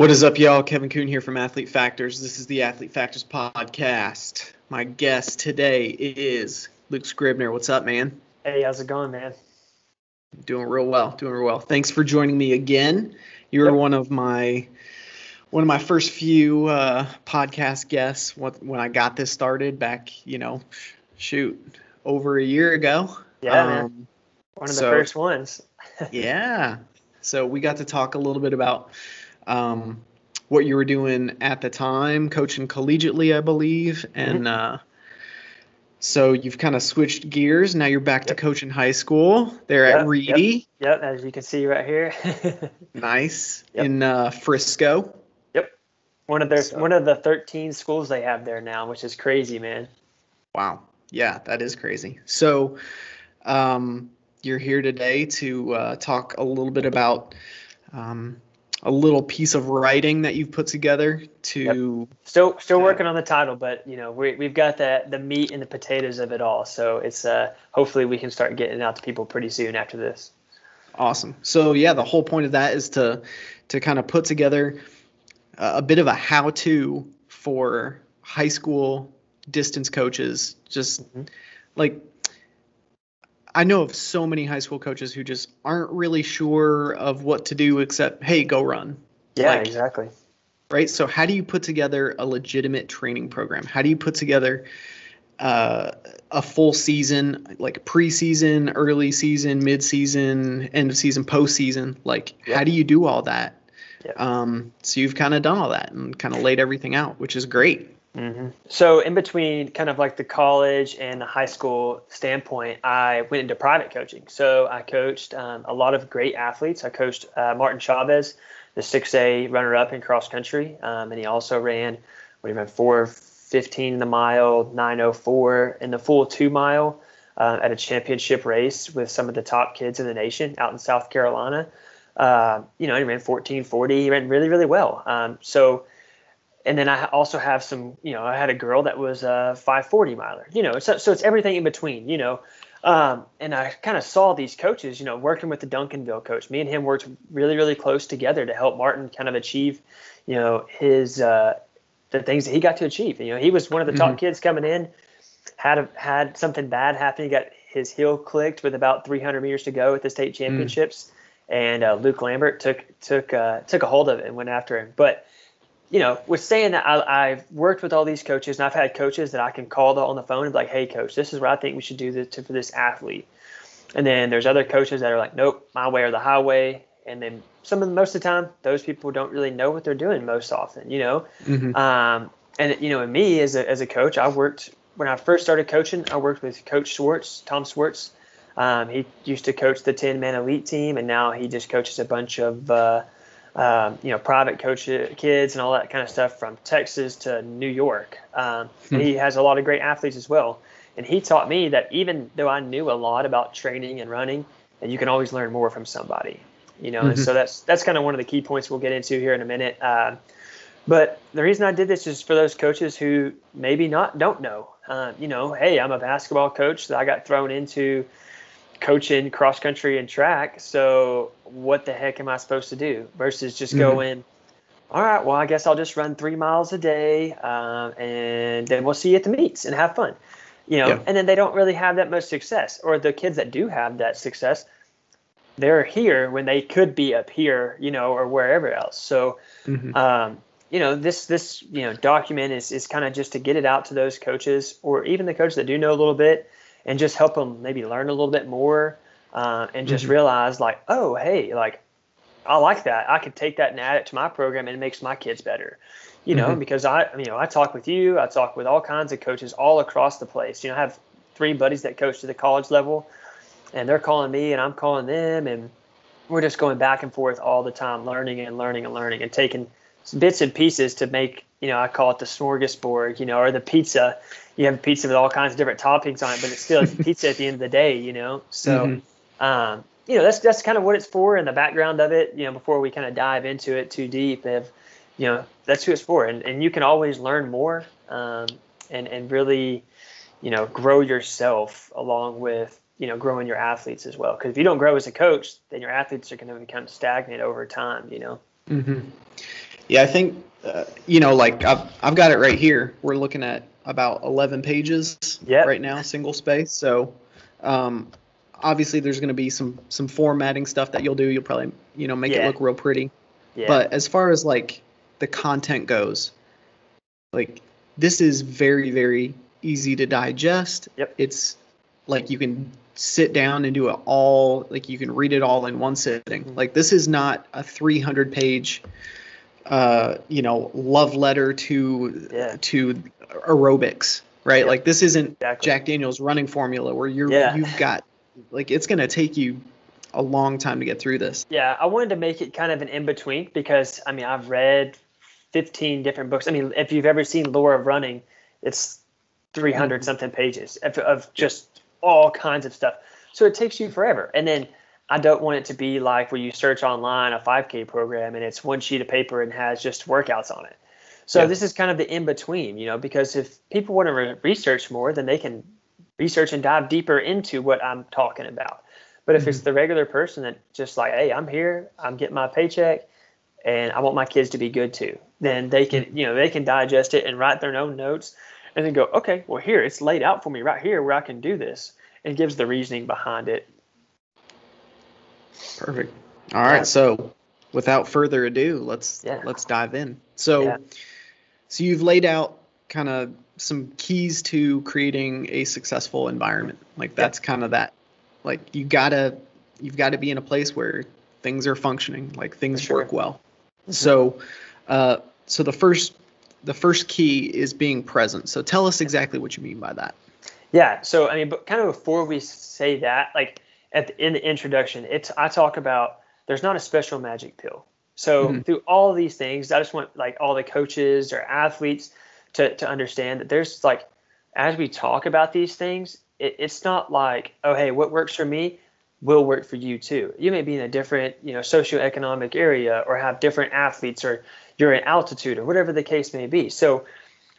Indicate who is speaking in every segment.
Speaker 1: What is up, y'all? Kevin Kuhn here from Athlete Factors. This is the Athlete Factors podcast. My guest today is Luke Scribner. What's up, man?
Speaker 2: Hey, how's it going, man?
Speaker 1: Doing real well. Doing real well. Thanks for joining me again. You were yep. one of my one of my first few uh, podcast guests when I got this started back, you know, shoot, over a year ago.
Speaker 2: Yeah, um, man. One of so, the first ones.
Speaker 1: yeah. So we got to talk a little bit about um, what you were doing at the time, coaching collegiately, I believe, and mm-hmm. uh, so you've kind of switched gears. Now you're back yep. to coaching high school there yep, at Reedy.
Speaker 2: Yep. yep. as you can see right here.
Speaker 1: nice in uh, Frisco.
Speaker 2: Yep, one of their so. one of the 13 schools they have there now, which is crazy, man.
Speaker 1: Wow, yeah, that is crazy. So, um, you're here today to uh, talk a little bit about um, a little piece of writing that you've put together to
Speaker 2: yep. still still uh, working on the title but you know we, we've got the the meat and the potatoes of it all. So it's uh hopefully we can start getting out to people pretty soon after this.
Speaker 1: Awesome. So yeah the whole point of that is to to kind of put together a bit of a how to for high school distance coaches. Just mm-hmm. like I know of so many high school coaches who just aren't really sure of what to do except, hey, go run.
Speaker 2: Yeah, like, exactly.
Speaker 1: Right. So, how do you put together a legitimate training program? How do you put together uh, a full season, like preseason, early season, mid season, end of season, postseason? Like, how do you do all that? Yep. Um, so, you've kind of done all that and kind of laid everything out, which is great.
Speaker 2: Mm-hmm. So, in between kind of like the college and the high school standpoint, I went into private coaching. So, I coached um, a lot of great athletes. I coached uh, Martin Chavez, the 6A runner up in cross country, um, and he also ran, what you mean, 415 in the mile, 904 in the full two mile uh, at a championship race with some of the top kids in the nation out in South Carolina. Uh, you know, he ran 1440. He ran really, really well. Um, so, and then I also have some, you know, I had a girl that was a 540 miler, you know, so, so it's everything in between, you know. Um, and I kind of saw these coaches, you know, working with the Duncanville coach. Me and him worked really, really close together to help Martin kind of achieve, you know, his uh, the things that he got to achieve. You know, he was one of the top mm-hmm. kids coming in, had a, had something bad happen. He got his heel clicked with about 300 meters to go at the state mm. championships, mm. and uh, Luke Lambert took took uh, took a hold of it and went after him. But you know, with saying that, I, have worked with all these coaches, and I've had coaches that I can call on the phone and be like, "Hey, coach, this is what I think we should do this to, for this athlete." And then there's other coaches that are like, "Nope, my way or the highway." And then some of the most of the time, those people don't really know what they're doing most often, you know. Mm-hmm. Um, and you know, me as a as a coach, I worked when I first started coaching. I worked with Coach Schwartz, Tom Schwartz. Um, he used to coach the Tinman Elite team, and now he just coaches a bunch of uh, um, you know, private coach kids and all that kind of stuff from Texas to New York. Um, hmm. He has a lot of great athletes as well. And he taught me that even though I knew a lot about training and running, that you can always learn more from somebody. You know, mm-hmm. and so that's that's kind of one of the key points we'll get into here in a minute. Uh, but the reason I did this is for those coaches who maybe not don't know. Uh, you know, hey, I'm a basketball coach that I got thrown into coaching cross country and track. So what the heck am I supposed to do versus just mm-hmm. going, all right, well, I guess I'll just run three miles a day uh, and then we'll see you at the meets and have fun. You know, yeah. and then they don't really have that much success. Or the kids that do have that success, they're here when they could be up here, you know, or wherever else. So, mm-hmm. um, you know, this this you know document is is kind of just to get it out to those coaches or even the coaches that do know a little bit and just help them maybe learn a little bit more uh, and just mm-hmm. realize like, oh, hey, like I like that. I could take that and add it to my program and it makes my kids better. You know, mm-hmm. because I, you know, I talk with you, I talk with all kinds of coaches all across the place. You know, I have three buddies that coach to the college level and they're calling me and I'm calling them and we're just going back and forth all the time, learning and learning and learning and taking bits and pieces to make, you know, I call it the smorgasbord, you know, or the pizza you have pizza with all kinds of different toppings on it, but it's still pizza at the end of the day, you know. So, mm-hmm. um, you know, that's that's kind of what it's for and the background of it. You know, before we kind of dive into it too deep, if you know, that's who it's for, and and you can always learn more, um, and and really, you know, grow yourself along with you know growing your athletes as well. Because if you don't grow as a coach, then your athletes are going to become stagnant over time. You know.
Speaker 1: Mm-hmm. Yeah, I think uh, you know, like I've I've got it right here. We're looking at about 11 pages
Speaker 2: Yep.
Speaker 1: right now, single space. So, um, obviously there's going to be some some formatting stuff that you'll do. You'll probably you know make
Speaker 2: Yeah.
Speaker 1: it look real pretty.
Speaker 2: Yeah.
Speaker 1: But as far as like the content goes, like this is very very easy to digest.
Speaker 2: Yep.
Speaker 1: It's like you can sit down and do it all like you can read it all in one sitting.
Speaker 2: Mhm.
Speaker 1: Like this is not a 300 page uh you know love letter to
Speaker 2: Yeah.
Speaker 1: to aerobics, right?
Speaker 2: Yep.
Speaker 1: Like this isn't
Speaker 2: Exactly.
Speaker 1: Jack Daniels' running formula where you're
Speaker 2: Yeah.
Speaker 1: you've got like it's going to take you a long time to get through this.
Speaker 2: Yeah, I wanted to make it kind of an in between because I mean I've read 15 different books. I mean, if you've ever seen Lore of Running, it's 300 something pages of, of just all kinds of stuff. So it takes you forever. And then I don't want it to be like where you search online a 5K program and it's one sheet of paper and has just workouts on it. So
Speaker 1: Yeah.
Speaker 2: this is kind of the in between, you know, because if people want to re- research more, then they can research and dive deeper into what I'm talking about. But if it's mm-hmm. the regular person that just like, hey, I'm here, I'm getting my paycheck, and I want my kids to be good too, then they can, you know, they can digest it and write their own notes, and then go, okay, well here it's laid out for me right here where I can do this, and gives the reasoning behind it.
Speaker 1: Perfect. All right,
Speaker 2: Yeah.
Speaker 1: so without further ado, let's
Speaker 2: Yeah.
Speaker 1: let's dive in. So
Speaker 2: Yeah.
Speaker 1: so you've laid out kind of some keys to creating a successful environment. Like that's kind of that like you got to you've got to be in a place where things are functioning, like things
Speaker 2: sure.
Speaker 1: work well.
Speaker 2: Mm-hmm.
Speaker 1: So uh so the first the first key is being present. So tell us exactly what you mean by that.
Speaker 2: Yeah. So I mean, but kind of before we say that, like at the, in the introduction, it's I talk about there's not a special magic pill. So
Speaker 1: Mhm.
Speaker 2: through all these things, I just want like all the coaches or athletes to to understand that there's like as we talk about these things, it, it's not like oh hey, what works for me will work for you too. You may be in a different you know socioeconomic area or have different athletes or you're in altitude or whatever the case may be. So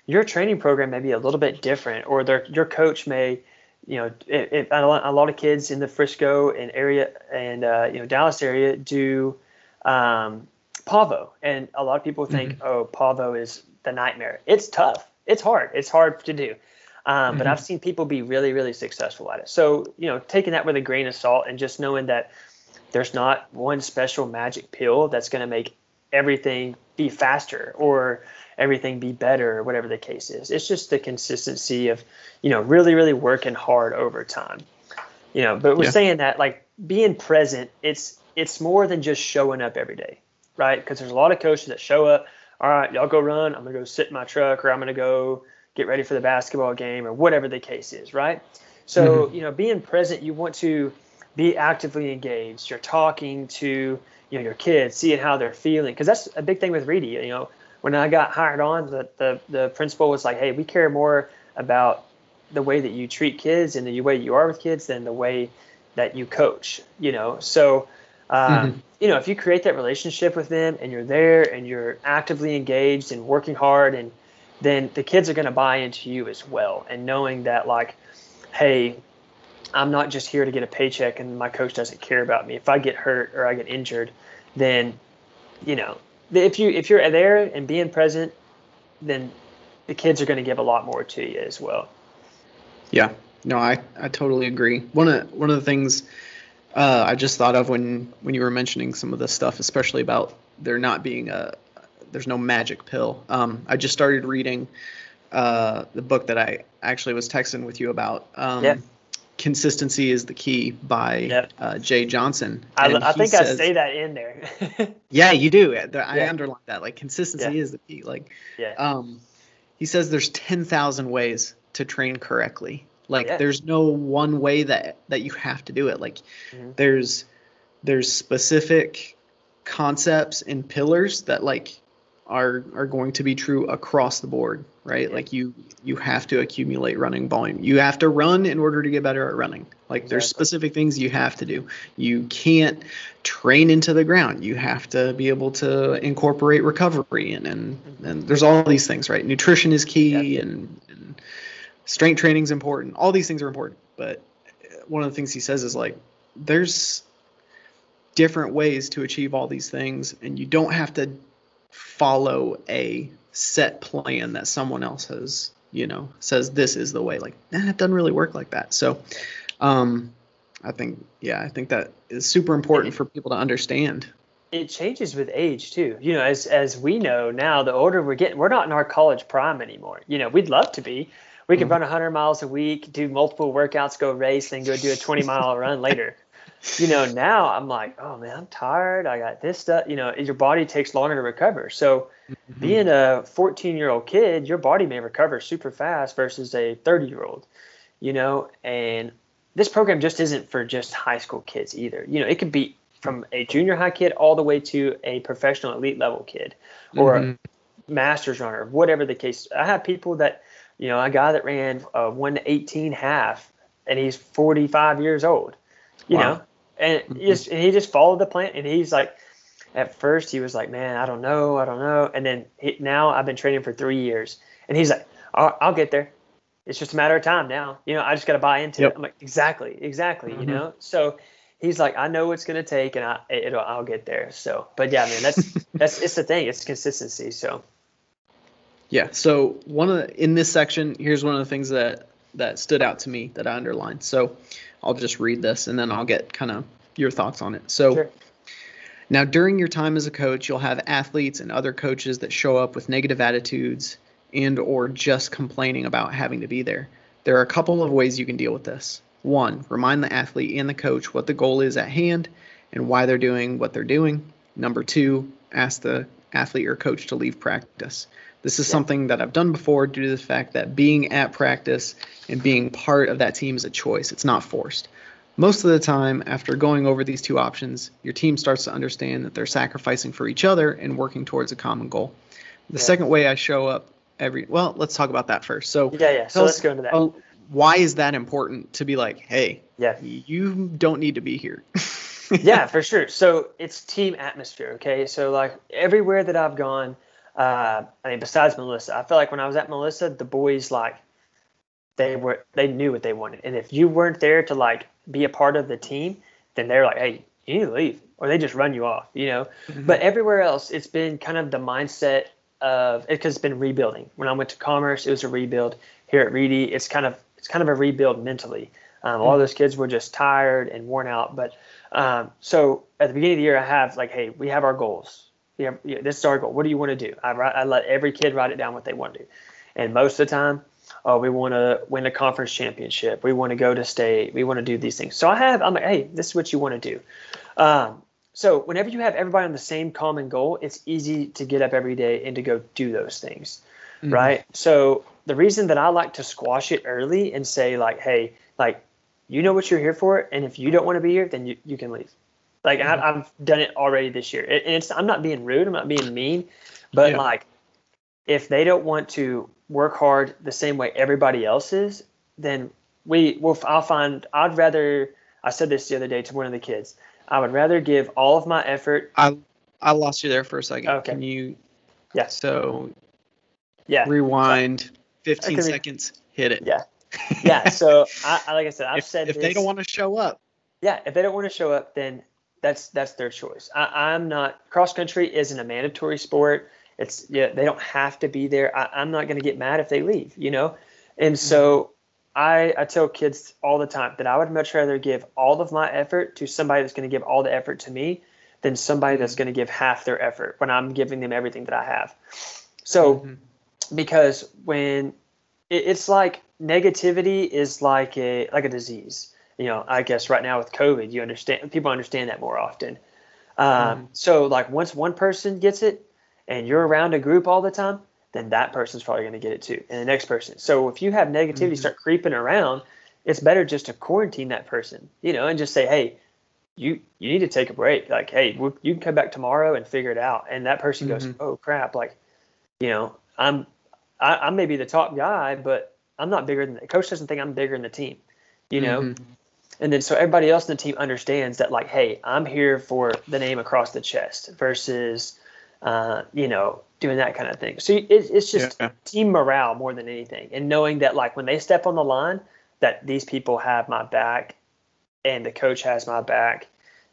Speaker 2: your training program may be a little bit different, or their, your coach may, you know, a lot a lot of kids in the Frisco and area and uh, you know Dallas area do um, Pavo, and a lot of people think, oh, Pavo is the nightmare. It's tough. It's hard. It's hard to do. Um, But
Speaker 1: Mhm.
Speaker 2: I've seen people be really, really successful at it. So you know, taking that with a grain of salt and just knowing that there's not one special magic pill that's going to make everything be faster or everything be better or whatever the case is. It's just the consistency of, you know, really, really working hard over time. You know, but we're
Speaker 1: Yeah.
Speaker 2: saying that like being present, it's it's more than just showing up every day, right? Because there's a lot of coaches that show up. All right, y'all go run. I'm gonna go sit in my truck, or I'm gonna go get ready for the basketball game, or whatever the case is, right? So mm-hmm. you know, being present, you want to be actively engaged. You're talking to you know your kids, seeing how they're feeling, because that's a big thing with Reedy. You know, when I got hired on, the, the the principal was like, "Hey, we care more about the way that you treat kids and the way you are with kids than the way that you coach." You know, so um,
Speaker 1: Mhm.
Speaker 2: you know if you create that relationship with them and you're there and you're actively engaged and working hard, and then the kids are going to buy into you as well, and knowing that like, hey, I'm not just here to get a paycheck and my coach doesn't care about me. If I get hurt or I get injured, then you know, if you if you're there and being present, then the kids are going to give a lot more to you as well.
Speaker 1: Yeah, no, I, I totally agree. One of one of the things uh, I just thought of when when you were mentioning some of this stuff, especially about there not being a there's no magic pill. Um, I just started reading uh, the book that I actually was texting with you about. Um,
Speaker 2: Yeah.
Speaker 1: Consistency is the key by
Speaker 2: Yep.
Speaker 1: uh, Jay Johnson.
Speaker 2: I, I think I say that in there.
Speaker 1: Yeah, you do. I
Speaker 2: Yeah.
Speaker 1: underline that. Like consistency is the key. Like
Speaker 2: yeah.
Speaker 1: um, he says there's 10,000 ways to train correctly. Like
Speaker 2: Yeah.
Speaker 1: there's no one way that that you have to do it. Like
Speaker 2: Mhm.
Speaker 1: there's there's specific concepts and pillars that like are are going to be true across the board, right?
Speaker 2: Yeah.
Speaker 1: Like you you have to accumulate running volume. You have to run in order to get better at running. Like there's specific things you have to do. You can't train into the ground. You have to be able to incorporate recovery and and, mm-hmm. and there's all these things, right? Nutrition is key and, and strength training is important. All these things are important, but one of the things he says is like there's different ways to achieve all these things and you don't have to follow a set plan that someone else has, you know, says this is the way. Like, eh, it doesn't really work like that. So, um, I think, yeah, I think that is super important for people to understand.
Speaker 2: It changes with age too. You know, as as we know now, the older we're getting, we're not in our college prime anymore. You know, we'd love to be. We could mm-hmm. run 100 miles a week, do multiple workouts, go race, then go do a 20 mile run later you know, now I'm like, oh man, I'm tired. I got this stuff. You know, your body takes longer to recover. So, mm-hmm. being a 14 year old kid, your body may recover super fast versus a 30 year old. You know, and this program just isn't for just high school kids either. You know, it could be from a junior high kid all the way to a professional elite level kid or mm-hmm. a master's runner, whatever the case. I have people that, you know, a guy that ran a 1 to 18 half and he's 45 years old. You wow. know, and mm-hmm. he just and he just followed the plan. And he's like, at first he was like, man, I don't know, I don't know. And then he, now I've been training for three years, and he's like, I'll, I'll, get there. It's just a matter of time now. You know, I just got to buy into yep. it. I'm like, exactly, exactly. Mm-hmm. You know, so he's like, I know what's gonna take, and I it'll, I'll get there. So, but yeah, man, that's that's it's the thing. It's consistency. So.
Speaker 1: Yeah. So one of the, in this section, here's one of the things that that stood out to me that I underlined. So I'll just read this and then I'll get kind of your thoughts on it. So sure. now during your time as a coach, you'll have athletes and other coaches that show up with negative attitudes and or just complaining about having to be there. There are a couple of ways you can deal with this. One, remind the athlete and the coach what the goal is at hand and why they're doing what they're doing. Number two, ask the athlete or coach to leave practice. This is yeah. something that I've done before due to the fact that being at practice and being part of that team is a choice. It's not forced. Most of the time, after going over these two options, your team starts to understand that they're sacrificing for each other and working towards a common goal. The yeah. second way I show up every well, let's talk about that first. So
Speaker 2: yeah, yeah. So let's go into that. Uh,
Speaker 1: why is that important to be like, hey,
Speaker 2: yeah,
Speaker 1: you don't need to be here?
Speaker 2: yeah, for sure. So it's team atmosphere. Okay, so like everywhere that I've gone uh, I mean, besides Melissa, I feel like when I was at Melissa, the boys like they were they knew what they wanted, and if you weren't there to like be a part of the team, then they're like, hey, you need to leave, or they just run you off, you know. Mm-hmm. But everywhere else, it's been kind of the mindset of because it's been rebuilding. When I went to Commerce, it was a rebuild. Here at Reedy, it's kind of it's kind of a rebuild mentally. Um, mm-hmm. All those kids were just tired and worn out, but um, so at the beginning of the year, I have like, hey, we have our goals yeah, yeah, this is our goal. What do you want to do? I, write, I let every kid write it down what they want to do. And most of the time, oh, we want to win a conference championship. We want to go to state. We want to do these things. So I have, I'm like, hey, this is what you want to do. Um, so whenever you have everybody on the same common goal, it's easy to get up every day and to go do those things, mm-hmm. right? So the reason that I like to squash it early and say like, hey, like, you know what you're here for, and if you don't want to be here, then you, you can leave. Like I, have mm-hmm. done it already this year, and it's I'm not being rude, I'm not being mean, but yeah. like if they don't want to work hard the same way everybody else is, then we will. I'll find. I'd rather. I said this the other day to one of the kids. I would rather give all of my effort.
Speaker 1: I I lost you there for a second. Okay. Can you?
Speaker 2: Yeah.
Speaker 1: So.
Speaker 2: Yeah.
Speaker 1: Rewind. So, 15 seconds. Hit it.
Speaker 2: Yeah. Yeah. So I, like I said, I've
Speaker 1: if,
Speaker 2: said
Speaker 1: if
Speaker 2: this,
Speaker 1: they don't want to show up.
Speaker 2: Yeah. If they don't want to show up, then that's that's their choice. I, am not cross country isn't a mandatory sport. It's yeah, they don't have to be there. I, am not going to get mad if they leave, you know. And so mm-hmm. I I tell kids all the time that I would much rather give all of my effort to somebody that's going to give all the effort to me than somebody that's going to give half their effort when I'm giving them everything that I have. So mm-hmm. because when it, it's like negativity is like a like a disease you know, I guess right now with COVID, you understand people understand that more often. Um, mm. So like once one person gets it, and you're around a group all the time, then that person's probably going to get it too, and the next person. So if you have negativity mm-hmm. start creeping around, it's better just to quarantine that person, you know, and just say, hey, you you need to take a break. Like, hey, you can come back tomorrow and figure it out. And that person mm-hmm. goes, oh crap, like, you know, I'm I, I may be the top guy, but I'm not bigger than the coach. Doesn't think I'm bigger than the team, you know. Mm-hmm and then so everybody else in the team understands that like hey i'm here for the name across the chest versus uh, you know doing that kind of thing so it, it's just yeah. team morale more than anything and knowing that like when they step on the line that these people have my back and the coach has my back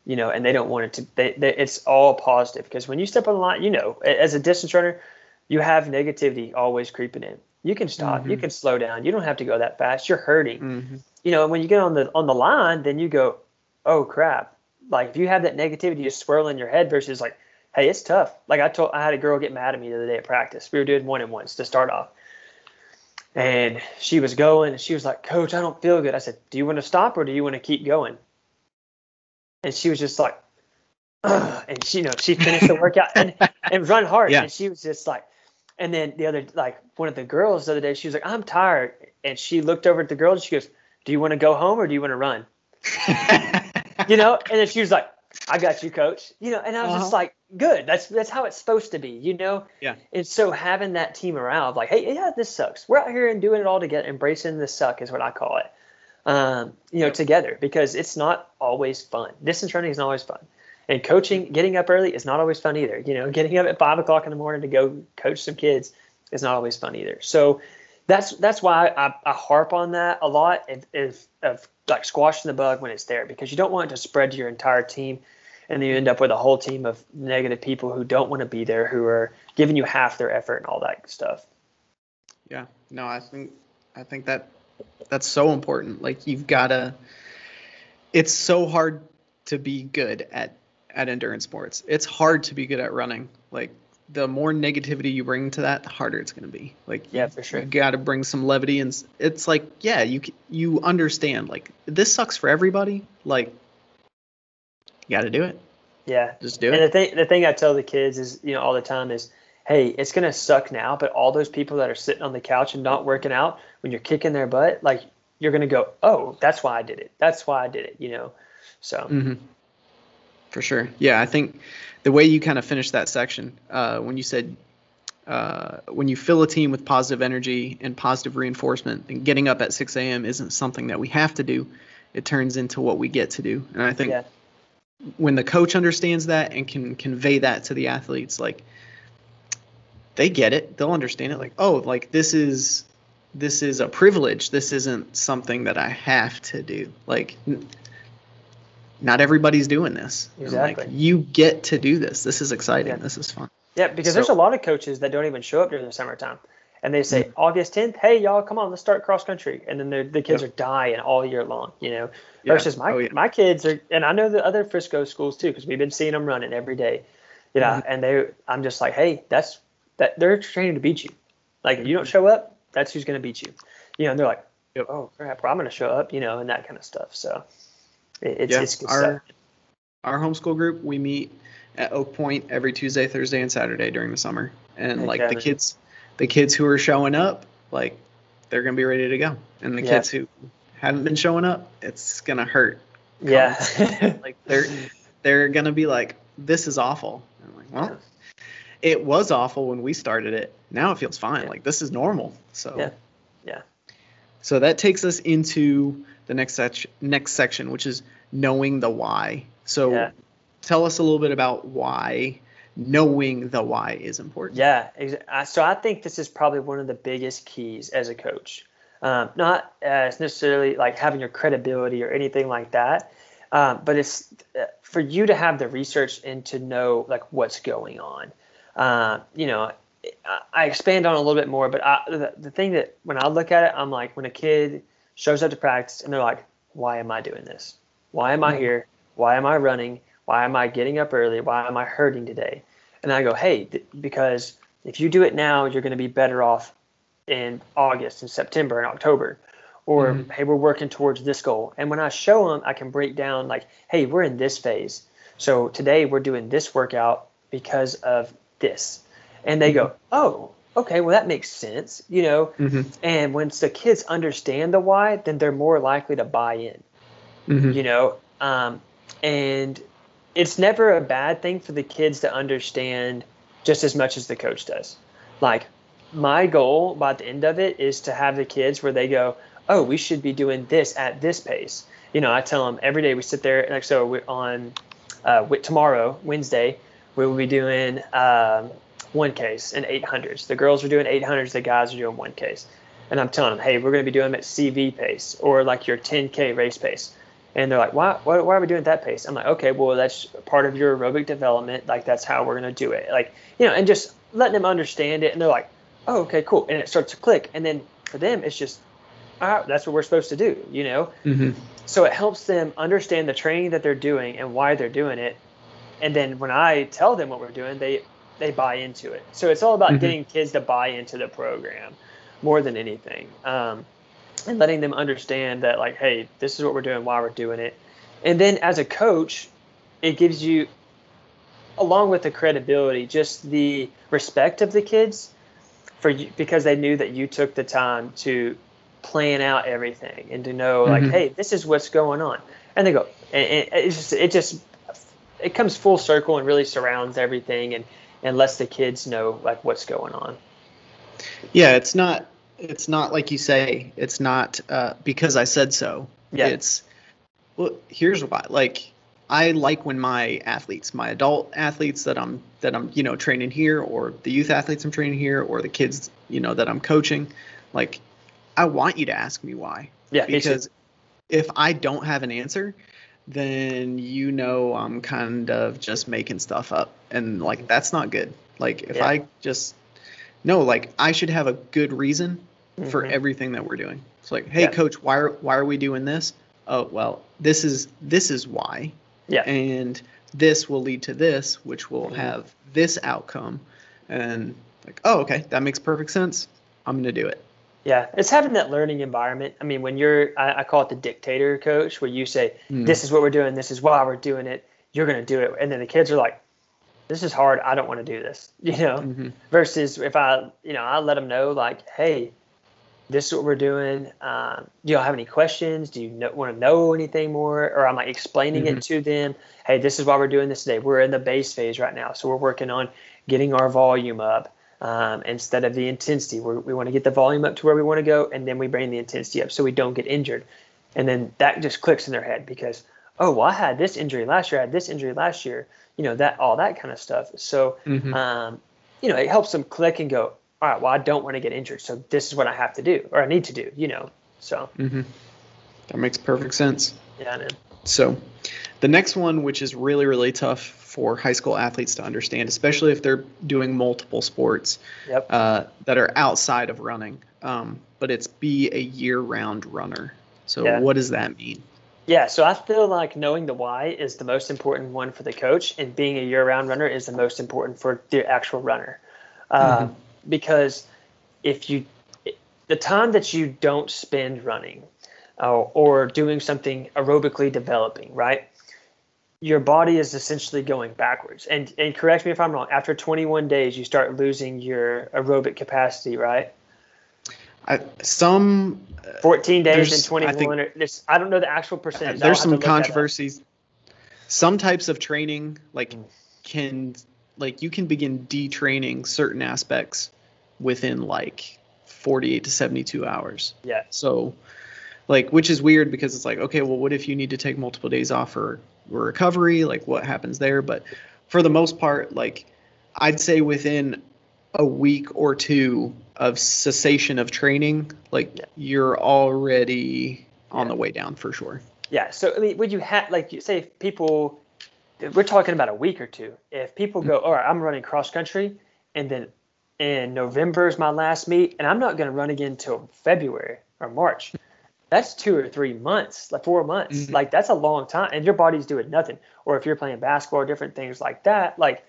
Speaker 2: you know, and they don't want it to. They, they, it's all positive because when you step on the line, you know, as a distance runner, you have negativity always creeping in. You can stop, mm-hmm. you can slow down. You don't have to go that fast. You're hurting. Mm-hmm. You know, when you get on the on the line, then you go, oh crap. Like if you have that negativity just swirl in your head versus like, hey, it's tough. Like I told, I had a girl get mad at me the other day at practice. We were doing one and ones to start off, and she was going, and she was like, Coach, I don't feel good. I said, Do you want to stop or do you want to keep going? and she was just like, Ugh. and she, you know, she finished the workout and, and run hard. Yeah. And she was just like, and then the other, like one of the girls the other day, she was like, I'm tired. And she looked over at the girl and she goes, Do you want to go home or do you want to run? you know, and then she was like, I got you, coach. You know, and I was uh-huh. just like, good. That's that's how it's supposed to be, you know.
Speaker 1: Yeah.
Speaker 2: And so having that team around, like, hey, yeah, this sucks. We're out here and doing it all together, embracing the suck is what I call it um, you know, yep. together because it's not always fun. Distance running is not always fun. And coaching, getting up early is not always fun either. You know, getting up at five o'clock in the morning to go coach some kids is not always fun either. So that's that's why I, I harp on that a lot of, of, of like squashing the bug when it's there because you don't want it to spread to your entire team and then you end up with a whole team of negative people who don't want to be there who are giving you half their effort and all that stuff.
Speaker 1: Yeah, no, I think I think that that's so important. Like you've gotta. It's so hard to be good at at endurance sports. It's hard to be good at running. Like the more negativity you bring to that, the harder it's going to be. Like
Speaker 2: yeah, for sure.
Speaker 1: You got to bring some levity, and it's like yeah, you you understand. Like this sucks for everybody. Like you got to do it.
Speaker 2: Yeah,
Speaker 1: just do
Speaker 2: and
Speaker 1: it.
Speaker 2: And the thing the thing I tell the kids is you know all the time is hey, it's gonna suck now, but all those people that are sitting on the couch and not working out, when you're kicking their butt, like you're gonna go, oh, that's why I did it. That's why I did it. You know, so.
Speaker 1: Mm-hmm. For sure. Yeah, I think the way you kind of finished that section uh, when you said uh, when you fill a team with positive energy and positive reinforcement, and getting up at 6 a.m. isn't something that we have to do. It turns into what we get to do. And I think yeah. when the coach understands that and can convey that to the athletes, like they get it. They'll understand it. Like, oh, like this is this is a privilege. This isn't something that I have to do. Like, not everybody's doing this.
Speaker 2: Exactly.
Speaker 1: Like, you get to do this. This is exciting. Yeah. This is fun.
Speaker 2: Yeah, because so, there's a lot of coaches that don't even show up during the summertime. And they say, mm-hmm. August 10th, hey, y'all, come on, let's start cross country. And then the kids yep. are dying all year long, you know, yeah. versus my, oh, yeah. my kids are, and I know the other Frisco schools too, because we've been seeing them running every day, you know, mm-hmm. and they, I'm just like, hey, that's that they're training to beat you. Like if you don't show up, that's who's going to beat you. You know, and they're like, yep. oh crap, well, I'm going to show up. You know, and that kind of stuff. So it, it's, yeah, it's
Speaker 1: our stuff. our homeschool group we meet at Oak Point every Tuesday, Thursday, and Saturday during the summer, and like the kids, the kids who are showing up, like they're going to be ready to go, and the yeah. kids who haven't been showing up, it's going to hurt.
Speaker 2: Yeah,
Speaker 1: like they're they're going to be like, this is awful. I'm like, well it was awful when we started it. Now it feels fine. Yeah. Like this is normal. So
Speaker 2: yeah, yeah.
Speaker 1: So that takes us into the next section, next section, which is knowing the why. So yeah. tell us a little bit about why knowing the why is important.
Speaker 2: Yeah. So I think this is probably one of the biggest keys as a coach. Um, not as necessarily like having your credibility or anything like that, um, but it's uh, for you to have the research and to know like what's going on uh, you know, I expand on a little bit more, but I, the, the thing that when I look at it, I'm like, when a kid shows up to practice and they're like, why am I doing this? Why am I here? Why am I running? Why am I getting up early? Why am I hurting today? And I go, hey, th- because if you do it now, you're going to be better off in August and September and October. Or, mm-hmm. hey, we're working towards this goal. And when I show them, I can break down, like, hey, we're in this phase. So today we're doing this workout because of this and they go mm-hmm. oh okay well that makes sense you know mm-hmm. and once the kids understand the why then they're more likely to buy in mm-hmm. you know um, and it's never a bad thing for the kids to understand just as much as the coach does like my goal by the end of it is to have the kids where they go oh we should be doing this at this pace you know i tell them every day we sit there like so we're on uh, tomorrow wednesday we will be doing um, 1Ks and 800s. The girls are doing 800s, the guys are doing 1Ks. And I'm telling them, hey, we're going to be doing them at CV pace or like your 10K race pace. And they're like, why, why, why are we doing that pace? I'm like, okay, well, that's part of your aerobic development. Like, that's how we're going to do it. Like, you know, and just letting them understand it. And they're like, oh, okay, cool. And it starts to click. And then for them, it's just, right, that's what we're supposed to do, you know?
Speaker 1: Mm-hmm.
Speaker 2: So it helps them understand the training that they're doing and why they're doing it. And then when I tell them what we're doing, they, they buy into it. So it's all about
Speaker 1: Mhm.
Speaker 2: getting kids to buy into the program more than anything. Um, and letting them understand that like, hey, this is what we're doing, why we're doing it. And then as a coach, it gives you, along with the credibility, just the respect of the kids for you because they knew that you took the time to plan out everything and to know like,
Speaker 1: Mhm.
Speaker 2: hey, this is what's going on. And they go, and, and it's just it just it comes full circle and really surrounds everything and and lets the kids know like what's going on.
Speaker 1: Yeah, it's not. It's not like you say. It's not uh, because I said so.
Speaker 2: Yeah.
Speaker 1: It's well. Here's why. Like I like when my athletes, my adult athletes that I'm that I'm you know training here, or the youth athletes I'm training here, or the kids you know that I'm coaching. Like I want you to ask me why.
Speaker 2: Yeah,
Speaker 1: because if I don't have an answer, then you know I'm kind of just making stuff up, and like that's not good. Like if
Speaker 2: Yeah.
Speaker 1: I just no, like I should have a good reason for
Speaker 2: Mhm.
Speaker 1: everything that we're doing. It's like, hey,
Speaker 2: Yeah.
Speaker 1: coach, why are why are we doing this? Oh, well, this is this is why,
Speaker 2: yeah.
Speaker 1: and this will lead to this, which will
Speaker 2: Mhm.
Speaker 1: have this outcome, and like, oh, okay, that makes perfect sense. I'm gonna do it.
Speaker 2: Yeah, it's having that learning environment. I mean, when you're, I, I call it the dictator coach, where you say,
Speaker 1: Mm.
Speaker 2: "This is what we're doing. This is why we're doing it. You're going to do it," and then the kids are like, "This is hard. I don't want to do this." You know.
Speaker 1: Mhm.
Speaker 2: Versus if I, you know, I let them know like, "Hey, this is what we're doing. Um, do y'all have any questions? Do you know, want to know anything more?" Or I'm like explaining
Speaker 1: Mhm.
Speaker 2: it to them. Hey, this is why we're doing this today. We're in the base phase right now, so we're working on getting our volume up um, instead of the intensity. We're, we want to get the volume up to where we want to go, and then we bring the intensity up so we don't get injured. And then that just clicks in their head because, oh, well, I had this injury last year. I had this injury last year. You know that all that kind of stuff. So,
Speaker 1: Mhm.
Speaker 2: um, you know, it helps them click and go. All right, well, I don't want to get injured, so this is what I have to do or I need to do. You know, so
Speaker 1: Mhm. That makes perfect sense.
Speaker 2: yeah, man.
Speaker 1: So, the next one, which is really, really tough for high school athletes to understand, especially if they're doing multiple sports
Speaker 2: Yep.
Speaker 1: uh, that are outside of running, um, but it's be a year round runner. So,
Speaker 2: Yeah.
Speaker 1: what does that mean?
Speaker 2: Yeah, so I feel like knowing the why is the most important one for the coach, and being a year-round runner is the most important for the actual runner, uh, because if you, the time that you don't spend running, uh, or doing something aerobically developing, right? Your body is essentially going backwards. And and correct me if I'm wrong. After 21 days, you start losing your aerobic capacity, right?
Speaker 1: I, some
Speaker 2: 14 days and
Speaker 1: I
Speaker 2: 21.
Speaker 1: think-
Speaker 2: there's, I don't know the actual percentage. I'll
Speaker 1: there's some
Speaker 2: look that up.
Speaker 1: controversies. Some types of training, like,
Speaker 2: Mm.
Speaker 1: can like you can begin detraining certain aspects within like 48 to 72 hours.
Speaker 2: Yeah.
Speaker 1: So, like, which is weird because it's like, okay, well, what if you need to take multiple days off for recovery? Like, what happens there? But for the most part, like, I'd say within a week or two of cessation of training, like,
Speaker 2: Yeah.
Speaker 1: you're already on
Speaker 2: Yeah.
Speaker 1: the way down for sure.
Speaker 2: Yeah. So I mean, would you have like you say if people? We're talking about a week or two. If people go, all right, I'm running cross country, and then in November is my last meet, and I'm not going to run again until February or March. That's two or three months, like four months.
Speaker 1: Mhm.
Speaker 2: Like that's a long time, and your body's doing nothing. Or if you're playing basketball or different things like that, like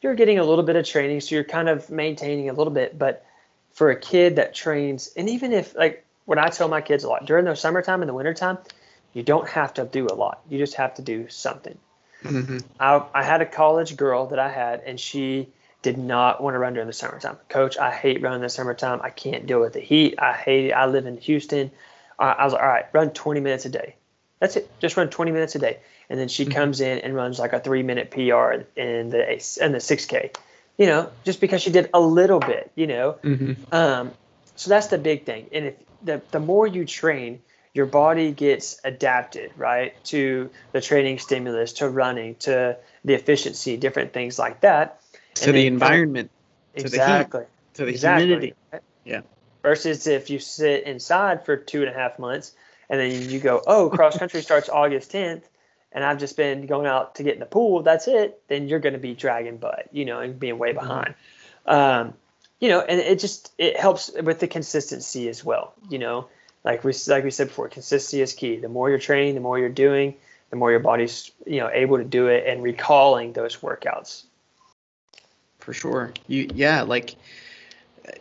Speaker 2: you're getting a little bit of training, so you're kind of maintaining a little bit. But for a kid that trains, and even if like what I tell my kids a lot during the summertime and the wintertime, you don't have to do a lot. You just have to do something.
Speaker 1: Mm-hmm.
Speaker 2: I, I had a college girl that I had, and she did not want to run during the summertime. Coach, I hate running the summertime. I can't deal with the heat. I hate it. I live in Houston. I was like, all right, run 20 minutes a day. That's it. Just run 20 minutes a day. And then she
Speaker 1: Mhm.
Speaker 2: comes in and runs like a three minute PR in the in the 6K. You know, just because she did a little bit. You know,
Speaker 1: Mm-hmm.
Speaker 2: um, so that's the big thing. And if the, the more you train, your body gets adapted, right, to the training stimulus, to running, to the efficiency, different things like that.
Speaker 1: To
Speaker 2: And
Speaker 1: the environment, To the heat.
Speaker 2: Exactly.
Speaker 1: to the
Speaker 2: exactly.
Speaker 1: humidity. Yeah.
Speaker 2: Versus if you sit inside for two and a half months and then you go, oh, cross country starts August 10th, and I've just been going out to get in the pool. That's it. Then you're going to be dragging butt, you know, and being way behind. Mm-hmm. Um, you know, and it just it helps with the consistency as well. You know, like we like we said before, consistency is key. The more you're training, the more you're doing, the more your body's you know able to do it and recalling those workouts.
Speaker 1: For sure. You yeah, like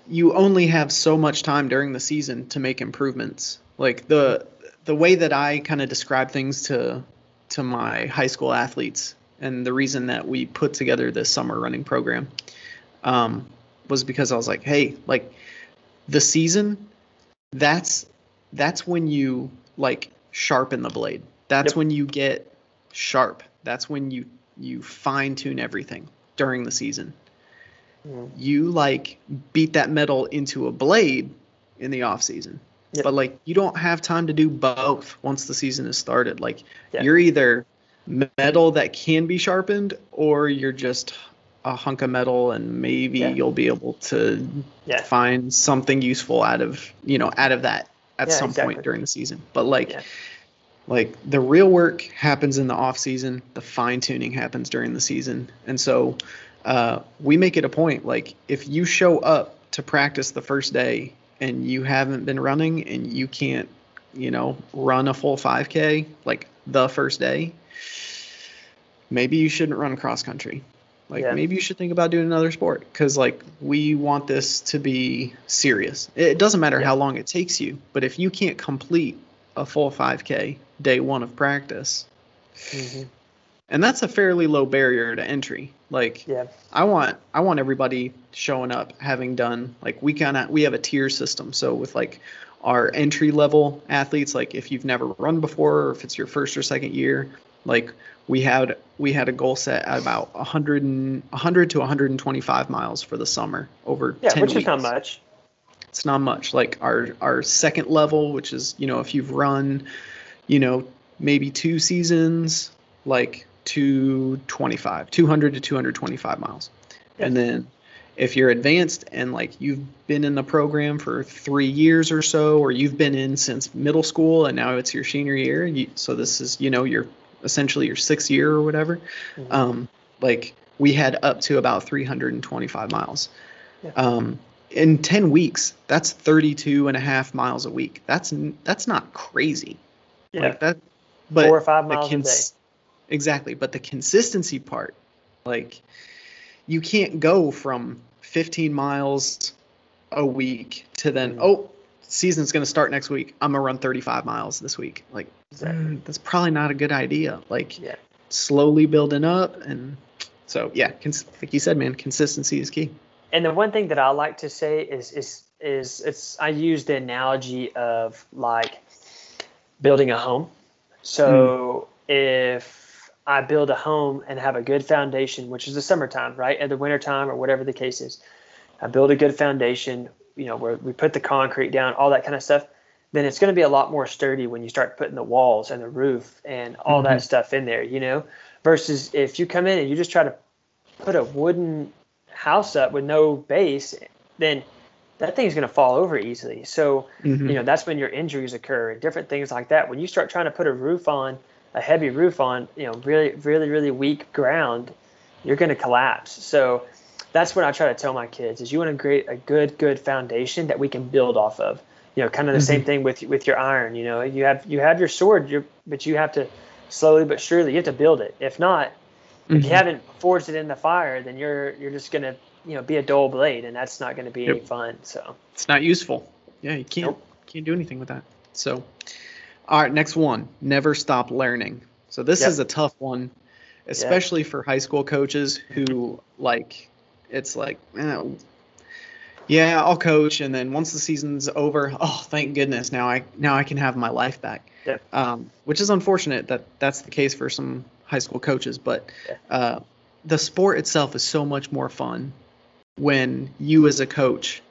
Speaker 1: you only have so much time during the season to make improvements. Like the the way that I kind of describe things to to my high school athletes and the reason that we put together this summer running program um, was because I was like, hey, like the season, that's that's when you like sharpen the blade. That's yep. when you get sharp. That's when you you fine tune everything during the season. Mm. You like beat that metal into a blade in the off season. Yep. But like you don't have time to do both once the season is started. Like yep. you're either metal that can be sharpened or you're just a hunk of metal and maybe yeah. you'll be able to yeah. find something useful out of you know out of that at yeah, some exactly. point during the season but like like the real work happens in the off season the fine tuning happens during the season and so uh, we make it a point like if you show up to practice the first day and you haven't been running and you can't you know run a full 5k like the first day maybe you shouldn't run cross country like yeah. maybe you should think about doing another sport because like we want this to be serious. It doesn't matter yeah. how long it takes you, but if you can't complete a full 5K day one of practice, mm-hmm. And that's a fairly low barrier to entry. Like yeah. I want I want everybody showing up having done like we kind of we have a tier system. So with like our entry level athletes, like if you've never run before or if it's your first or second year, like we had we had a goal set at about 100 and 100 to 125 miles for the summer over
Speaker 2: yeah,
Speaker 1: 10
Speaker 2: which
Speaker 1: weeks.
Speaker 2: is not much.
Speaker 1: It's not much. Like our our second level, which is you know if you've run, you know maybe two seasons, like 225, 200 to 225 miles, yeah. and then if you're advanced and like you've been in the program for three years or so, or you've been in since middle school and now it's your senior year, you, so this is you know your essentially your sixth year or whatever, mm-hmm. um, like we had up to about 325 miles. Yeah. Um, in 10 weeks, that's 32 and a half miles a week. That's that's not crazy.
Speaker 2: Yeah. Like that, but four or five miles cons- a day.
Speaker 1: Exactly, but the consistency part, like, you can't go from 15 miles a week to then mm-hmm. oh season's going to start next week. I'm gonna run 35 miles this week. Like mm, that's probably not a good idea. Like yeah. slowly building up, and so yeah, cons- like you said, man, consistency is key.
Speaker 2: And the one thing that I like to say is is is it's I use the analogy of like building a home. So mm. if I build a home and have a good foundation, which is the summertime, right? At the wintertime or whatever the case is, I build a good foundation you know where we put the concrete down, all that kind of stuff, then it's going to be a lot more sturdy when you start putting the walls and the roof and all mm-hmm. that stuff in there, you know. Versus if you come in and you just try to put a wooden house up with no base, then that thing's going to fall over easily. So, mm-hmm. you know, that's when your injuries occur and different things like that. When you start trying to put a roof on, a heavy roof on, you know, really, really, really weak ground, you're going to collapse. So, that's what I try to tell my kids is you want to create a good, good foundation that we can build off of. You know, kind of the mm-hmm. same thing with with your iron. You know, you have you have your sword, you but you have to slowly but surely you have to build it. If not, mm-hmm. if you mm-hmm. haven't forged it in the fire, then you're you're just gonna you know be a dull blade, and that's not going to be yep. any fun. So
Speaker 1: it's not useful. Yeah, you can't nope. can't do anything with that. So, all right, next one. Never stop learning. So this yep. is a tough one, especially for high school coaches who like it's like, eh, yeah, I'll coach, and then once the season's over, oh, thank goodness, now I now I can have my life back.
Speaker 2: Yeah.
Speaker 1: Um, which is unfortunate that that's the case for some high school coaches, but yeah. uh, the sport itself is so much more fun when you as a coach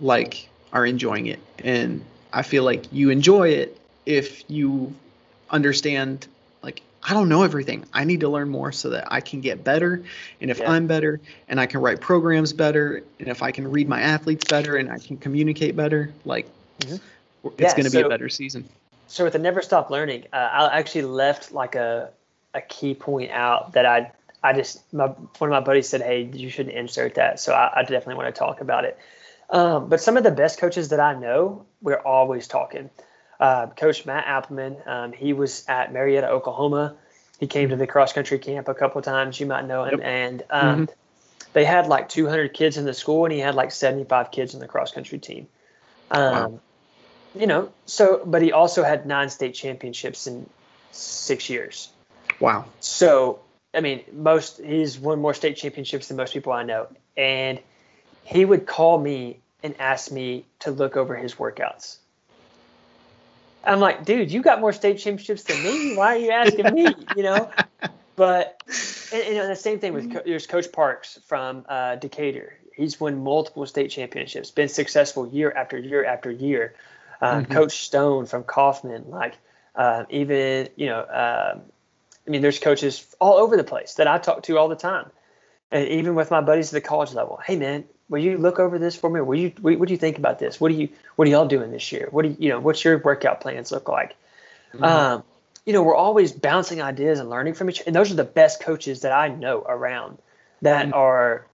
Speaker 1: like are enjoying it, and I feel like you enjoy it if you understand like I don't know everything. I need to learn more so that I can get better. And if yeah. I'm better and I can write programs better, and if I can read my athletes better and I can communicate better, like mm-hmm. it's yeah, going to so, be a better season.
Speaker 2: so with the never stop learning, uh, I actually left like a a key point out that I I just my, one of my buddies said, hey, you shouldn't insert that. So I, I definitely want to talk about it. Um, but some of the best coaches that I know, we're always talking. Uh, Coach Matt Appleman, um, he was at Marietta, Oklahoma. He came to the cross country camp a couple times. You might know him, yep. and um, mm-hmm. they had like 200 kids in the school, and he had like 75 kids in the cross country team. Um, wow. You know, so but he also had nine state championships in six years.
Speaker 1: Wow.
Speaker 2: So I mean, most he's won more state championships than most people I know, and he would call me and ask me to look over his workouts. I'm like, dude, you got more state championships than me. Why are you asking me? You know, but and, and the same thing with there's Coach Parks from uh, Decatur. He's won multiple state championships, been successful year after year after year. Uh, mm-hmm. Coach Stone from Kaufman, like uh, even you know, uh, I mean, there's coaches all over the place that I talk to all the time, and even with my buddies at the college level. Hey, man, will you look over this for me? Will you what, what do you think about this? What do you what are y'all doing this year? What do you, you know? What's your workout plans look like? Mm-hmm. Um, you know, we're always bouncing ideas and learning from each, and those are the best coaches that I know around that mm-hmm. are.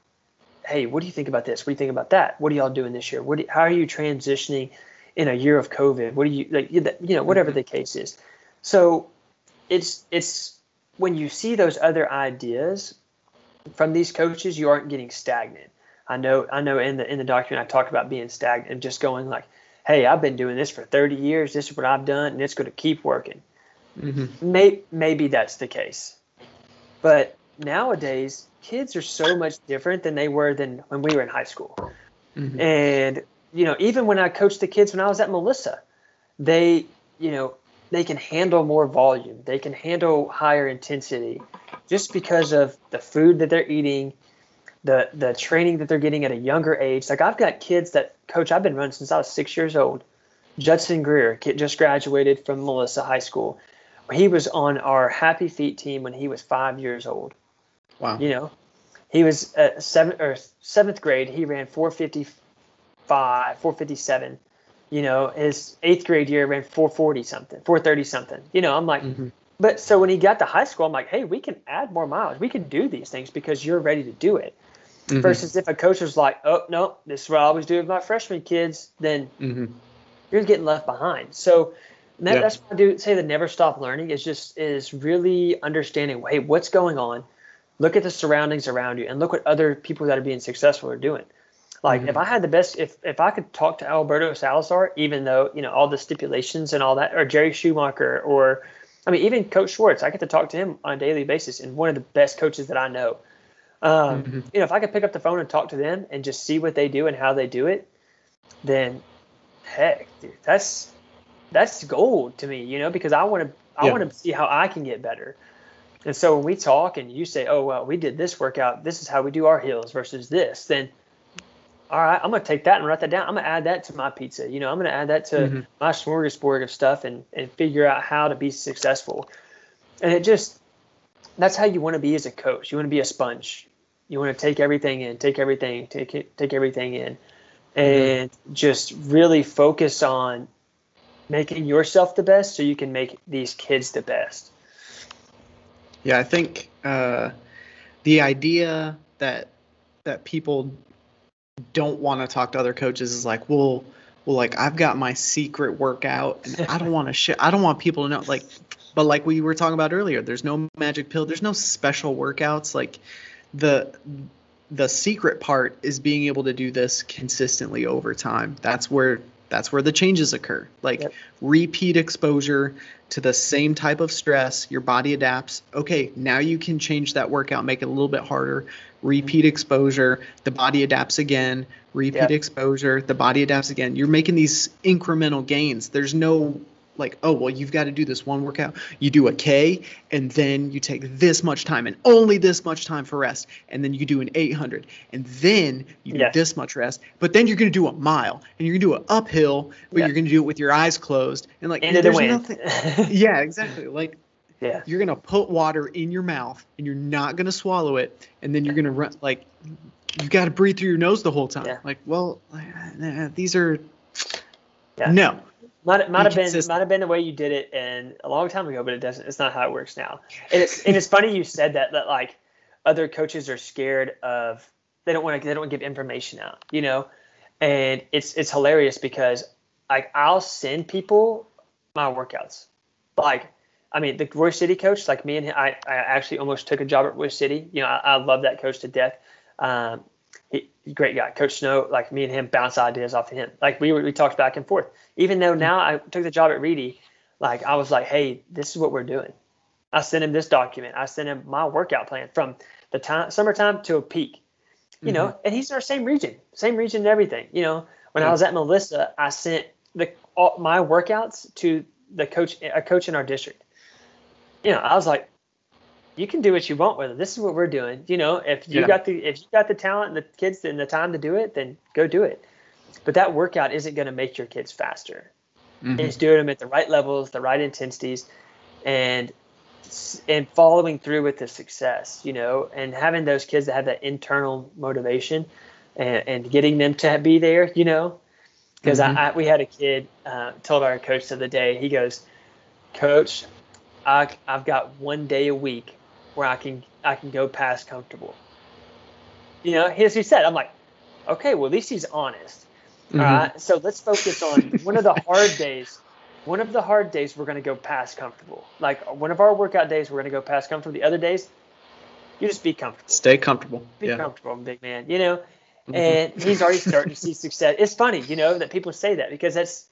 Speaker 2: Hey, what do you think about this? What do you think about that? What are y'all doing this year? What do, how are you transitioning in a year of COVID? What do you like? You know, whatever mm-hmm. the case is. So, it's it's when you see those other ideas from these coaches, you aren't getting stagnant I know I know in the in the document I talked about being stagnant and just going like, hey, I've been doing this for 30 years. This is what I've done, and it's going to keep working. Mm-hmm. May, maybe that's the case, but nowadays kids are so much different than they were than when we were in high school. Mm-hmm. And you know, even when I coached the kids when I was at Melissa, they you know they can handle more volume. They can handle higher intensity just because of the food that they're eating the the training that they're getting at a younger age. Like I've got kids that coach I've been running since I was six years old. Judson Greer just graduated from Melissa High School. He was on our Happy Feet team when he was five years old.
Speaker 1: Wow.
Speaker 2: You know, he was at seventh or seventh grade. He ran 455, 457. You know, his eighth grade year ran 440 something, 430 something. You know, I'm like, mm-hmm. but so when he got to high school, I'm like, hey, we can add more miles. We can do these things because you're ready to do it. Mm-hmm. Versus if a coach was like, oh, no, this is what I always do with my freshman kids, then mm-hmm. you're getting left behind. So that, yeah. that's what I do say the never stop learning is just is really understanding, hey, what's going on? Look at the surroundings around you and look what other people that are being successful are doing. Like mm-hmm. if I had the best, if if I could talk to Alberto Salazar, even though you know all the stipulations and all that, or Jerry Schumacher, or I mean even Coach Schwartz, I get to talk to him on a daily basis, and one of the best coaches that I know. Um, mm-hmm. You know, if I could pick up the phone and talk to them and just see what they do and how they do it, then heck, dude, that's that's gold to me. You know, because I want to I yeah. want to see how I can get better. And so when we talk and you say, "Oh well, we did this workout. This is how we do our hills versus this," then all right, I'm gonna take that and write that down. I'm gonna add that to my pizza. You know, I'm gonna add that to mm-hmm. my smorgasbord of stuff and and figure out how to be successful. And it just that's how you want to be as a coach. You want to be a sponge. You want to take everything in, take everything, take it, take everything in, mm-hmm. and mm-hmm. just really focus on making yourself the best, so you can make these kids the best.
Speaker 1: Yeah, I think uh, the idea that that people don't want to talk to other coaches is like, well, well, like I've got my secret workout, and I don't want to share. I don't want people to know. Like, but like we were talking about earlier, there's no magic pill. There's no special workouts. Like the the secret part is being able to do this consistently over time. That's where that's where the changes occur. Like yep. repeat exposure to the same type of stress, your body adapts. Okay, now you can change that workout, make it a little bit harder. Repeat mm-hmm. exposure, the body adapts again. Repeat yep. exposure, the body adapts again. You're making these incremental gains. There's no like, oh, well, you've got to do this one workout. You do a K, and then you take this much time and only this much time for rest. And then you do an 800, and then you do this much rest. But then you're going to do a mile, and you're going to do an uphill, but you're going to do it with your eyes closed. And like,
Speaker 2: and there's the nothing.
Speaker 1: yeah, exactly. Like, yeah. you're going to put water in your mouth, and you're not going to swallow it. And then you're going to run, like, you got to breathe through your nose the whole time. Yeah. Like, well, uh, these are. Yeah. No,
Speaker 2: might might have been might have been the way you did it and a long time ago, but it doesn't. It's not how it works now. And it's and it's funny you said that that like other coaches are scared of they don't want to they don't give information out, you know, and it's it's hilarious because like I'll send people my workouts, like I mean the Royse City coach, like me and him, I I actually almost took a job at Royse City. You know, I, I love that coach to death. Um, he, great guy, Coach Snow. Like me and him bounce ideas off of him. Like we we talked back and forth. Even though now I took the job at Reedy, like I was like, hey, this is what we're doing. I sent him this document. I sent him my workout plan from the time summertime to a peak. You mm-hmm. know, and he's in our same region, same region and everything. You know, when I was at Melissa, I sent the all, my workouts to the coach, a coach in our district. You know, I was like, you can do what you want with it. This is what we're doing. You know, if you yeah. got the if you got the talent and the kids and the time to do it, then go do it. But that workout isn't going to make your kids faster. Mm-hmm. It's doing them at the right levels, the right intensities, and and following through with the success. You know, and having those kids that have that internal motivation, and, and getting them to be there. You know, because mm-hmm. I, I, we had a kid uh, told our coach the other day. He goes, "Coach, I, I've got one day a week where I can I can go past comfortable. You know, as he said, I'm like, okay, well at least he's honest. Mm-hmm. All right, so let's focus on one of the hard days. One of the hard days we're going to go past comfortable. Like one of our workout days, we're going to go past comfortable. The other days, you just be comfortable.
Speaker 1: Stay comfortable.
Speaker 2: Be yeah. comfortable, big man. You know, mm-hmm. and he's already starting to see success. It's funny, you know, that people say that because that's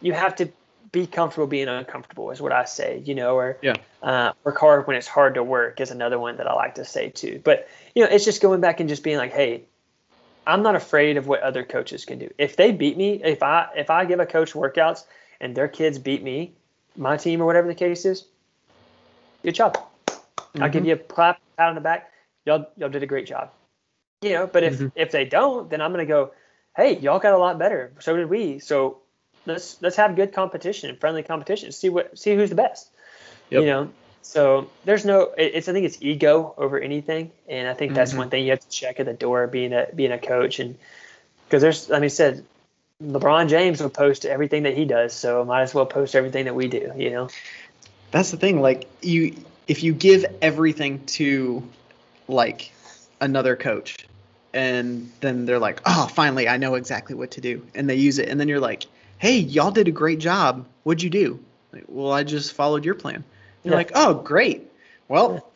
Speaker 2: you have to be comfortable being uncomfortable is what I say, you know, or
Speaker 1: yeah.
Speaker 2: uh, work hard when it's hard to work is another one that I like to say too. But you know, it's just going back and just being like, hey, I'm not afraid of what other coaches can do. If they beat me, if I if I give a coach workouts and their kids beat me, my team or whatever the case is, good job. Mm-hmm. I'll give mm-hmm. you a clap, pat on the back. Y'all y'all did a great job. You know, but if mm-hmm. if they don't, then I'm gonna go, hey, y'all got a lot better. So did we. So let's let's have good competition and friendly competition. See what see who's the best. Yep. You know, so there's no. It's I think it's ego over anything, and I think that's mm-hmm. one thing you have to check at the door being a being a coach, and because there's I mean said LeBron James will post everything that he does, so might as well post everything that we do. You know.
Speaker 1: That's the thing. Like you, if you give everything to like another coach, and then they're like, oh, finally, I know exactly what to do, and they use it, and then you're like hey, y'all did a great job. What'd you do? Like, well, I just followed your plan. You're yeah. like, oh, great. Well,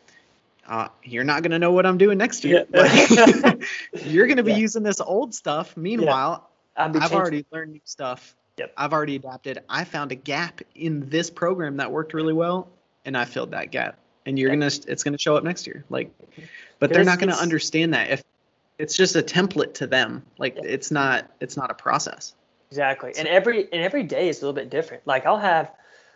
Speaker 1: uh, you're not going to know what I'm doing next year. Yeah. you're going to be yeah. using this old stuff. Meanwhile, I've already learned new stuff.
Speaker 2: Yep.
Speaker 1: I've already adapted. I found a gap in this program that worked really well, and I filled that gap. And you're gonna, it's gonna show up next year. Like, but they're not gonna understand that if it's just a template to them. Like, it's not, it's not a process.
Speaker 2: Exactly. And every and every day is a little bit different. Like I'll have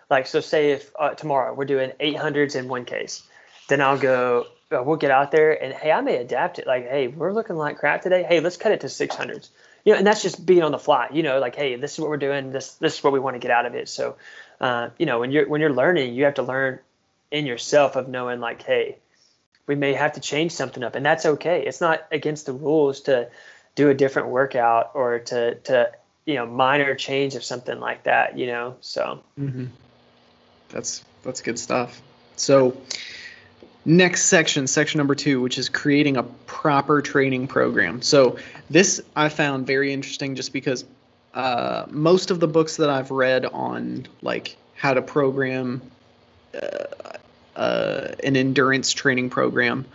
Speaker 2: like so say if uh, tomorrow we're doing 800s in one case, then I'll go uh, we'll get out there and hey, I may adapt it like hey, we're looking like crap today. Hey, let's cut it to 600s. You know, and that's just being on the fly. You know, like hey, this is what we're doing. This this is what we want to get out of it. So, uh, you know, when you're when you're learning, you have to learn in yourself of knowing like hey, we may have to change something up, and that's okay. It's not against the rules to do a different workout or to to you know minor change of something like that you know so.
Speaker 1: Mm-hmm. that's that's good stuff. So next section section number two which is creating a proper training program. So this i found very interesting just because uh, most of the books that i've read on like how to program uh, uh, an endurance training program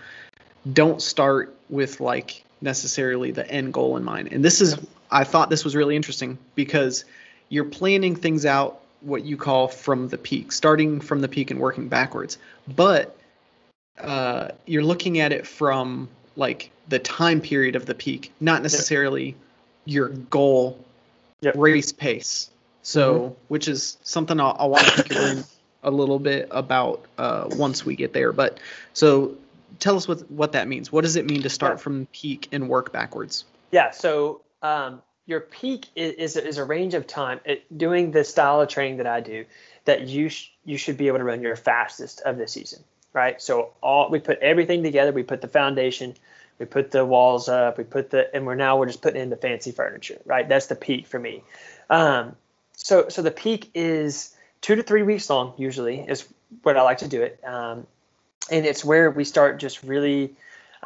Speaker 1: don't start with like necessarily the end goal in mind. And this is I thought this was really interesting because you're planning things out what you call from the peak, starting from the peak and working backwards. But uh, you're looking at it from like the time period of the peak, not necessarily yep. your goal yep. race pace. So, mm-hmm. which is something I'll, I'll want to learn a little bit about uh, once we get there. But so, tell us what what that means. What does it mean to start yeah. from peak and work backwards?
Speaker 2: Yeah. So um, your peak is, is, is, a range of time it, doing the style of training that I do that you sh- you should be able to run your fastest of the season, right? So all we put everything together. We put the foundation, we put the walls up, we put the and we're now we're just putting in the fancy furniture, right? That's the peak for me. Um, so so the peak is two to three weeks long. Usually is what I like to do it, um, and it's where we start just really.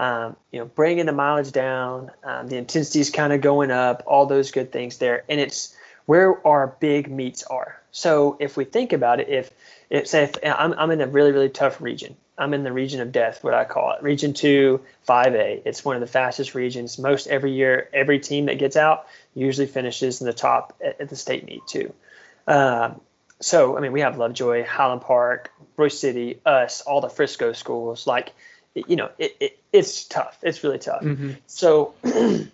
Speaker 2: Um, you know, bringing the mileage down, um, the intensity is kind of going up, all those good things there, and it's where our big meets are. So if we think about it, if, if say if I'm, I'm in a really really tough region, I'm in the region of death, what I call it, Region Two, 5A. It's one of the fastest regions. Most every year, every team that gets out usually finishes in the top at, at the state meet too. Um, so I mean, we have Lovejoy, Highland Park, Royse City, us, all the Frisco schools. Like, you know, it, it it's tough. It's really tough. Mm-hmm. So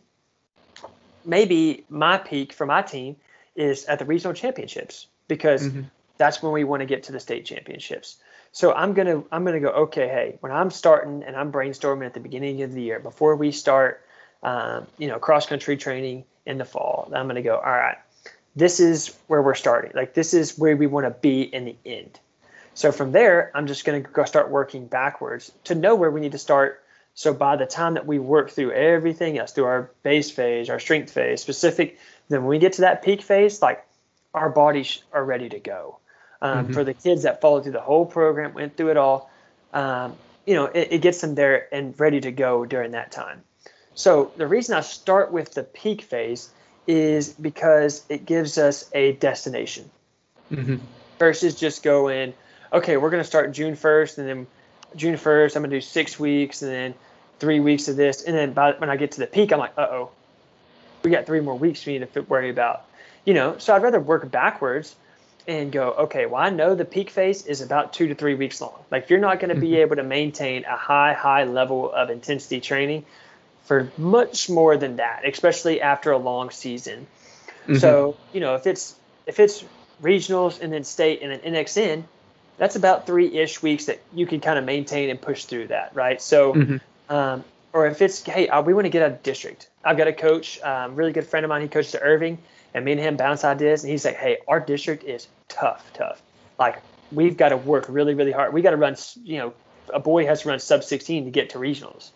Speaker 2: maybe my peak for my team is at the regional championships because mm-hmm. that's when we want to get to the state championships. So I'm gonna I'm gonna go okay. Hey, when I'm starting and I'm brainstorming at the beginning of the year before we start, um, you know, cross country training in the fall, I'm gonna go. All right, this is where we're starting. Like this is where we want to be in the end. So from there, I'm just gonna go start working backwards to know where we need to start. So by the time that we work through everything else, through our base phase, our strength phase, specific, then when we get to that peak phase, like our bodies are ready to go. Um, mm-hmm. For the kids that followed through the whole program, went through it all, um, you know, it, it, gets them there and ready to go during that time. So the reason I start with the peak phase is because it gives us a destination mm-hmm. versus just going, okay, we're going to start June 1st and then June 1st, I'm going to do six weeks and then three weeks of this. And then by, when I get to the peak, I'm like, uh oh, we got three more weeks we need to worry about you know, so I'd rather work backwards and go, okay, well, I know the peak phase is about two to three weeks long. Like, you're not going to be mm-hmm. able to maintain a high, high level of intensity training for much more than that, especially after a long season. Mm-hmm. So, you know, if it's if it's regionals and then state and then NXN, that's about three ish weeks that you can kind of maintain and push through that, right? So, mm-hmm. um, or if it's hey, uh, we want to get a district. I've got a coach, um, really good friend of mine. He coaches at Irving and me and him bounce ideas. And he's like, hey, our district is tough, tough. Like we've got to work really, really hard. We got to run, you know, a boy has to run sub 16 to get to regionals.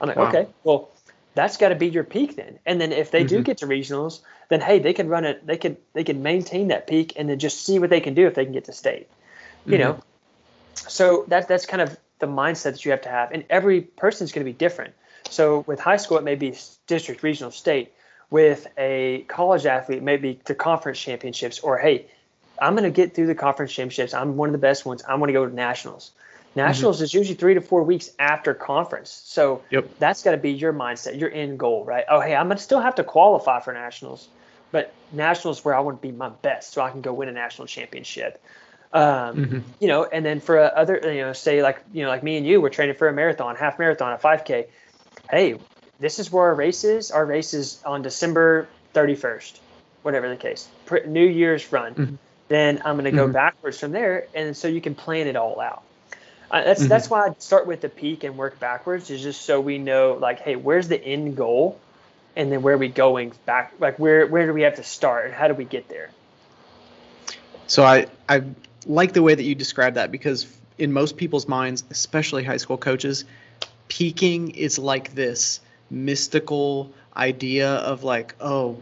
Speaker 2: I'm like, wow. okay, well, that's got to be your peak then. And then if they mm-hmm. do get to regionals, then hey, they can run it. They can they can maintain that peak and then just see what they can do if they can get to state. You mm-hmm. know, so that's that's kind of the mindset that you have to have, and every person's going to be different. So with high school, it may be district, regional, state with a college athlete, maybe the conference championships, or hey, I'm going to get through the conference championships. I'm one of the best ones. I'm going to go to nationals. Nationals mm-hmm. is usually three to four weeks after conference. So yep. that's got to be your mindset, your end goal, right? Oh, hey, I'm going to still have to qualify for nationals, but nationals is where I want to be my best so I can go win a national championship. Um, mm-hmm. You know, and then for other, you know, say like, you know, like me and you, we're training for a marathon, half marathon, a 5K. Hey, this is where our race is. Our race is on December 31st, whatever the case, New Year's run. Mm-hmm. Then I'm going to go mm-hmm. backwards from there, and so you can plan it all out. Uh, that's mm-hmm. that's why I start with the peak and work backwards, is just so we know, like, hey, where's the end goal, and then where are we going back? Like, where where do we have to start, and how do we get there?
Speaker 1: So I I like the way that you describe that because in most people's minds, especially high school coaches, peaking is like this mystical idea of like oh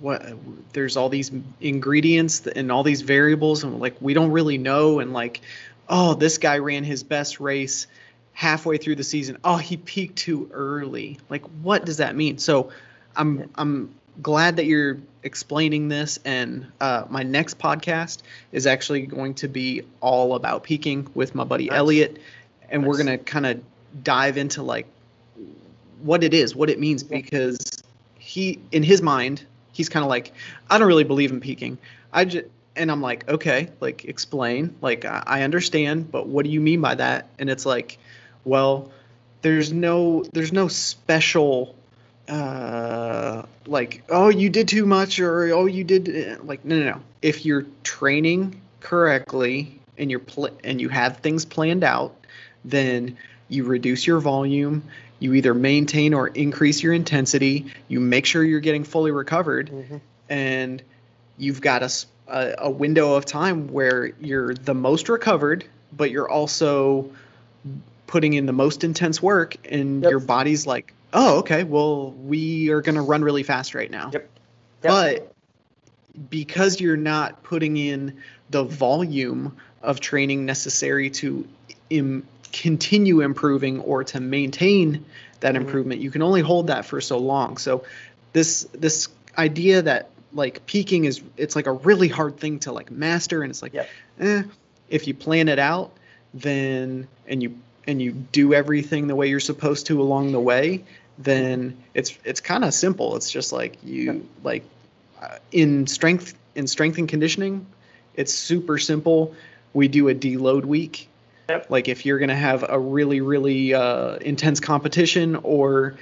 Speaker 1: what there's all these ingredients and all these variables and like we don't really know and like oh this guy ran his best race halfway through the season. Oh he peaked too early. Like what does that mean? So i'm i'm glad that you're explaining this and uh, my next podcast is actually going to be all about peaking with my buddy nice. elliot and nice. we're going to kind of dive into like what it is, what it means, because he, in his mind, he's kind of like, I don't really believe in peaking. I just, and I'm like, okay, like explain. Like I, I understand, but what do you mean by that? And it's like, well, there's no, there's no special, uh, like, oh, you did too much, or oh, you did like, no, no, no. If you're training correctly and you're pl- and you have things planned out, then you reduce your volume you either maintain or increase your intensity you make sure you're getting fully recovered mm-hmm. and you've got a, a, a, window of time where you're the most recovered but you're also putting in the most intense work and yep. your body's like oh okay well we are going to run really fast right now
Speaker 2: yep.
Speaker 1: Yep. but because you're not putting in the volume of training necessary to Im- continue improving or to maintain that mm-hmm. improvement, you can only hold that for so long. So this this idea that like peaking is it's like a really hard thing to like master and it's like yep. eh, if you plan it out then and you and you do everything the way you're supposed to along the way then it's it's kind of simple it's just like you yep. like uh, in strength in strength and conditioning it's super simple we do a deload week yep. like if you're going to have a really really uh, intense competition or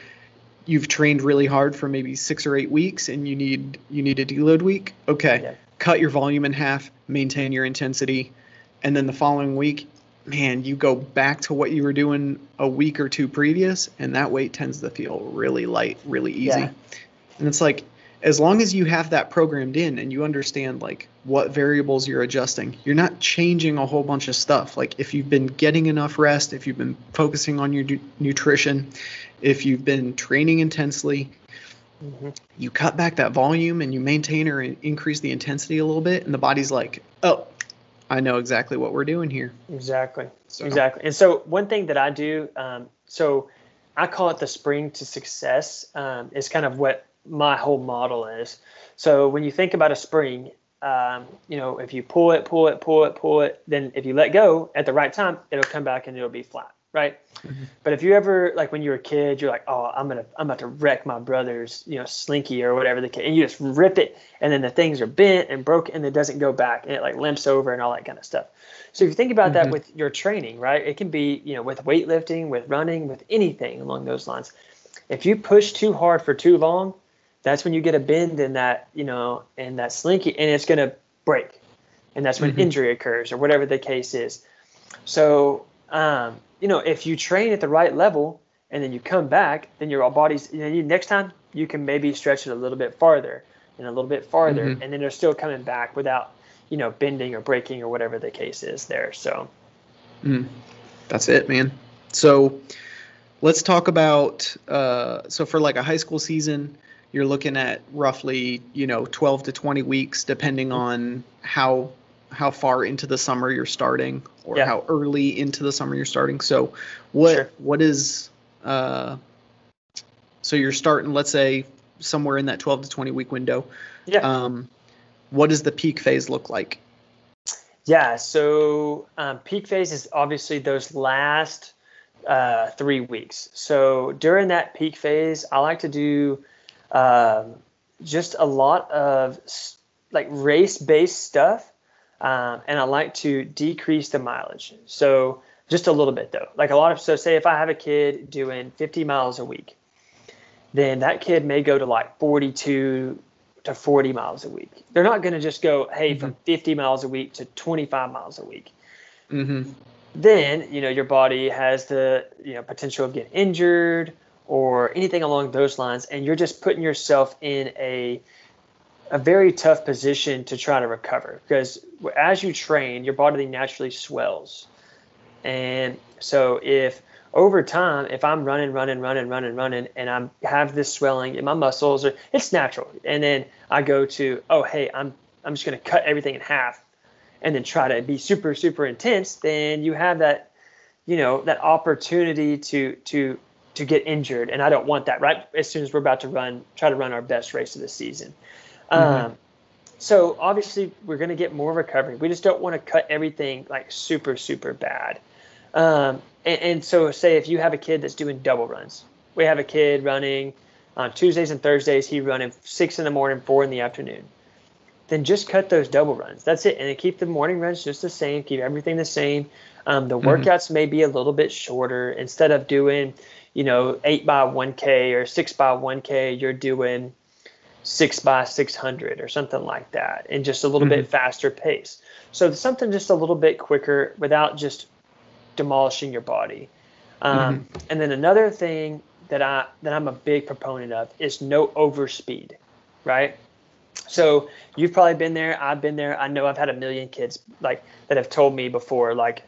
Speaker 1: you've trained really hard for maybe six or eight weeks and you need you need a deload week okay yeah. cut your volume in half maintain your intensity and then the following week man you go back to what you were doing a week or two previous and that weight tends to feel really light really easy yeah. and it's like as long as you have that programmed in and you understand like what variables you're adjusting you're not changing a whole bunch of stuff like if you've been getting enough rest if you've been focusing on your nutrition if you've been training intensely, mm-hmm. you cut back that volume and you maintain or increase the intensity a little bit, and the body's like, oh, I know exactly what we're doing here.
Speaker 2: Exactly. So. Exactly. And so one thing that I do, um, so I call it the spring to success. Um, is kind of what my whole model is. So when you think about a spring, um, you know, if you pull it, pull it, pull it, pull it, then if you let go at the right time, it'll come back and it'll be flat right? Mm-hmm. But if you ever like when you were a kid, you're like, oh, I'm gonna I'm about to wreck my brother's you know slinky or whatever the case, and you just rip it, and then the things are bent and broken, and it doesn't go back, and it like limps over and all that kind of stuff. So if you think about mm-hmm. that with your training, right? It can be you know with weightlifting, with running, with anything along those lines. If you push too hard for too long, that's when you get a bend in that you know in that slinky, and it's gonna break, and that's when mm-hmm. injury occurs or whatever the case is. So um, you know, if you train at the right level and then you come back, then your body's, you know, you, next time you can maybe stretch it a little bit farther and a little bit farther, mm-hmm. and then they're still coming back without, you know, bending or breaking or whatever the case is there. So,
Speaker 1: mm. that's it, man. So, let's talk about, uh, so for like a high school season, you're looking at roughly, you know, 12 to 20 weeks, depending mm-hmm. on how how far into the summer you're starting or yeah. how early into the summer you're starting. So what sure. what is uh so you're starting let's say somewhere in that 12 to 20 week window.
Speaker 2: Yeah.
Speaker 1: Um what does the peak phase look like?
Speaker 2: Yeah, so um, peak phase is obviously those last uh, three weeks. So during that peak phase, I like to do um, just a lot of like race based stuff um, and I like to decrease the mileage. So just a little bit though. Like a lot of so say if I have a kid doing 50 miles a week, then that kid may go to like 42 to 40 miles a week. They're not going to just go, hey, mm-hmm. from 50 miles a week to 25 miles a week.
Speaker 1: Mm-hmm.
Speaker 2: Then you know your body has the you know potential of getting injured or anything along those lines, and you're just putting yourself in a a very tough position to try to recover because as you train, your body naturally swells. And so if over time, if I'm running, running, running, running, running, and I'm have this swelling in my muscles, or it's natural, and then I go to, oh hey, I'm I'm just gonna cut everything in half, and then try to be super super intense, then you have that, you know, that opportunity to to to get injured, and I don't want that. Right as soon as we're about to run, try to run our best race of the season. Mm-hmm. Um, so obviously we're going to get more recovery. We just don't want to cut everything like super super bad. Um, and, and, so say if you have a kid that's doing double runs, we have a kid running on Tuesdays and Thursdays. He running six in the morning, four in the afternoon. Then just cut those double runs. That's it, and then keep the morning runs just the same. Keep everything the same. Um, the mm-hmm. workouts may be a little bit shorter. Instead of doing, you know, eight by one k or six by one k, you're doing six by 600 or something like that and just a little mm-hmm. bit faster pace. So something just a little bit quicker without just demolishing your body. Um, mm-hmm. And then another thing that I that I'm a big proponent of is no overspeed, right? So you've probably been there. I've been there. I know I've had a million kids like that have told me before, like,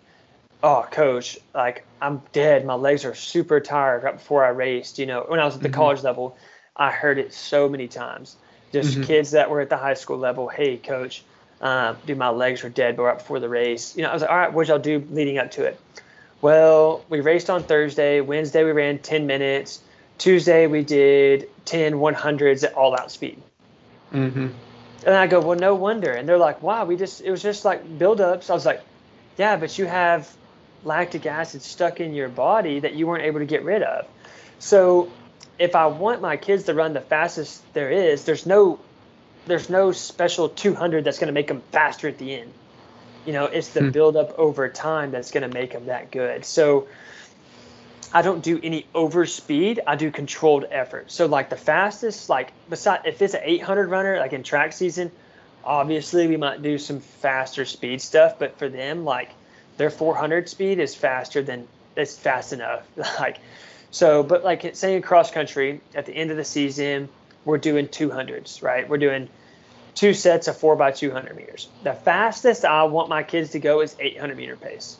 Speaker 2: "Oh, coach, like I'm dead. My legs are super tired right before I raced." You know, when I was at the mm-hmm. college level, I heard it so many times. just
Speaker 1: Mhm.
Speaker 2: kids that were at the high school level. Hey, coach, um, dude, my legs were dead, but right before the race. You know, I was like, all right, what y'all do leading up to it? Well, we raced on Thursday. Wednesday, we ran 10 minutes. Tuesday, we did 10 100s at all out speed.
Speaker 1: Mm-hmm.
Speaker 2: And I go, well, no wonder. And they're like, wow, we just, it was just like buildups. I was like, yeah, but you have lactic acid stuck in your body that you weren't able to get rid of. So if I want my kids to run the fastest there is, there's no, there's no special 200 that's going to make them faster at the end. You know, it's the
Speaker 1: Hmm.
Speaker 2: buildup over time that's going to make them that good. So I don't do any over speed. I do controlled effort. So like the fastest, like beside if it's an 800 runner, like in track season, obviously we might do some faster speed stuff. But for them, like their 400 speed is faster than it's fast enough. Like so, but like say in cross country at the end of the season, we're doing 200s, right? We're doing two sets of four by 200 meters. The fastest I want my kids to go is 800 meter pace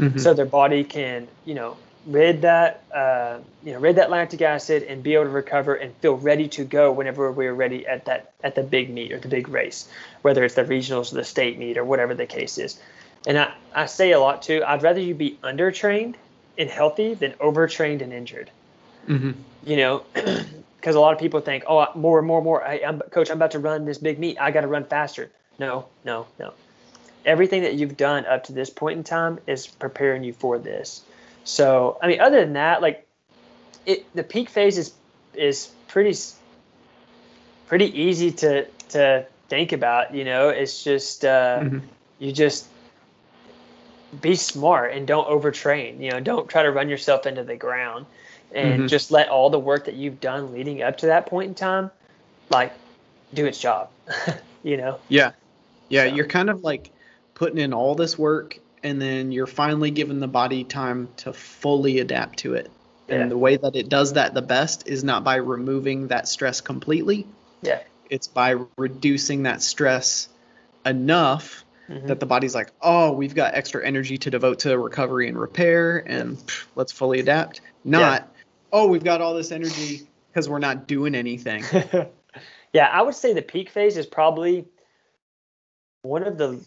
Speaker 1: Mm-hmm.
Speaker 2: so their body can you know rid that uh, you know rid that lactic acid and be able to recover and feel ready to go whenever we're ready at that at the big meet or the big race whether it's the regionals or the state meet or whatever the case is and i, I say a lot too i'd rather you be undertrained and healthy than overtrained and injured.
Speaker 1: Mm-hmm.
Speaker 2: you know because a lot of people think oh more and more and more. I, I'm, coach i'm about to run this big meet. I got to run faster. No no no. Everything that you've done up to this point in time is preparing you for this. So i mean other than that like it the peak phase is is pretty pretty easy to to think about you know? It's just uh
Speaker 1: Mhm.
Speaker 2: you just be smart and don't overtrain you know don't try to run yourself into the ground and
Speaker 1: Mhm.
Speaker 2: just let all the work that you've done leading up to that point in time like do its job you know
Speaker 1: Yeah. Yeah,
Speaker 2: So-
Speaker 1: you're kind of like putting in all this work and then you're finally giving the body time to fully adapt to it.
Speaker 2: Yeah.
Speaker 1: And the way that it does that the best is not by removing that stress completely.
Speaker 2: Yeah.
Speaker 1: It's by reducing that stress enough
Speaker 2: Mhm.
Speaker 1: that the body's like, "Oh, we've got extra energy to devote to recovery and repair and pff, let's fully adapt." Not, "Oh, we've got all this energy because we're not doing anything."
Speaker 2: yeah, I would say the peak phase is probably one of the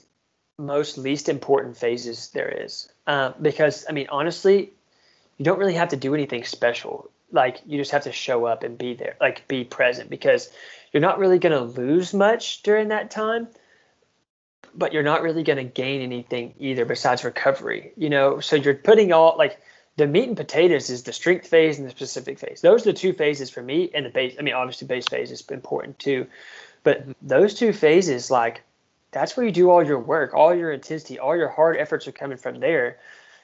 Speaker 2: most least important phases there is. Um, because, I mean, honestly, you don't really have to do anything special. Like, you just have to show up and be there, like, be present because you're not really going to lose much during that time, but you're not really going to gain anything either besides recovery, you know? So you're putting all, like, the meat and potatoes is the strength phase and the specific phase. Those are the two phases for me. And the base, I mean, obviously, base phase is important too. But mm-hmm. those two phases, like, that's where you do all your work, all your intensity, all your hard efforts are coming from there.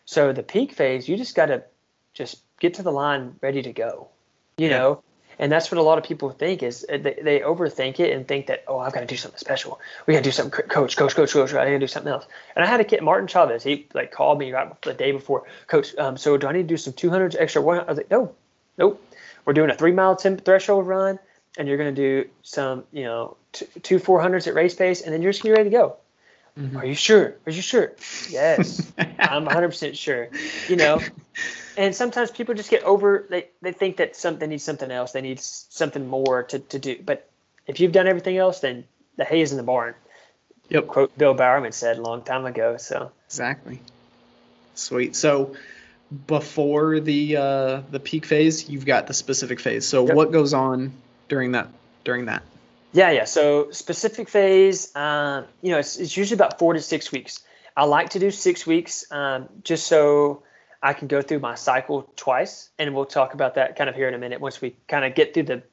Speaker 2: So the peak phase, you just got to just get to the line ready to go, you
Speaker 1: Yeah.
Speaker 2: know? And that's what a lot of people think is uh, they, they overthink it and think that, oh, I've got to do something special. We got to do something, coach, coach, coach, coach. I got to do something else. And I had a kid, Martin Chavez, he like called me right the day before, coach, um, so do I need to do some 200s extra one? I was like, no, nope. We're doing a three mile temp threshold run and you're going to do some, you know, two, two 400s at race pace and then you're just going to be ready to go.
Speaker 1: Mhm.
Speaker 2: Are you sure? Are you sure? Yes, I'm 100% sure. You know, and sometimes people just get over. They they think that some they need something else. They need something more to, to do. But if you've done everything else, then the hay is in the barn.
Speaker 1: Yep.
Speaker 2: Quote Bill Bowerman said a long time ago. So
Speaker 1: Exactly. Sweet. So before the uh, the peak phase, you've got the specific phase. So
Speaker 2: Yep.
Speaker 1: what goes on during that during that?
Speaker 2: yeah, yeah. So specific phase, um, you know, it's, it's usually about four to six weeks. I like to do six weeks um, just so I can go through my cycle twice, and we'll talk about that kind of here in a minute once we kind of get through the,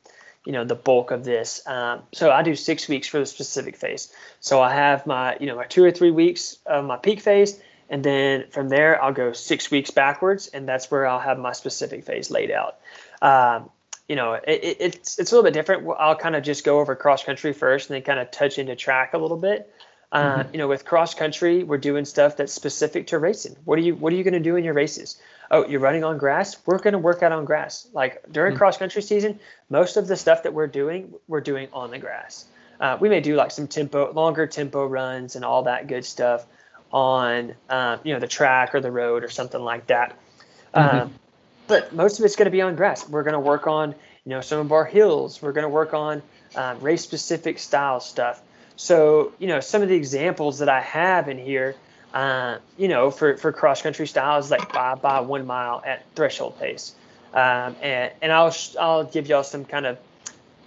Speaker 2: you know, the bulk of this. Um, so I do six weeks for the specific phase. So I have my, you know, my two or three weeks of my peak phase, and then from there I'll go six weeks backwards, and that's where I'll have my specific phase laid out. Um, you know, it, it, it's it's a little bit different. I'll kind of just go over cross country first, and then kind of touch into track a little bit. Uh, You know, with cross country, we're doing stuff that's specific to racing. What are you What are you going to do in your races? Oh, you're running on grass. We're going to work out on grass. Like during
Speaker 1: Mhm.
Speaker 2: cross country season, most of the stuff that we're doing, we're doing on the grass. Uh, we may do like some tempo, longer tempo runs and all that good stuff on, uh, you know, the track or the road or something like that. Um, but most of it's going to be on grass. We're going to work on, you know, some of our hills. We're going to work on um, race specific style stuff. So, you know, some of the examples that I have in here, uh, you know, for, for cross country styles, like five by one mile at threshold pace. Um, and, and I'll, I'll give y'all some kind of,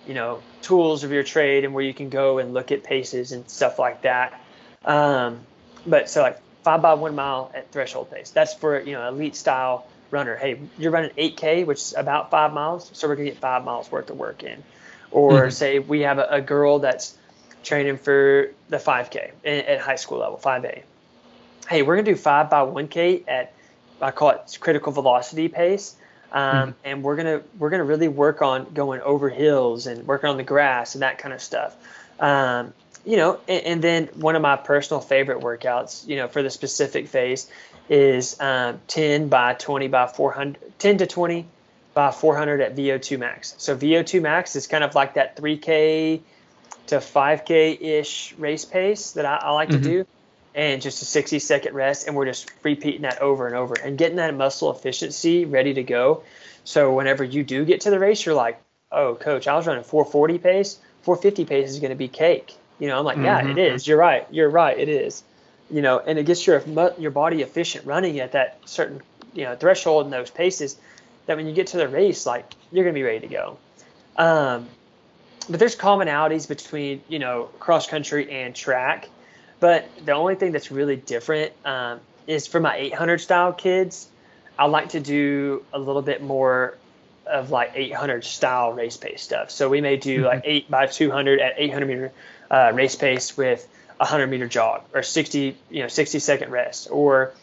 Speaker 2: you know, tools of your trade and where you can go and look at paces and stuff like that. Um, but so like five by one mile at threshold pace, that's for, you know, elite style runner. Hey, you're running 8K, which is about five miles. So we're going to get five miles worth of work in. Or mm-hmm. say we have a, a, girl that's training for the 5K at, at high school level, 5A. Hey, we're going to do five by 1K at, I call it critical velocity pace. Um, mm-hmm. and we're gonna we're gonna really work on going over hills and working on the grass and that kind of stuff. Um, you know, and, and, then one of my personal favorite workouts, you know, for the specific phase is um, 10 by 20 by 400, 10 to 20 by 400 at VO2 max. So VO2 max is kind of like that 3K to 5K ish race pace that I, I like mm-hmm. to do, and just a 60 second rest, and we're just repeating that over and over and getting that muscle efficiency ready to go. So whenever you do get to the race, you're like, oh, coach, I was running 440 pace. 450 pace is going to be cake. You know, I'm like, yeah, mm-hmm. it is. You're right. You're right. It is you know, and it gets your your body efficient running at that certain you know threshold and those paces that when you get to the race, like you're gonna be ready to go. Um, but there's commonalities between you know cross country and track, but the only thing that's really different um, is for my 800 style kids. I like to do a little bit more of like 800 style race pace stuff. So we may do mm-hmm. like 8 by 200 at 800 meter uh, race pace with a 100 meter jog or 60 you know 60 second rest or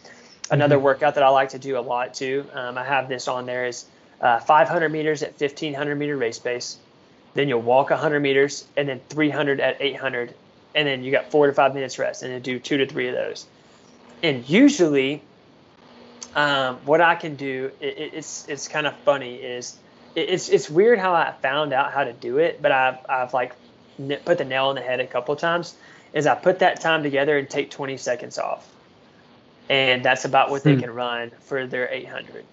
Speaker 2: another mm-hmm. workout that I like to do a lot too. Um, I have this on there is uh, 500 meters at 1500 meter race pace. Then you'll walk 100 meters and then 300 at 800, and then you got four to five minutes rest, and then do two to three of those. And usually, um, what I can do, it, it's it's kind of funny is it, it's it's weird how I found out how to do it, but I've I've like put the nail on the head a couple times is I put that time together and take 20 seconds off. And that's about what hmm. they can run for their 800.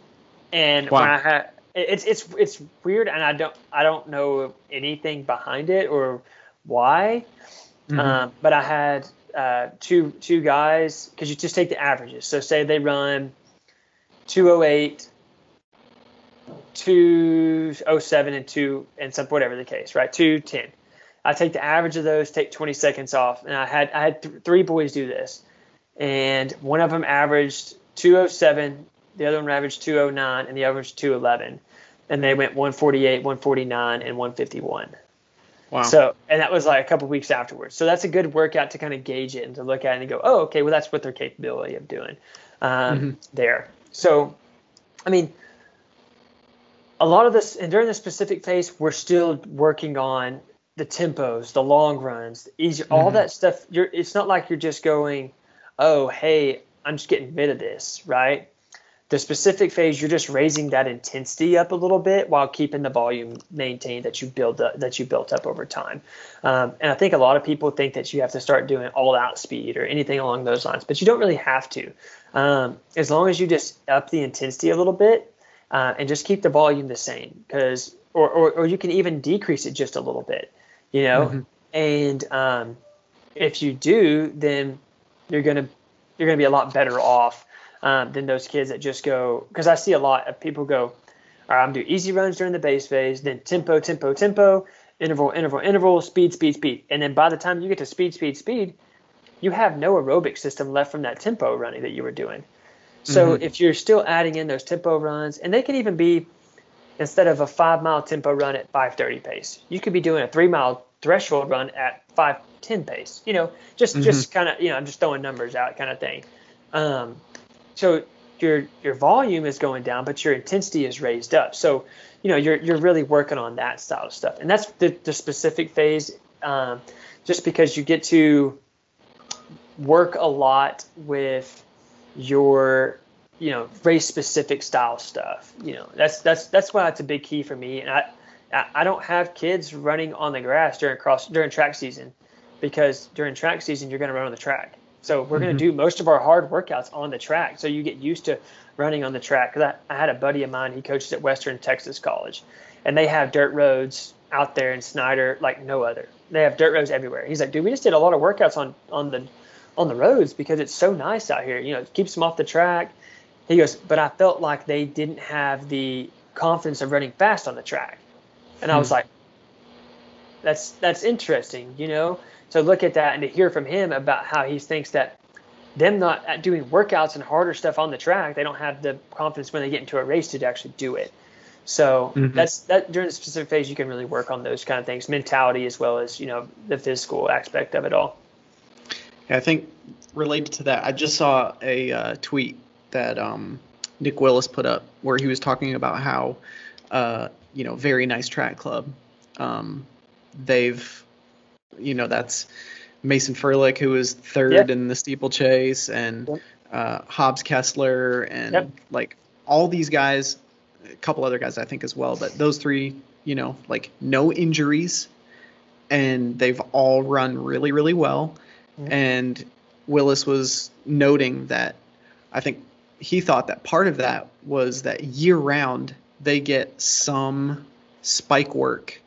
Speaker 2: And wow. when I had it's it's it's weird and I don't I don't know anything behind it or why. Mm-hmm. Um, but I had uh, two two guys because you just take the averages. So say they run 208, 207, and two and some whatever the case, right? 210. I take the average of those, take 20 seconds off, and I had I had th- three boys do this, and one of them averaged 207, the other one averaged 209, and the other was 211, and they went 148, 149, and 151. Wow. So, and that was like a couple weeks afterwards. So that's a good workout to kind of gauge it and to look at it and go, oh, okay, well that's what their capability of doing um, mm-hmm. there. So, I mean, a lot of this, and during this specific phase, we're still working on the tempos, the long runs, the easy, mm-hmm. all that stuff. You're, it's not like you're just going, oh, hey, I'm just getting rid of this, right? The specific phase, you're just raising that intensity up a little bit while keeping the volume maintained that you build up, that you built up over time. Um, and I think a lot of people think that you have to start doing all out speed or anything along those lines, but you don't really have to. Um, as long as you just up the intensity a little bit uh, and just keep the volume the same, because or, or, or you can even decrease it just a little bit you know mm-hmm. and um, if you do then you're gonna you're gonna be a lot better off um, than those kids that just go because i see a lot of people go all right i'm doing easy runs during the base phase then tempo tempo tempo interval interval interval speed speed speed and then by the time you get to speed speed speed you have no aerobic system left from that tempo running that you were doing so mm-hmm. if you're still adding in those tempo runs and they can even be instead of a five mile tempo run at 530 pace. You could be doing a three mile threshold run at 510 pace. You know, just mm-hmm. just kind of you know, I'm just throwing numbers out kind of thing. Um, so your your volume is going down, but your intensity is raised up. So you know you're you're really working on that style of stuff, and that's the, the specific phase. Um, just because you get to work a lot with your you know race specific style stuff you know that's that's that's why it's a big key for me and i i don't have kids running on the grass during cross during track season because during track season you're going to run on the track so we're mm-hmm. going to do most of our hard workouts on the track so you get used to running on the track because I, I had a buddy of mine he coaches at western texas college and they have dirt roads out there in Snyder like no other. They have dirt roads everywhere. He's like, dude, we just did a lot of workouts on on the on the roads because it's so nice out here. You know, it keeps them off the track. He goes, but I felt like they didn't have the confidence of running fast on the track. And I was hmm. like, that's that's interesting, you know. To look at that and to hear from him about how he thinks that them not doing workouts and harder stuff on the track, they don't have the confidence when they get into a race to actually do it. So mm-hmm. that's that during the specific phase you can really work on those kind of things, mentality as well as you know the physical aspect of it all.
Speaker 1: Yeah, I think related to that, I just saw a uh, tweet that um, Nick Willis put up where he was talking about how uh, you know very nice track club. Um, they've you know that's Mason Ferlic who was third yep. in the steeplechase and yep. uh, Hobbs Kessler and yep. like all these guys a couple other guys I think as well, but those three, you know, like no injuries, and they've all run really, really well. And Willis was noting that I think he thought that part of that was that year round they get some spike work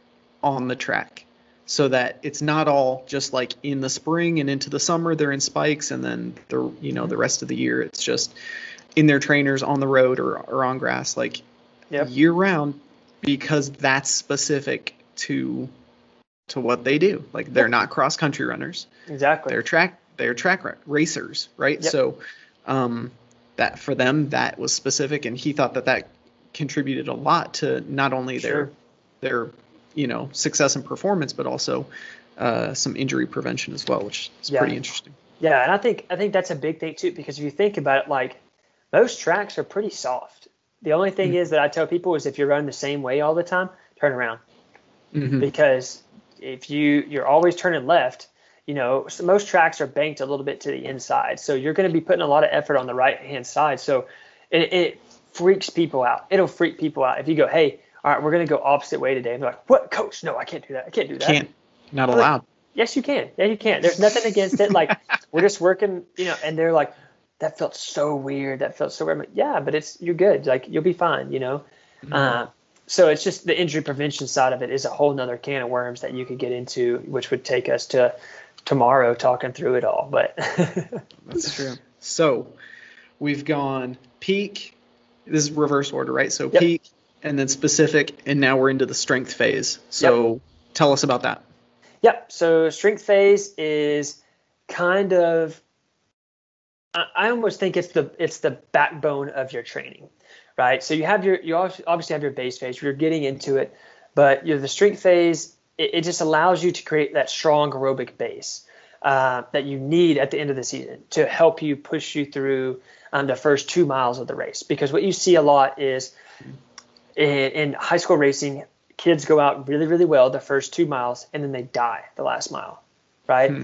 Speaker 1: on the track so that it's not all just like in the spring and into the summer they're in spikes and then the you know the rest of the year it's just in their trainers on the road or, or on grass like yep. year round because that's specific to to what they do. Like they're not cross country runners.
Speaker 2: Exactly.
Speaker 1: They're track they're track racers, right? Yep. So um, that for them that was specific, and he thought that that contributed a lot to not only sure. their their you know success and performance, but also uh, some injury prevention as well, which is yeah. pretty interesting.
Speaker 2: Yeah, and I think I think that's a big thing too because if you think about it, like most tracks are pretty soft. The only thing mm-hmm. is that I tell people is if you're running the same way all the time, turn around. Mm-hmm. Because if you you're always turning left, you know, so most tracks are banked a little bit to the inside. So you're going to be putting a lot of effort on the right hand side. So it, it, freaks people out. It'll freak people out if you go, hey, all right, we're going to go opposite way today. And they're like, what, coach? No, I can't do that. I can't do that.
Speaker 1: Can't. Not allowed. Like,
Speaker 2: yes, you can. Yeah, you can. There's nothing against it. Like we're just working, you know, and they're like, that felt so weird. That felt so weird. Like, yeah, but it's you're good. Like you'll be fine. You know. Mm-hmm. Uh, so it's just the injury prevention side of it is a whole nother can of worms that you could get into, which would take us to tomorrow talking through it all. But
Speaker 1: that's true. So we've gone peak. This is reverse order, right? So yep. peak and then specific, and now we're into the strength phase. So yep. tell us about that.
Speaker 2: Yep. So strength phase is kind of I almost think it's the it's the backbone of your training, right? So you have your you obviously have your base phase. You're getting into it, but you know, the strength phase it, it, just allows you to create that strong aerobic base uh, that you need at the end of the season to help you push you through um, the first two miles of the race. Because what you see a lot is in, in high school racing, kids go out really really well the first two miles and then they die the last mile, right? Hmm.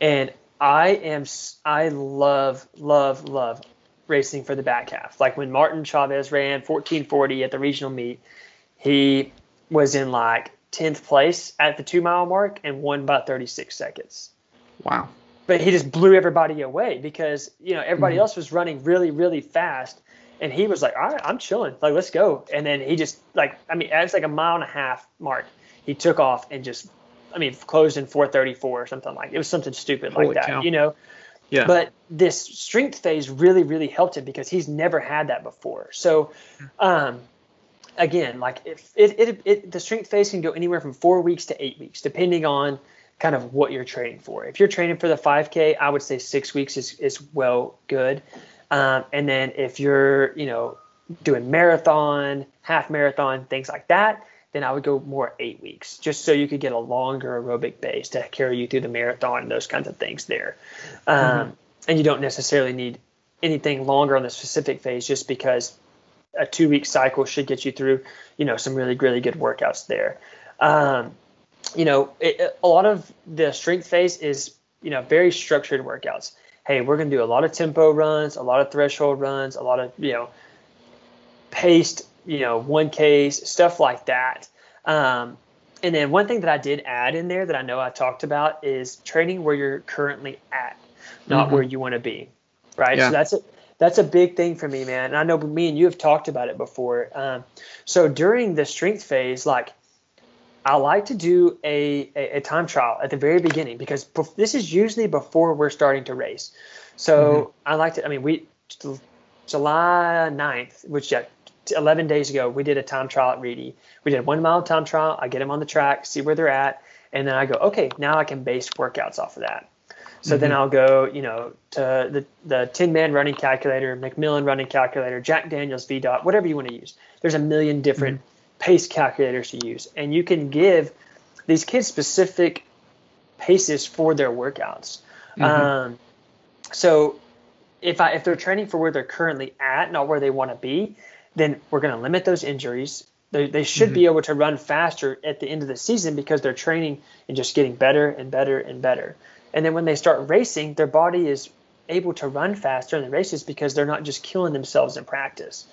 Speaker 2: And I am I love love love racing for the back half. Like when Martin Chavez ran 1440 at the regional meet, he was in like 10th place at the 2 mile mark and won by 36 seconds.
Speaker 1: Wow.
Speaker 2: But he just blew everybody away because, you know, everybody mm-hmm. else was running really really fast and he was like, "All right, I'm chilling. Like let's go." And then he just like I mean, it's like a mile and a half mark. He took off and just I mean, closed in 434 or something like it was something stupid Holy like that, cow. you know. Yeah. But this strength phase really, really helped him because he's never had that before. So, um, again, like if it, it, it, the strength phase can go anywhere from four weeks to eight weeks, depending on kind of what you're training for. If you're training for the 5K, I would say six weeks is, is well good. Um, and then if you're, you know, doing marathon, half marathon, things like that, then I would go more eight weeks, just so you could get a longer aerobic base to carry you through the marathon and those kinds of things there. Um, mm-hmm. And you don't necessarily need anything longer on the specific phase, just because a two week cycle should get you through, you know, some really really good workouts there. Um, you know, it, a lot of the strength phase is you know very structured workouts. Hey, we're gonna do a lot of tempo runs, a lot of threshold runs, a lot of you know paced you know, 1Ks, stuff like that. Um, and then one thing that I did add in there that I know I talked about is training where you're currently at, not mm-hmm. where you want to be. Right. Yeah. So that's a that's a big thing for me, man. And I know me and you have talked about it before. Um, so during the strength phase, like I like to do a, a, a, time trial at the very beginning because this is usually before we're starting to race. So mm-hmm. I like to, I mean, we, July 9th, which yeah, 11 days ago, we did a time trial at Reedy. We did a one mile time trial. I get them on the track, see where they're at. And then I go, okay, now I can base workouts off of that. So mm-hmm. then I'll go, you know, to the, the Tinman running calculator, McMillan running calculator, Jack Daniels VDOT, whatever you want to use. There's a million different mm-hmm pace calculators to use, and you can give these kids specific paces for their workouts. Mm-hmm. Um, so if I if they're training for where they're currently at, not where they want to be, then we're going to limit those injuries. They, they should mm-hmm. be able to run faster at the end of the season because they're training and just getting better and better and better. And then when they start racing, their body is able to run faster in the races because they're not just killing themselves in practice.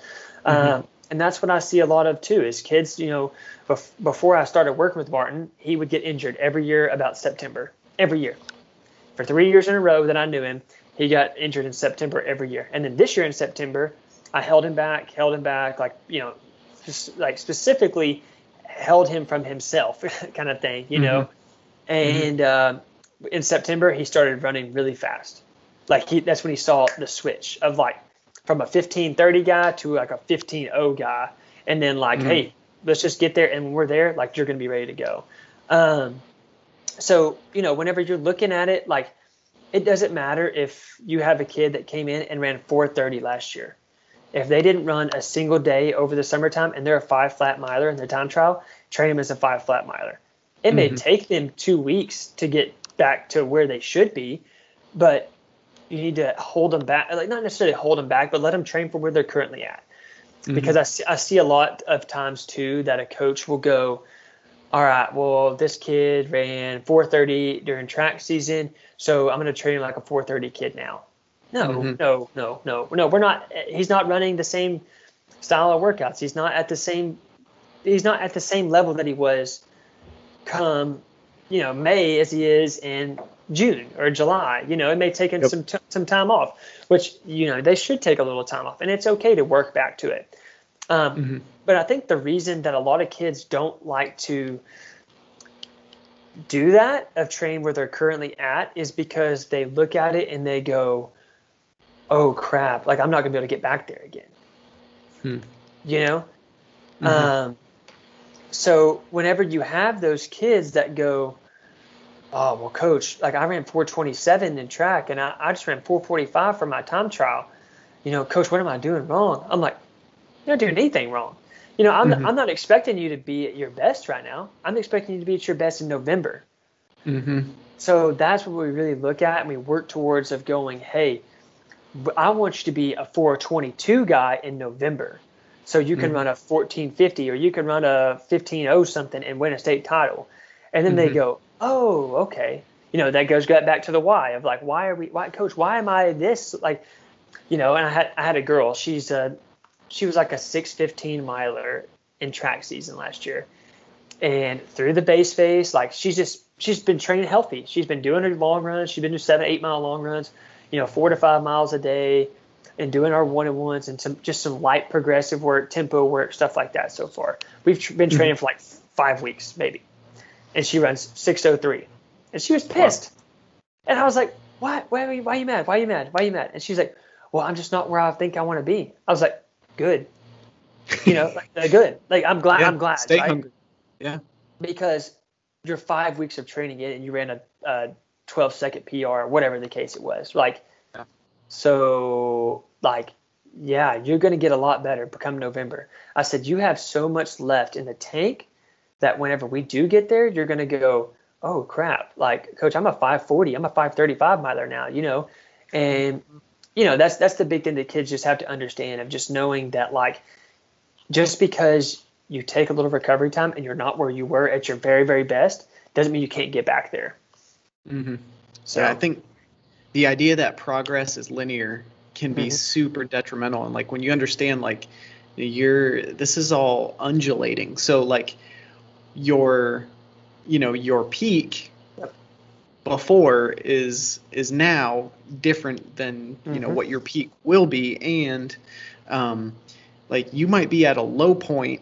Speaker 2: Mm-hmm. Um, and that's what I see a lot of too. Is kids, you know, bef- before I started working with Martin, he would get injured every year about September, every year, for three years in a row that I knew him. He got injured in September every year, and then this year in September, I held him back, held him back, like you know, just like specifically held him from himself, kind of thing, you know. Mm-hmm. And mm-hmm. Uh, in September, he started running really fast. Like he, that's when he saw the switch of like from a 1530 guy to like a 15.0 guy, and then like, mm-hmm. hey, let's just get there, and when we're there, like you're gonna be ready to go. Um, so you know, whenever you're looking at it, like it doesn't matter if you have a kid that came in and ran 430 last year. If they didn't run a single day over the summertime and they're a five flat miler in their time trial, train them as a five flat miler. It mm-hmm. may take them two weeks to get back to where they should be, but you need to hold them back, like not necessarily hold them back, but let them train for where they're currently at. Mm-hmm. Because I see, I see a lot of times too that a coach will go, all right, well, this kid ran 430 during track season, so I'm going to train him like a 430 kid now. No, mm-hmm. no, no, no, no. We're not. He's not running the same style of workouts. He's not at the same. He's not at the same level that he was come, you know, May as he is in June or July. You know, it may take yep. some t- some time off, which you know they should take a little time off, and it's okay to work back to it. Um, mm-hmm. But I think the reason that a lot of kids don't like to do that of train where they're currently at is because they look at it and they go, "Oh crap! Like I'm not gonna be able to get back there again." Hmm. You know. Mm-hmm. Um, so whenever you have those kids that go, oh well coach like i ran 427 in track and I, I just ran 445 for my time trial you know coach what am i doing wrong i'm like you're not doing anything wrong you know i'm, mm-hmm. I'm not expecting you to be at your best right now i'm expecting you to be at your best in november mm-hmm. so that's what we really look at and we work towards of going hey i want you to be a 422 guy in november so you can mm-hmm. run a 1450 or you can run a 15 something and win a state title and then they mm-hmm. go oh, okay. You know, that goes back to the why of like, why are we, why, coach, why am I this? Like, you know, and I had, I had a girl, she's a, she was like a 615 miler in track season last year. And through the base phase, like she's just, she's been training healthy. She's been doing her long runs. She's been doing seven, eight mile long runs, you know, four to five miles a day and doing our one on ones and some, just some light progressive work, tempo work, stuff like that so far. We've tr- been training mm-hmm. for like five weeks, maybe and she runs 603. And she was pissed. Wow. And I was like, why, why, are you, why are you mad? Why are you mad? Why are you mad? And she's like, well, I'm just not where I think I want to be. I was like, good. You know, like, uh, good. Like, I'm glad. Yeah, I'm glad.
Speaker 1: Stay right? hungry. Yeah.
Speaker 2: Because you're five weeks of training in and you ran a, a 12 second PR, whatever the case it was. Like, yeah. so, like, yeah, you're going to get a lot better come November. I said, you have so much left in the tank that whenever we do get there, you're going to go, oh crap, like coach, I'm a 540, I'm a 535 miler now, you know, and you know that's that's the big thing that kids just have to understand of just knowing that like just because you take a little recovery time and you're not where you were at your very very best doesn't mean you can't get back there.
Speaker 1: Mm-hmm. So yeah, I think the idea that progress is linear can be mm-hmm. super detrimental, and like when you understand like you're this is all undulating, so like your you know your peak before is is now different than you know mm-hmm. what your peak will be and um, like you might be at a low point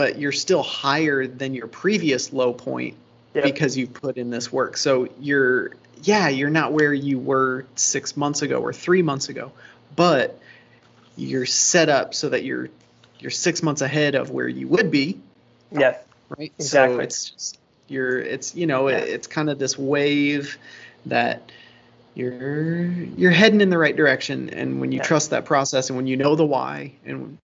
Speaker 1: but you're still higher than your previous low point yep. because you've put in this work. So you're yeah, you're not where you were 6 months ago or 3 months ago, but you're set up so that you're you're 6 months ahead of where you would be.
Speaker 2: Yeah.
Speaker 1: Right? Exactly. So it's just you're it's you know, yeah. it's kind of this wave that you're you're heading in the right direction. And when you yeah. trust that process and when you know the why and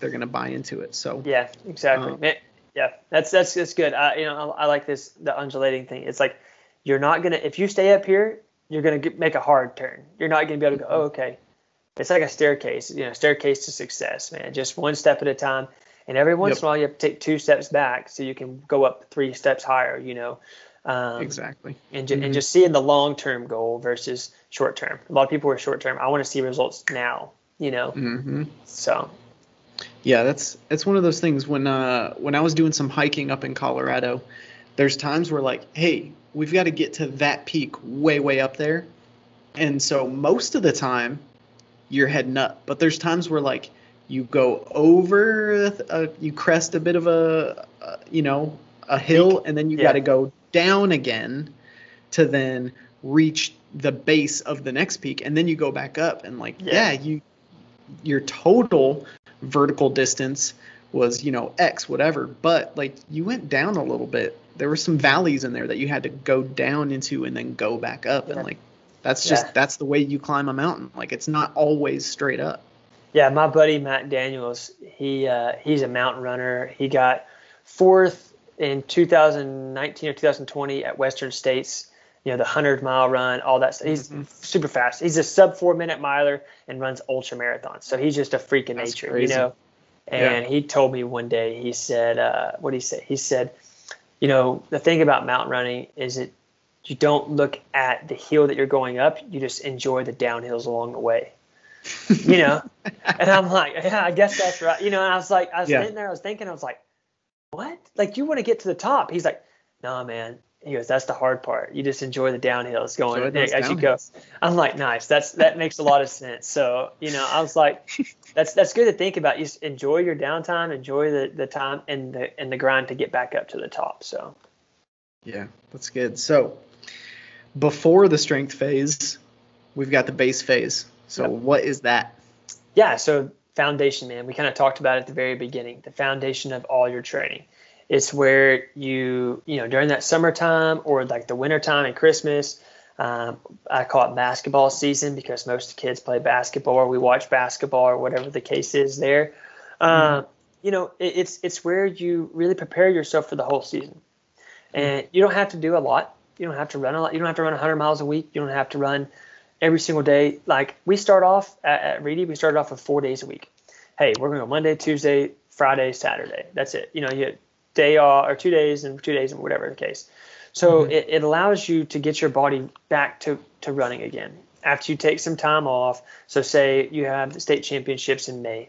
Speaker 1: they're going to buy into it. So
Speaker 2: yeah exactly. um, yeah that's that's that's good. I, you know I, I, like this the undulating thing. It's like you're not going to if you stay up here you're going to make a hard turn. You're not going to be able to go oh, okay. It's like a staircase you know staircase to success man. Just one step at a time and every once yep. in a while you have to take two steps back so you can go up three steps higher you know
Speaker 1: um, exactly.
Speaker 2: And, ju- mm-hmm. and just seeing the long term goal versus short term. A lot of people are short term. I want to see results now, you know?
Speaker 1: Mm-hmm.
Speaker 2: So.
Speaker 1: Yeah, that's that's one of those things. When uh, when I was doing some hiking up in Colorado, there's times where like, hey, we've got to get to that peak way way up there, and so most of the time, you're heading up. But there's times where like you go over, a, you crest a bit of a, a you know a hill, and then you yeah. got to go down again to then reach the base of the next peak and then you go back up and like yeah, yeah you your total vertical distance was you know x whatever but like you went down a little bit. There were some valleys in there that you had to go down into and then go back up yeah. and like that's just that's the way you climb a mountain. Like it's not always straight up
Speaker 2: yeah my buddy matt daniels he uh, he's a mountain runner he got fourth in 2019 or 2020 at Western States. You know, the 100 mile run, all that stuff. He's mm-hmm. super fast. He's a sub four minute miler and runs ultra marathons. So he's just a freak of nature, crazy. you know. And yeah. he told me one day, he said, uh, what did he say? He said, you know, the thing about mountain running is that you don't look at the hill that you're going up, you just enjoy the downhills along the way. You know? and I'm like, yeah, I guess that's right. You know, and I was like, I was yeah. sitting there, I was thinking, I was like, what? Like you want to get to the top? He's like, nah, man. He goes, that's the hard part. You just enjoy the downhills going as you go. I'm like, nice. That's that makes a lot of sense. So you know, I was like, that's that's good to think about. You just enjoy your downtime, enjoy the the time and the and the grind to get back up to the top. So.
Speaker 1: Yeah, that's good. So, before the strength phase, we've got the base phase. So, yep. what is that?
Speaker 2: Yeah, so foundation, man. We kind of talked about at the very beginning, the foundation of all your training. It's where you, you know, during that summertime or like the wintertime and Christmas, um, I call it basketball season because most kids play basketball or we watch basketball or whatever the case is there. Um, mm-hmm. You know, it, it's it's where you really prepare yourself for the whole season, and you don't have to do a lot. You don't have to run a lot. You don't have to run 100 miles a week. You don't have to run every single day. Like we start off at, at Reedy, we started off with four days a week. Hey, we're gonna go Monday, Tuesday, Friday, Saturday. That's it. You know, you day off or two days and two days and whatever the case. So mm-hmm. it, it allows you to get your body back to, to running again after you take some time off. So say you have the state championships in May.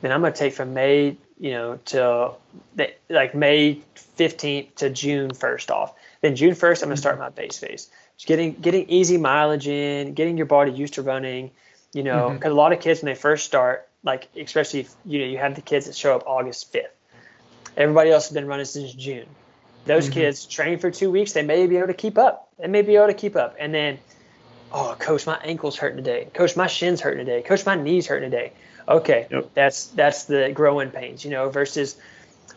Speaker 2: Then I'm going to take from May, you know, to the, like May 15th to June 1st off. Then June 1st, I'm going to start mm-hmm. my base phase getting getting easy mileage in, getting your body used to running. You know, because mm-hmm. a lot of kids when they first start, like especially if you know you have the kids that show up August fifth. Everybody else has been running since June. Those mm-hmm. kids train for two weeks, they may be able to keep up. They may be able to keep up, and then, oh, coach, my ankle's hurting today. Coach, my shin's hurting today. Coach, my knees hurting today. Okay, yep. that's that's the growing pains, you know. Versus,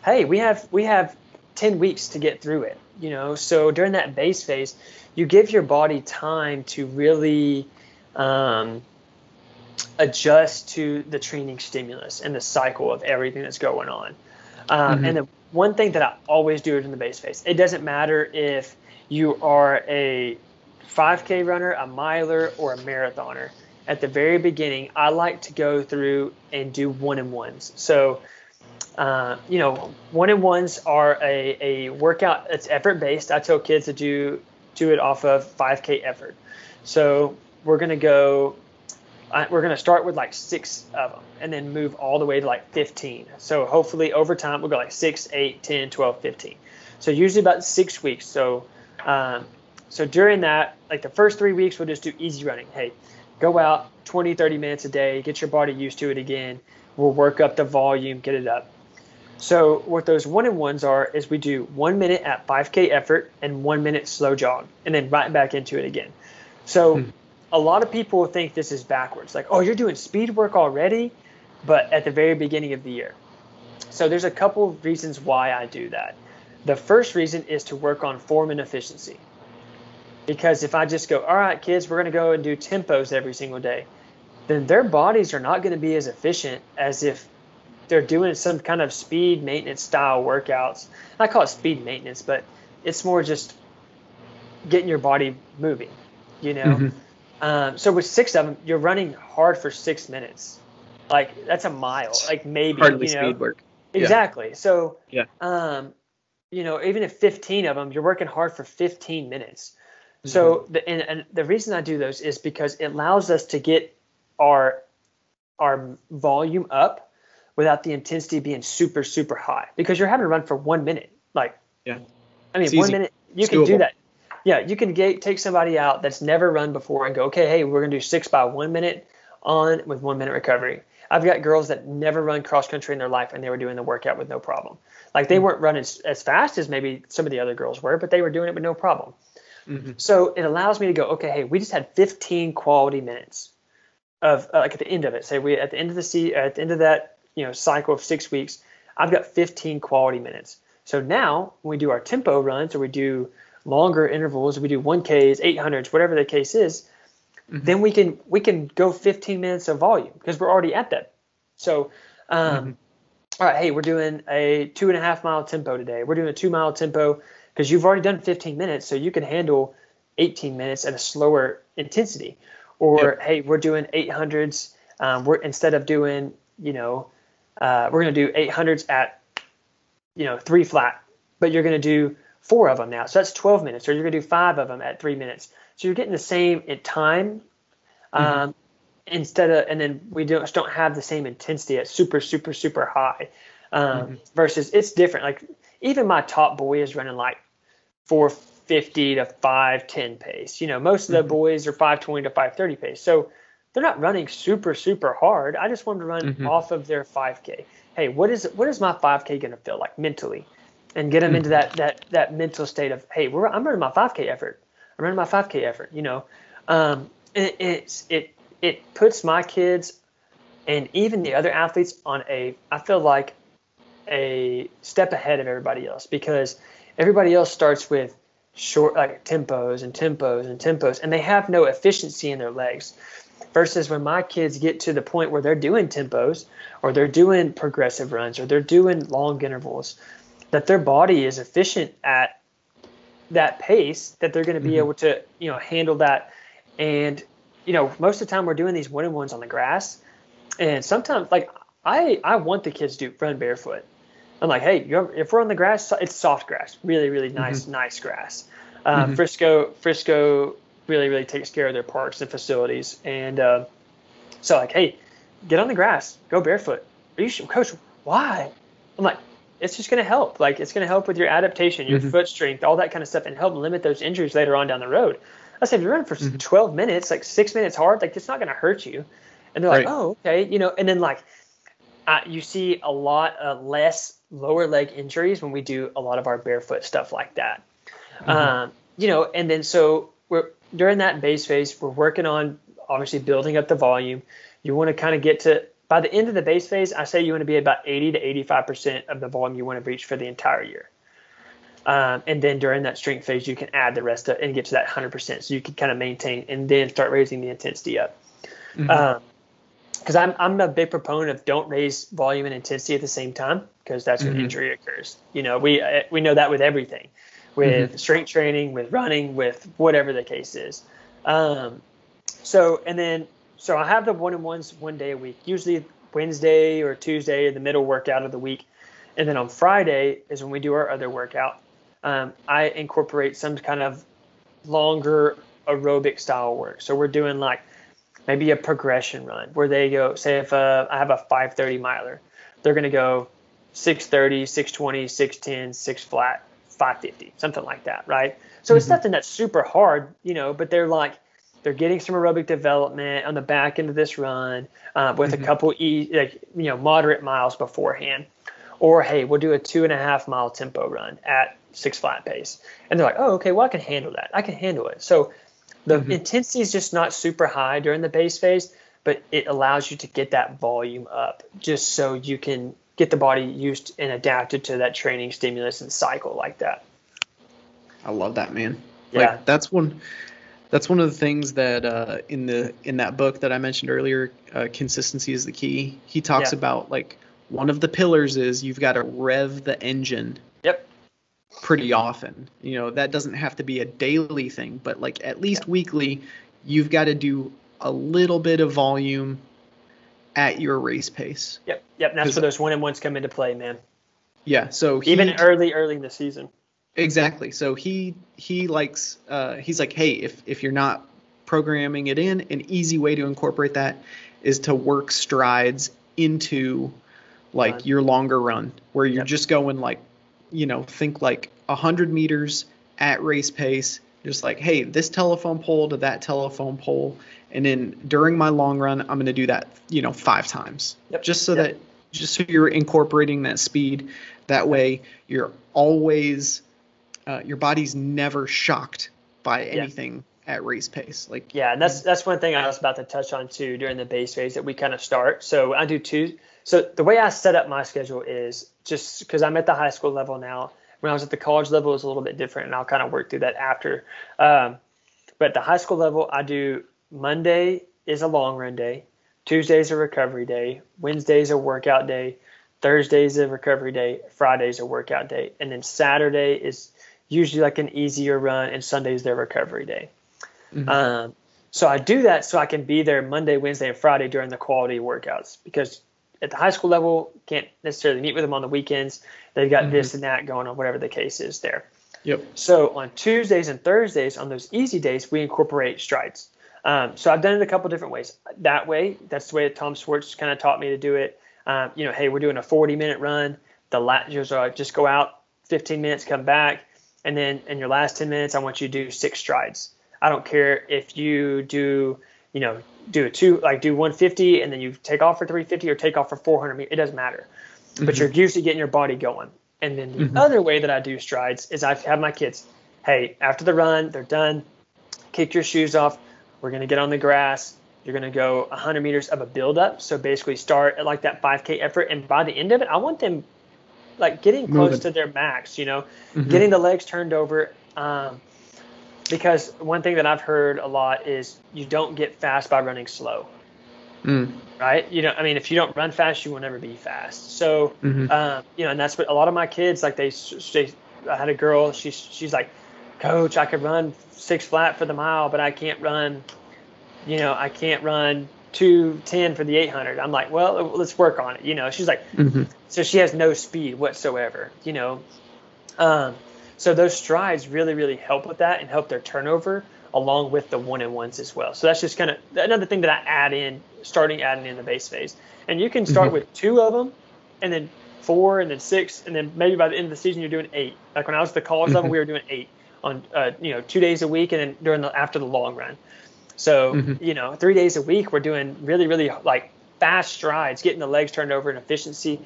Speaker 2: hey, we have we have ten weeks to get through it, you know. So during that base phase, you give your body time to really um, adjust to the training stimulus and the cycle of everything that's going on. Um, mm-hmm. And the one thing that I always do in the base phase, it doesn't matter if you are a 5K runner, a miler, or a marathoner. At the very beginning, I like to go through and do one and ones. So, uh, you know, one and ones are a, a workout. It's effort based. I tell kids to do do it off of 5K effort. So we're going to go, uh, we're going to start with like six of them and then move all the way to like 15. So hopefully over time, we'll go like 6, 8, 10, 12, 15. So usually about six weeks. So, um, so during that, like the first three weeks, we'll just do easy running. Hey, go out 20, 30 minutes a day, get your body used to it again. We'll work up the volume, get it up. So what those one and ones are is we do one minute at 5K effort and one minute slow jog, and then right back into it again. So hmm. a lot of people think this is backwards, like, oh, you're doing speed work already, but at the very beginning of the year. So there's a couple of reasons why I do that. The first reason is to work on form and efficiency. Because if I just go, all right, kids, we're going to go and do tempos every single day, then their bodies are not going to be as efficient as if they're doing some kind of speed maintenance style workouts. I call it speed maintenance, but it's more just getting your body moving, you know. Mm-hmm. Um, so with six of them, you're running hard for six minutes. Like that's a mile, like maybe
Speaker 1: hardly
Speaker 2: you know,
Speaker 1: speed work.
Speaker 2: Exactly.
Speaker 1: Yeah.
Speaker 2: So
Speaker 1: yeah.
Speaker 2: Um, you know, even if 15 of them, you're working hard for 15 minutes. Mm-hmm. So the and, and the reason I do those is because it allows us to get our our volume up without the intensity being super super high because you're having to run for one minute. Like,
Speaker 1: yeah,
Speaker 2: I mean, one minute you it's can doable. do that. Yeah, you can get, take somebody out that's never run before and go, okay, hey, we're gonna do six by one minute on with one minute recovery. I've got girls that never run cross country in their life and they were doing the workout with no problem. Like they mm-hmm. weren't running as fast as maybe some of the other girls were, but they were doing it with no problem. Mm-hmm. So it allows me to go, okay, hey, we just had 15 quality minutes of uh, like at the end of it. Say we at the end of the sea at the end of that you know cycle of six weeks, I've got 15 quality minutes. So now when we do our tempo runs or we do longer intervals, we do 1Ks, 800s, whatever the case is, mm-hmm. then we can we can go 15 minutes of volume because we're already at that. So, um, mm-hmm. all right, hey, we're doing a two and a half mile tempo today. We're doing a two mile tempo because you've already done 15 minutes, so you can handle 18 minutes at a slower intensity. Or yep. hey, we're doing 800s. Um, we're instead of doing you know uh, we're going to do 800s at you know three flat, but you're going to do four of them now. So that's 12 minutes, or you're going to do five of them at three minutes. So you're getting the same in time mm-hmm. um, mm-hmm. instead of, and then we don't don't have the same intensity at super super super high. Um, mm-hmm. Versus it's different. Like even my top boy is running like 450 to 510 pace. You know, most of the mm-hmm. boys are 520 to 530 pace. So they're not running super super hard. I just want them to run mm-hmm. off of their 5K. Hey, what is what is my 5K going to feel like mentally? And get them into mm-hmm. that that that mental state of hey, I'm running my 5K effort. I'm running my 5K effort. You know, um, it, it's it it puts my kids and even the other athletes on a I feel like a step ahead of everybody else because everybody else starts with short like tempos and tempos and tempos and they have no efficiency in their legs versus when my kids get to the point where they're doing tempos or they're doing progressive runs or they're doing long intervals that their body is efficient at that pace that they're going to be mm-hmm. able to you know handle that and you know most of the time we're doing these one on ones on the grass and sometimes like i i want the kids to run barefoot i'm like hey if we're on the grass it's soft grass really really nice mm-hmm. nice grass uh, mm-hmm. frisco frisco really really takes care of their parks and facilities and uh, so like hey get on the grass go barefoot are you coach why i'm like it's just going to help. Like it's going to help with your adaptation, your mm-hmm. foot strength, all that kind of stuff, and help limit those injuries later on down the road. I said, if you're running for mm-hmm. 12 minutes, like six minutes hard, like it's not going to hurt you. And they're right. like, oh, okay, you know. And then like, uh, you see a lot of less lower leg injuries when we do a lot of our barefoot stuff like that. Mm-hmm. Um, you know, and then so we're during that base phase, we're working on obviously building up the volume. You want to kind of get to by the end of the base phase, I say you want to be about 80 to 85% of the volume you want to reach for the entire year. Um, and then during that strength phase, you can add the rest of, and get to that 100%. So you can kind of maintain and then start raising the intensity up. Mm-hmm. um, I'm, I'm a big proponent of don't raise volume and intensity at the same time because that's when mm-hmm. injury occurs. You know, we uh, we know that with everything, with mm-hmm. strength training, with running, with whatever the case is. Um, so and then so I have the one on ones one day a week, usually Wednesday or Tuesday, the middle workout of the week. And then on Friday is when we do our other workout. Um, I incorporate some kind of longer aerobic style work. So we're doing like maybe a progression run where they go, say if uh, I have a 530 miler, they're going to go 630, 620, 610, 6 flat, 550, something like that, right? So mm-hmm. it's nothing that's super hard, you know, but they're like they're getting some aerobic development on the back end of this run uh, with mm-hmm. a couple e like you know moderate miles beforehand. Or hey, we'll do a two and a half mile tempo run at six flat pace. And they're like, oh, okay, well I can handle that. I can handle it. So the mm-hmm. intensity is just not super high during the base phase, but it allows you to get that volume up just so you can get the body used and adapted to that training stimulus and cycle like that.
Speaker 1: I love that, man. Yeah. Like that's one that's one of the things that uh, in the in that book that I mentioned earlier, uh, consistency is the key. He talks yeah. about like one of the pillars is you've got to rev the engine. Pretty often, you know that doesn't have to be a daily thing, but like at least weekly, you've got to do a little bit of volume at your race pace.
Speaker 2: Yep, yep. And that's where those one and ones come into play, man.
Speaker 1: Yeah. So
Speaker 2: he, even early, early in the season.
Speaker 1: Exactly. So he he likes uh, he's like, hey, if if you're not programming it in, an easy way to incorporate that is to work strides into like run. your longer run, where you're yep. just going like, you know, think like hundred meters at race pace, just like, hey, this telephone pole to that telephone pole, and then during my long run, I'm going to do that, you know, five times, yep. just so yep. that just so you're incorporating that speed. That way, you're always uh, your body's never shocked by anything yeah. at race pace. Like
Speaker 2: yeah, and that's that's one thing I was about to touch on too during the base phase that we kind of start. So I do two. So the way I set up my schedule is just because I'm at the high school level now. When I was at the college level, it was a little bit different, and I'll kind of work through that after. Um, but at the high school level, I do Monday is a long run day, Tuesday's a recovery day, Wednesday's a workout day, Thursday's a recovery day, Friday's a workout day, and then Saturday is usually like an easier run, and Sunday's their recovery day. Mm-hmm. Um, so I do that so I can be there Monday, Wednesday, and Friday during the quality workouts because at the high school level can't necessarily meet with them on the weekends. They've got mm-hmm. this and that going on, whatever the case is there.
Speaker 1: Yep.
Speaker 2: So on Tuesdays and Thursdays, on those easy days, we incorporate strides. Um, so I've done it a couple different ways. That way, that's the way that Tom Schwartz kind of taught me to do it. Um, you know, hey, we're doing a 40 minute run. The lat just, uh, just go out 15 minutes, come back and then in your last 10 minutes, I want you to do six strides. I don't care if you do, you know, do a two, like do 150 and then you take off for 350 or take off for 400. It doesn't matter. Mm-hmm. But you're used to getting your body going. And then the mm-hmm. other way that I do strides is I have my kids, hey, after the run, they're done, kick your shoes off. We're going to get on the grass. You're going to go 100 meters of a build up. So basically start at like that 5K effort. And by the end of it, I want them like getting close Moving. to their max, you know, mm-hmm. getting the legs turned over. Um, because one thing that I've heard a lot is you don't get fast by running slow. Mm. Right? You know, I mean, if you don't run fast, you will never be fast. So, mm-hmm. um, you know, and that's what a lot of my kids like. They, they, I had a girl. She's she's like, Coach, I could run six flat for the mile, but I can't run. You know, I can't run 210 for the 800. I'm like, well, let's work on it. You know, she's like, mm-hmm. so she has no speed whatsoever, you know. Um, so those strides really, really help with that and help their turnover along with the one and ones as well. So that's just kind of another thing that I add in, starting adding in the base phase. And you can start mm-hmm. with two of them and then four and then six. And then maybe by the end of the season, you're doing eight. Like when I was at the college level, mm-hmm. we were doing eight on, uh, you know, two days a week and then during the, after the long run. So, mm-hmm. you know, three days a week, we're doing really, really like fast strides, getting the legs turned over and efficiency,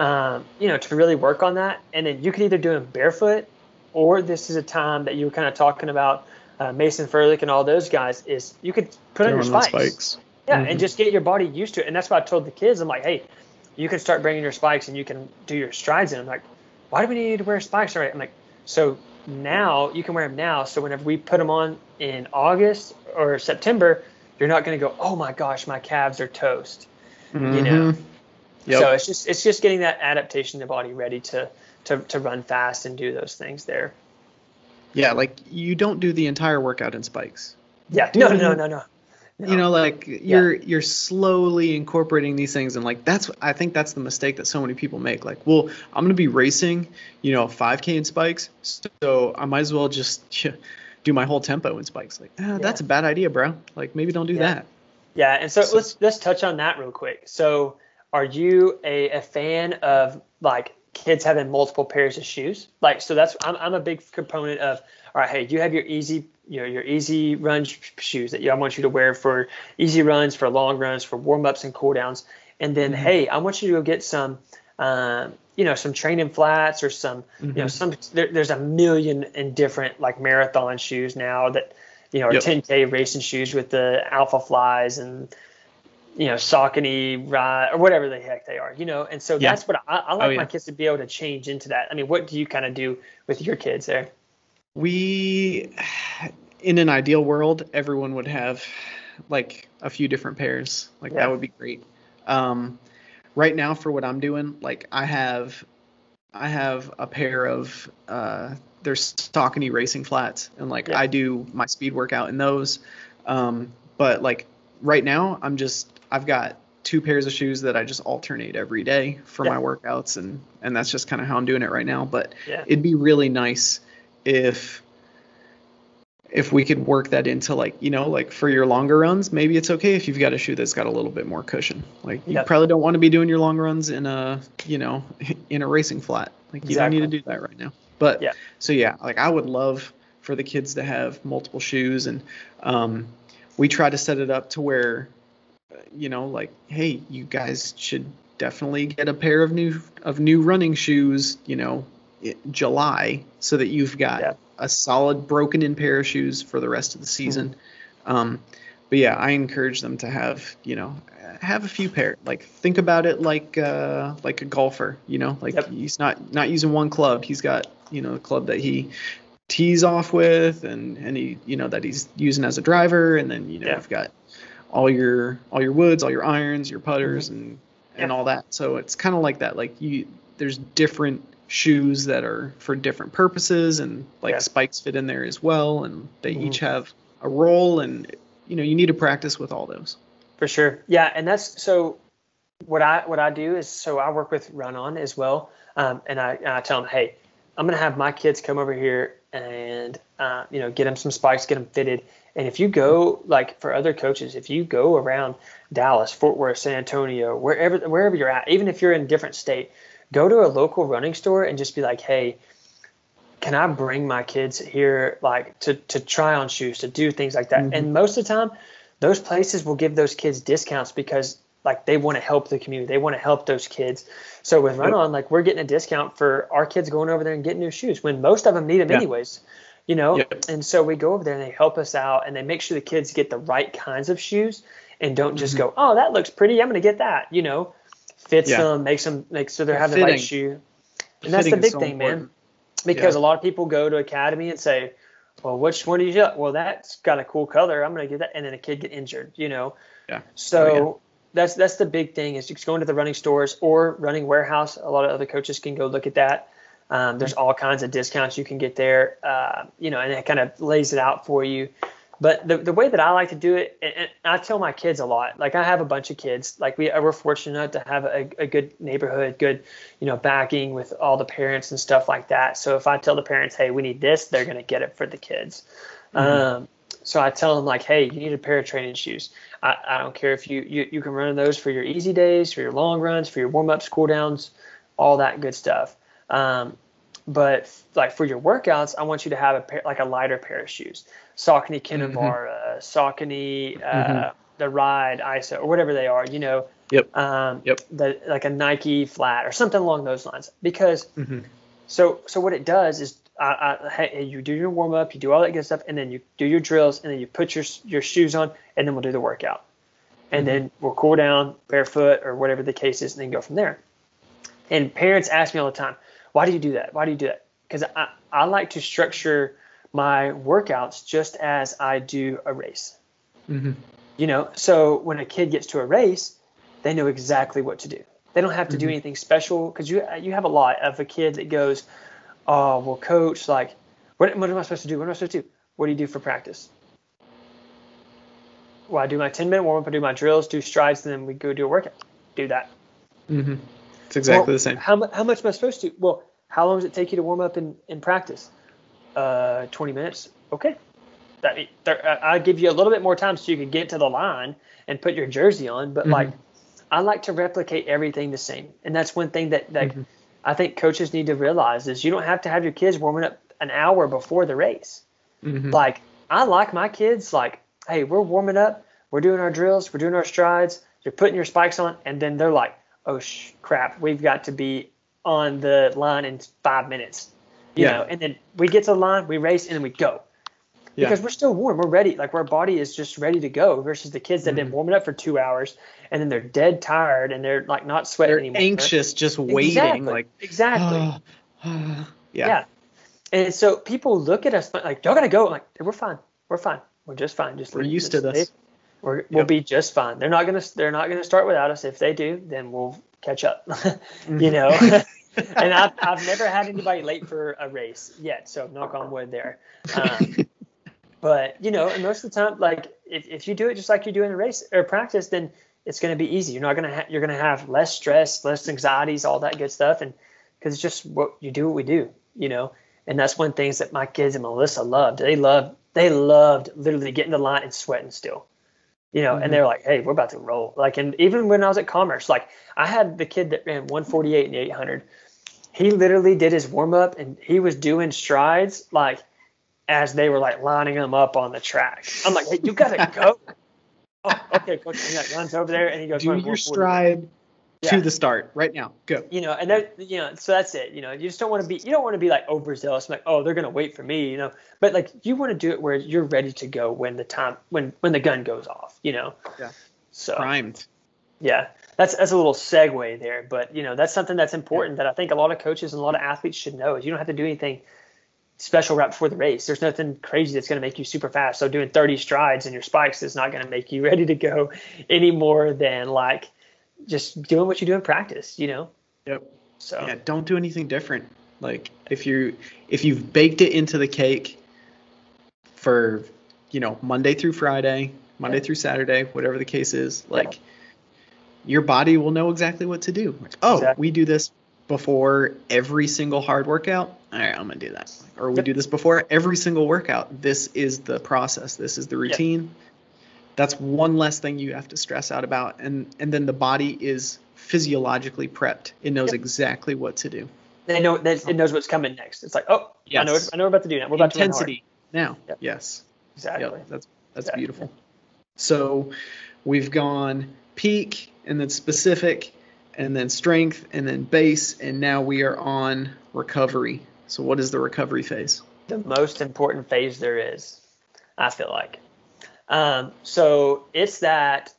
Speaker 2: um, you know, to really work on that. And then you can either do them barefoot or this is a time that you were kind of talking about uh, Mason Ferlic and all those guys is you could put on your spikes. spikes. Yeah, mm-hmm. and just get your body used to it. And that's what I told the kids. I'm like, hey, you can start bringing your spikes and you can do your strides in. I'm like, why do we need to wear spikes already? I'm like, so now you can wear them now. So whenever we put them on in August or September, you're not going to go, oh my gosh, my calves are toast. Mm-hmm. You know. Yep. So it's just it's just getting that adaptation of the body ready to to to run fast and do those things there.
Speaker 1: Yeah, like you don't do the entire workout in spikes.
Speaker 2: Yeah. No, no, no, no. no.
Speaker 1: You know, like you're yeah. you're slowly incorporating these things, and like that's I think that's the mistake that so many people make. Like, well, I'm gonna be racing, you know, 5K in spikes, so I might as well just do my whole tempo in spikes. Like, ah, yeah. that's a bad idea, bro. Like, maybe don't do
Speaker 2: yeah.
Speaker 1: that.
Speaker 2: Yeah, and so, so, let's let's touch on that real quick. So, are you a, a fan of like kids having multiple pairs of shoes? Like, so that's I'm I'm a big component of. All right, hey, you have your easy you know your easy run shoes that I want you to wear for easy runs, for long runs, for warm ups and cool downs. And then mm-hmm. hey, I want you to go get some um, you know, some training flats or some, mm-hmm. you know, mm-hmm. some there, there's a million and different like marathon shoes now that, you know, are yep. 10k racing shoes with the Alphaflys and, you know, Saucony or whatever the heck they are, you know, and so yeah. that's what I, I like oh, yeah. my kids to be able to change into that. I mean, what do you kind of do with your kids there?
Speaker 1: We, in an ideal world, everyone would have like a few different pairs. Like yeah. that would be great. Um, right now for what I'm doing, like I have I have a pair of uh there's Saucony racing flats and like. I do my speed workout in those. Um, but like right now I'm just I've got two pairs of shoes that I just alternate every day for yeah. my workouts and and that's just kind of how I'm doing it right now. But yeah. it'd be really nice if if we could work that into like you know like for your longer runs maybe it's okay if you've got a shoe that's got a little bit more cushion like you probably don't want to be doing your long runs in a you know in a racing flat like you exactly. don't need to do that right now but yeah. so yeah like i would love for the kids to have multiple shoes and um, we try to set it up to where you know like hey you guys should definitely get a pair of new of new running shoes you know july so that you've got yeah a solid broken in pair of shoes for the rest of the season. Mm-hmm. Um, but yeah, I encourage them to have you know have a few pair. Like think about it like uh, like a golfer. You know, like yep. he's not not using one club. He's got you know a club that he tees off with, and and he you know that he's using as a driver, and then you know yeah. you've got all your all your woods, all your irons, your putters, mm-hmm. and and all that. So it's kind of like that. Like you, there's different shoes that are for different purposes and like yeah. spikes fit in there as well and they mm-hmm. each have a role and you know you need to practice with all those
Speaker 2: for sure yeah and that's so what i what i do is so i work with run on as well um, and, I, and i tell them hey i'm going to have my kids come over here and uh, you know get them some spikes get them fitted and if you go like for other coaches if you go around dallas fort worth san antonio wherever wherever you're at even if you're in a different state go to a local running store and just be like, hey, can I bring my kids here like to to try on shoes, to do things like that? Mm-hmm. And most of the time, those places will give those kids discounts because like they want to help the community. They want to help those kids. So with Run On, like we're getting a discount for our kids going over there and getting new shoes when most of them need them yeah. anyways. You know, yep. and so we go over there and they help us out and they make sure the kids get the right kinds of shoes and don't just mm-hmm. go, oh, that looks pretty. I'm going to get that. You know, fits yeah. them, makes them make so they're having the right shoe. And that's the big so thing, important. man. Because yeah. a lot of people go to academy and say, "Well, which one do you get? Well, that's got a cool color. I'm gonna get that." And then a kid get injured, you know.
Speaker 1: Yeah.
Speaker 2: So oh, yeah. that's that's the big thing is just going to the running stores or running warehouse. A lot of other coaches can go look at that. Um, there's all kinds of discounts you can get there, uh, you know, and it kind of lays it out for you. But the, the way that I like to do it, and I tell my kids a lot, like I have a bunch of kids, like we, we're fortunate to have a, a good neighborhood, good, you know, backing with all the parents and stuff like that. So if I tell the parents, hey, we need this, they're going to get it for the kids. Mm-hmm. Um, so I tell them like, hey, you need a pair of training shoes. I, I don't care if you, you, you can run those for your easy days, for your long runs, for your warm ups, cool downs, all that good stuff. Um, but like for your workouts, I want you to have a pair, like a lighter pair of shoes. Saucony Kinvara, mm-hmm. Saucony, uh, mm-hmm. the Ride ISO, or whatever they are, you know.
Speaker 1: Yep.
Speaker 2: Um, yep. The, like a Nike flat or something along those lines. Because mm-hmm. so so what it does is I, you do your warm up, you do all that good stuff, and then you do your drills, and then you put your your shoes on, and then we'll do the workout, and mm-hmm. then we'll cool down barefoot or whatever the case is, and then go from there. And parents ask me all the time, why do you do that? Why do you do that? Because I, I like to structure my workouts just as I do a race. Mm-hmm. You know, so when a kid gets to a race, they know exactly what to do. They don't have to mm-hmm. do anything special because you you have a lot of a kid that goes, oh well, coach, like, what, what am I supposed to do? What am I supposed to do? What do you do for practice? Well, I do my 10 minute warm up, I do my drills, do strides, and then we go do a workout. Do that.
Speaker 1: Mm-hmm. It's exactly
Speaker 2: well,
Speaker 1: the same.
Speaker 2: How, how much am I supposed to? Well, how long does it take you to warm up in, in practice? Uh, 20 minutes. Okay. That, there, I give you a little bit more time so you can get to the line and put your jersey on. But mm-hmm. like, I like to replicate everything the same, and that's one thing that that mm-hmm. I think coaches need to realize is you don't have to have your kids warming up an hour before the race. Mm-hmm. Like I like my kids like, hey, we're warming up, we're doing our drills, we're doing our strides, you're putting your spikes on, and then they're like, oh sh- crap, we've got to be on the line in five minutes. You
Speaker 1: Yeah.
Speaker 2: know, and then we get to the line, we race, and then we go.
Speaker 1: Yeah.
Speaker 2: Because we're still warm, we're ready. Like our body is just ready to go. Versus the kids that have
Speaker 1: Mm-hmm.
Speaker 2: been warming up for two hours, and then they're dead tired, and they're like not sweating
Speaker 1: They're
Speaker 2: anymore.
Speaker 1: anxious, just waiting,
Speaker 2: Exactly.
Speaker 1: like
Speaker 2: exactly.
Speaker 1: yeah.
Speaker 2: yeah. And so people look at us like, y'all gotta go. I'm like, we're fine. We're fine. We're just fine. Just
Speaker 1: We're used to this.
Speaker 2: We're, We'll
Speaker 1: Yep.
Speaker 2: be just fine. They're not gonna. They're not gonna start without us. If they do, then we'll catch up. you know. and I've, I've never had anybody late for a race yet. So knock on wood there. Um, but you know, and most of the time, like if, if you do it just like you do in a race or practice, then it's going to be easy. You're not going to ha- you're going to have less stress, less anxieties, all that good stuff, and because it's just what you do, what we do, you know. And that's one things that my kids and Melissa loved. They loved they loved literally getting the line and sweating still, you know.
Speaker 1: Mhm.
Speaker 2: And they're like, hey, we're about to roll. Like, and even when I was at Commerce, like I had the kid that ran 148 and 800. He literally did his warm up and he was doing strides like as they were like lining him up on the track. I'm like, hey, you gotta go. oh, okay, coach. And he like runs over there and he goes,
Speaker 1: Do your
Speaker 2: 140."
Speaker 1: stride
Speaker 2: Yeah.
Speaker 1: to the start right now. Go.
Speaker 2: You know, and that you know, so that's it. You know, you just don't want to be you don't want to be like overzealous, like, oh, they're gonna wait for me, you know. But like you want to do it where you're ready to go when the time when when the gun goes off, you know.
Speaker 1: Yeah.
Speaker 2: So
Speaker 1: Primed.
Speaker 2: yeah, that's that's a little segue there, but you know that's something that's important that I think a lot of coaches and a lot of athletes should know is you don't have to do anything special right before the race. There's nothing crazy that's going to make you super fast. So doing 30 strides in your spikes is not going to make you ready to go any more than like just doing what you do in practice, you know.
Speaker 1: Yep.
Speaker 2: So
Speaker 1: Yeah, don't do anything different. Like if you if you've baked it into the cake for you know Monday through Friday, Monday
Speaker 2: Yeah.
Speaker 1: through Saturday, whatever the case is, like your body will know exactly what to do. Like, oh,
Speaker 2: Exactly.
Speaker 1: we do this before every single hard workout. All right, I'm gonna do that. Or we
Speaker 2: Yep.
Speaker 1: do this before every single workout. This is the process. This is the routine. That's one less thing you have to stress out about, and and then the body is physiologically prepped. It knows
Speaker 2: Yep.
Speaker 1: exactly what to do.
Speaker 2: they know that it knows what's coming next. It's like, oh, I know, what, I know what we're about to do now. We're about
Speaker 1: intensity now.
Speaker 2: Yep.
Speaker 1: Yes.
Speaker 2: exactly.
Speaker 1: Yep. That's that's
Speaker 2: Exactly.
Speaker 1: beautiful. So we've gone peak and then specific and then strength and then base and now we are on recovery. So what is the recovery phase?
Speaker 2: the most important phase there is, I feel like. Um, so it's that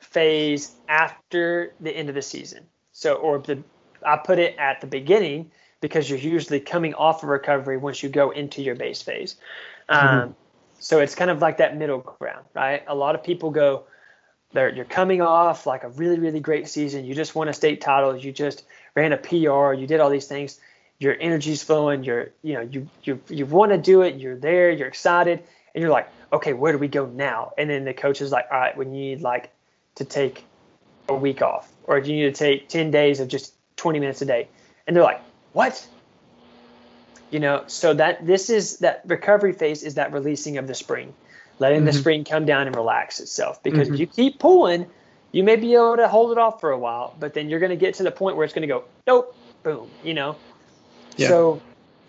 Speaker 2: phase after the end of the season. So, or the, I put it at the beginning because you're usually coming off of recovery once you go into your base phase. Um, So it's kind of like that middle ground, right? A lot of people go, they're, you're coming off like a really, really great season. You just won a state title. You just ran a PR. You did all these things. Your energy's flowing. You're, you know, you you you want to do it. You're there. You're excited, and you're like, okay, where do we go now? And then the coach is like, all right, we need like to take a week off, or you need to take ten days of just 20 minutes a day, and they're like, what? You know, so that this is that recovery phase is that releasing of the spring, letting the
Speaker 1: Mhm.
Speaker 2: spring come down and relax itself. Because
Speaker 1: Mhm.
Speaker 2: if you keep pulling, you may be able to hold it off for a while, but then you're going to get to the point where it's going to go, nope, boom, you know.
Speaker 1: Yeah.
Speaker 2: So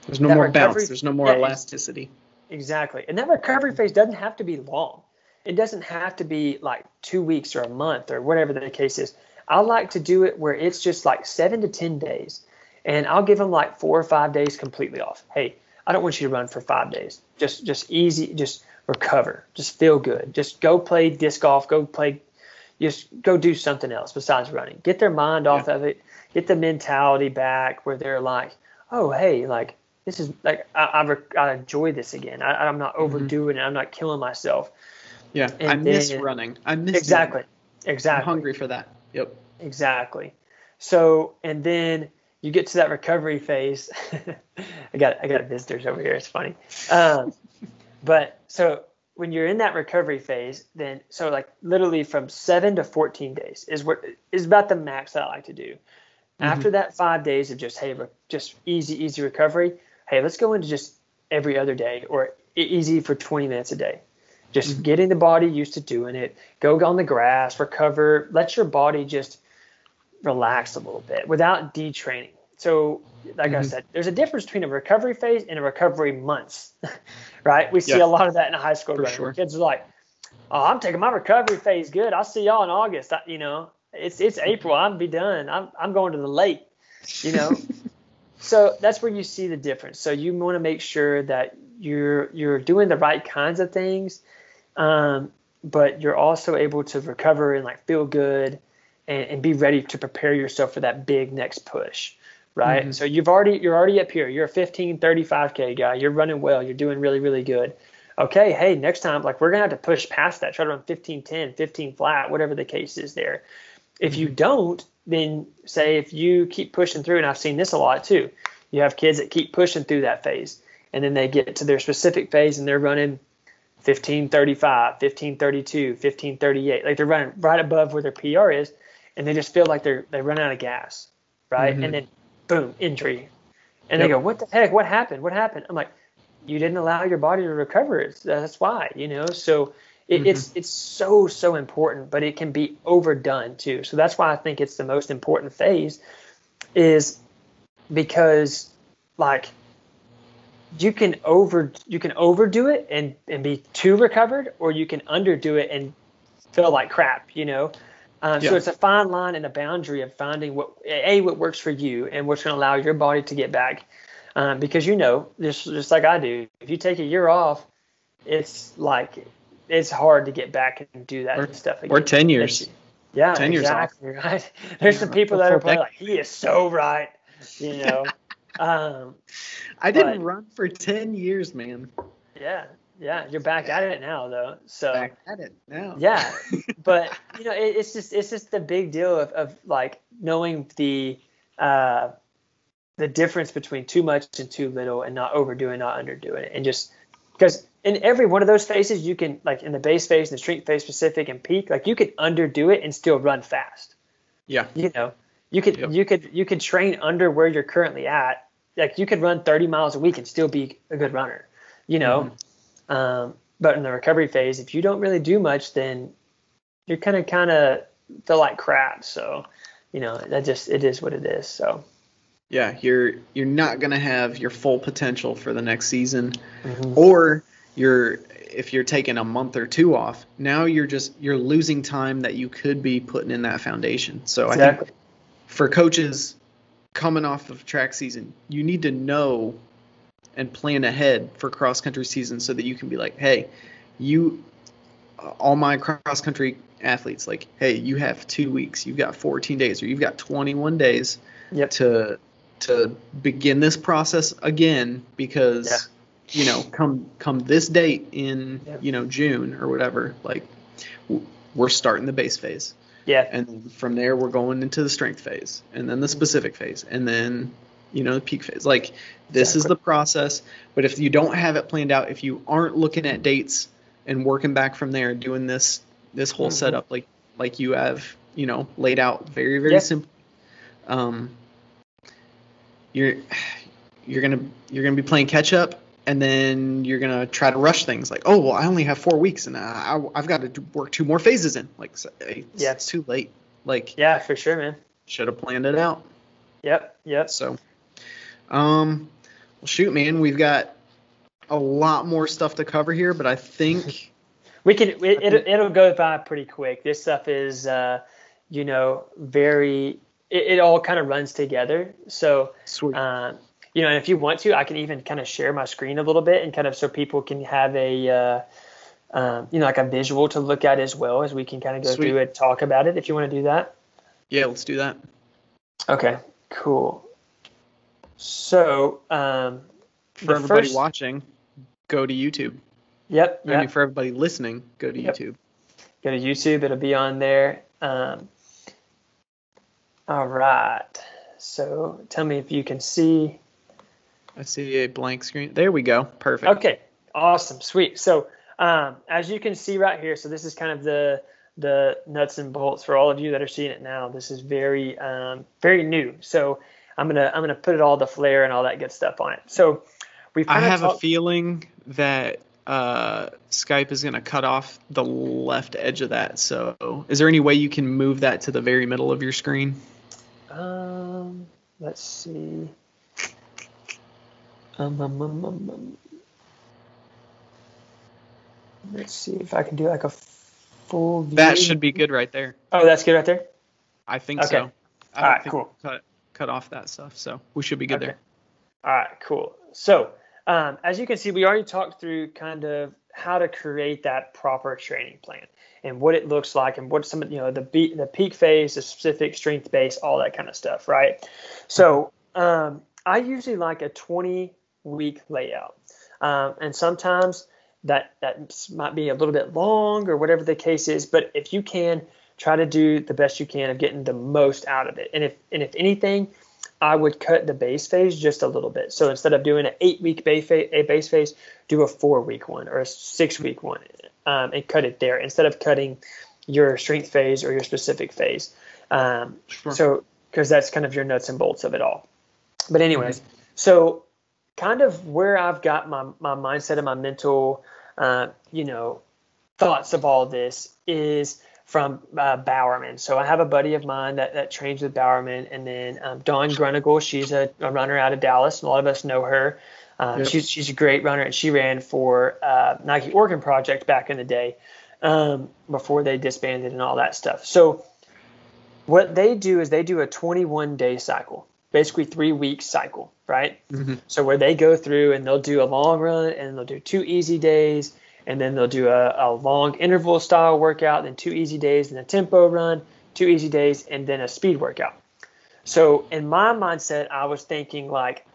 Speaker 1: There's no more
Speaker 2: recovery-
Speaker 1: bounce. There's no more
Speaker 2: yeah,
Speaker 1: elasticity.
Speaker 2: Exactly. And that recovery phase doesn't have to be long. It doesn't have to be like two weeks or a month or whatever the case is. I like to do it where it's just like seven to 10 days. And I'll give them like four or five days completely off. Hey, I don't want you to run for five days. Just, just easy, just recover, just feel good. Just go play disc golf, go play, just go do something else besides running. Get their mind off of it, get the mentality back where they're like, oh, hey, like, this is like I, I, rec- I enjoy this again. I, I'm not overdoing it. I'm not killing myself.
Speaker 1: Yeah.
Speaker 2: And
Speaker 1: I miss
Speaker 2: then-
Speaker 1: running. I miss
Speaker 2: Exactly.
Speaker 1: it. I'm
Speaker 2: Exactly.
Speaker 1: hungry for that. Yep.
Speaker 2: Exactly. So and then you get to that recovery phase. I got I got visitors over here. It's funny. Um, but so when you're in that recovery phase, then so like literally from seven to 14 days is what is about the max that I like to do. After that five days of just hey re- just easy easy recovery, hey let's go into just every other day or easy for 20 minutes a day. Just getting the body used to doing it. Go on the grass, recover. Let your body just relax a little bit without detraining. So, like I
Speaker 1: Mhm.
Speaker 2: said, there's a difference between a recovery phase and a recovery months, right? We see a lot of that in a high school.
Speaker 1: Sure.
Speaker 2: Kids are like, "Oh, I'm taking my recovery phase. Good. I'll see y'all in August." I- You know, it's it's April. I'll be done. I'm I'm going to the lake. You know. so that's where you see the difference. So you want to make sure that you're you're doing the right kinds of things, um, but you're also able to recover and like feel good and, and be ready to prepare yourself for that big next push right? Mm-hmm. So you've already you're already up here. You're a 15, 35k guy. You're running well. You're doing really really good. Okay, hey, next time like we're gonna have to push past that. Try to run 15, 10, 15 flat, whatever the case is there. If you mm-hmm. don't, then say if you keep pushing through, and I've seen this a lot too. You have kids that keep pushing through that phase, and then they get to their specific phase and they're running 1535, 1532, 1538. Like they're running right above where their PR is, and they just feel like they're they run out of gas, right? Mm-hmm. And then boom, injury. And yep. they go, what the heck? What happened? What happened? I'm like, you didn't allow your body to recover. It's, that's why, you know. So it, mm-hmm. it's it's so so important, but it can be overdone too. So that's why I think it's the most important phase, is because like you can over you can overdo it and and be too recovered, or you can underdo it and feel like crap, you know. Um, yeah. So it's a fine line and a boundary of finding what a what works for you and what's going to allow your body to get back. Um, because you know, just just like I do, if you take a year off, it's like it's hard to get back and do that
Speaker 1: or,
Speaker 2: stuff again.
Speaker 1: Or ten years.
Speaker 2: Yeah, ten exactly, years off. Right. There's yeah, some people that are probably like, he is so right. You know. um,
Speaker 1: I didn't but, run for ten years, man.
Speaker 2: Yeah, yeah, you're back at it now though. So
Speaker 1: back at it now.
Speaker 2: Yeah, but you know, it, it's just it's just the big deal of, of like knowing the uh, the difference between too much and too little, and not overdoing, not underdoing it, and just because in every one of those phases, you can like in the base phase, and the strength phase specific, and peak, like you could underdo it and still run fast.
Speaker 1: Yeah.
Speaker 2: You know, you could yep. you could you could train under where you're currently at. Like you could run 30 miles a week and still be a good runner. You know. Mm-hmm um, but in the recovery phase, if you don't really do much, then you're kind of kind of feel like crap. So, you know, that just it is what it is. So.
Speaker 1: Yeah, you're you're not gonna have your full potential for the next season, mm-hmm. or you're if you're taking a month or two off. Now you're just you're losing time that you could be putting in that foundation. So exactly. I think for coaches coming off of track season, you need to know and plan ahead for cross country season so that you can be like, hey, you, all my cross country athletes, like, hey, you have two weeks, you've got 14 days, or you've got 21 days yep. to to begin this process again because. You know come come this date in you know June or whatever, like we're starting the base phase.
Speaker 2: Yeah.
Speaker 1: And from there we're going into the strength phase and then the specific phase and then you know, the peak phase. Like this exactly. is the process. But if you don't have it planned out, if you aren't looking at dates and working back from there, doing this this whole mm-hmm. setup like like you have, you know, laid out very very simple, um, you're you're gonna you're gonna be playing catch up, and then you're gonna try to rush things like, oh well, I only have four weeks, and I, I've got to work two more phases in. Like, it's, yeah, it's too late. Like,
Speaker 2: yeah, for sure, man.
Speaker 1: Should have planned it out.
Speaker 2: Yep. Yep.
Speaker 1: So um, well, shoot, man, we've got a lot more stuff to cover here, but I think
Speaker 2: we can. It, will it'll go by pretty quick. This stuff is, uh, you know, very. It, it all kind of runs together. So, um, you know, and if you want to, I can even kind of share my screen a little bit and kind of so people can have a. Uh, um, you know, like a visual to look at as well as we can kind of go Sweet. through and talk about it if you want to do that.
Speaker 1: Yeah, let's do that.
Speaker 2: Okay, cool. So, um,
Speaker 1: for everybody first, watching, go to YouTube.
Speaker 2: Yep.
Speaker 1: I mean, for everybody listening, go to yep. YouTube.
Speaker 2: Go to YouTube. It'll be on there. Um, all right. So, tell me if you can see.
Speaker 1: I see a blank screen. There we go. Perfect.
Speaker 2: Okay. Awesome. Sweet. So, um, as you can see right here, so this is kind of the the nuts and bolts for all of you that are seeing it now. This is very um, very new. So I'm gonna I'm gonna put it all the flair and all that good stuff on it. So
Speaker 1: we I have talk- a feeling that uh, Skype is gonna cut off the left edge of that. So is there any way you can move that to the very middle of your screen?
Speaker 2: Um, let's see. Um, um, um, um, um. Let's see if I can do like a full view.
Speaker 1: That should be good right there.
Speaker 2: Oh, that's good right there.
Speaker 1: I think
Speaker 2: Okay.
Speaker 1: so. I
Speaker 2: All
Speaker 1: think
Speaker 2: cool.
Speaker 1: cut cut off that stuff, so we should be good
Speaker 2: Okay.
Speaker 1: there.
Speaker 2: All right, cool. So, um, as you can see, we already talked through kind of how to create that proper training plan and what it looks like and what some of you know the be- the peak phase, the specific strength base, all that kind of stuff, right? So, um, I usually like a 20 week layout, um, and sometimes that that might be a little bit long or whatever the case is. But if you can try to do the best you can of getting the most out of it, and if and if anything, I would cut the base phase just a little bit. So instead of doing an eight week base phase, a base phase, do a four week one or a six week one, um, and cut it there instead of cutting your strength phase or your specific phase. Um,
Speaker 1: Sure.
Speaker 2: so because that's kind of your nuts and bolts of it all. But anyways, so kind of where I've got my my mindset and my mental, uh, you know, thoughts of all this is from uh, Bowerman. So I have a buddy of mine that, that trains with Bowerman, and then um, Dawn Grunnagle. She's a, a runner out of Dallas. A lot of us know her. Um,
Speaker 1: Yep.
Speaker 2: She's she's a great runner, and she ran for uh, Nike Oregon Project back in the day, um, before they disbanded and all that stuff. So what they do is they do a 21 day cycle, basically three week cycle, right?
Speaker 1: Mhm.
Speaker 2: So where they go through and they'll do a long run and they'll do two easy days and then they'll do a, a long interval style workout, then two easy days and a tempo run, two easy days and then a speed workout. So in my mindset, I was thinking like,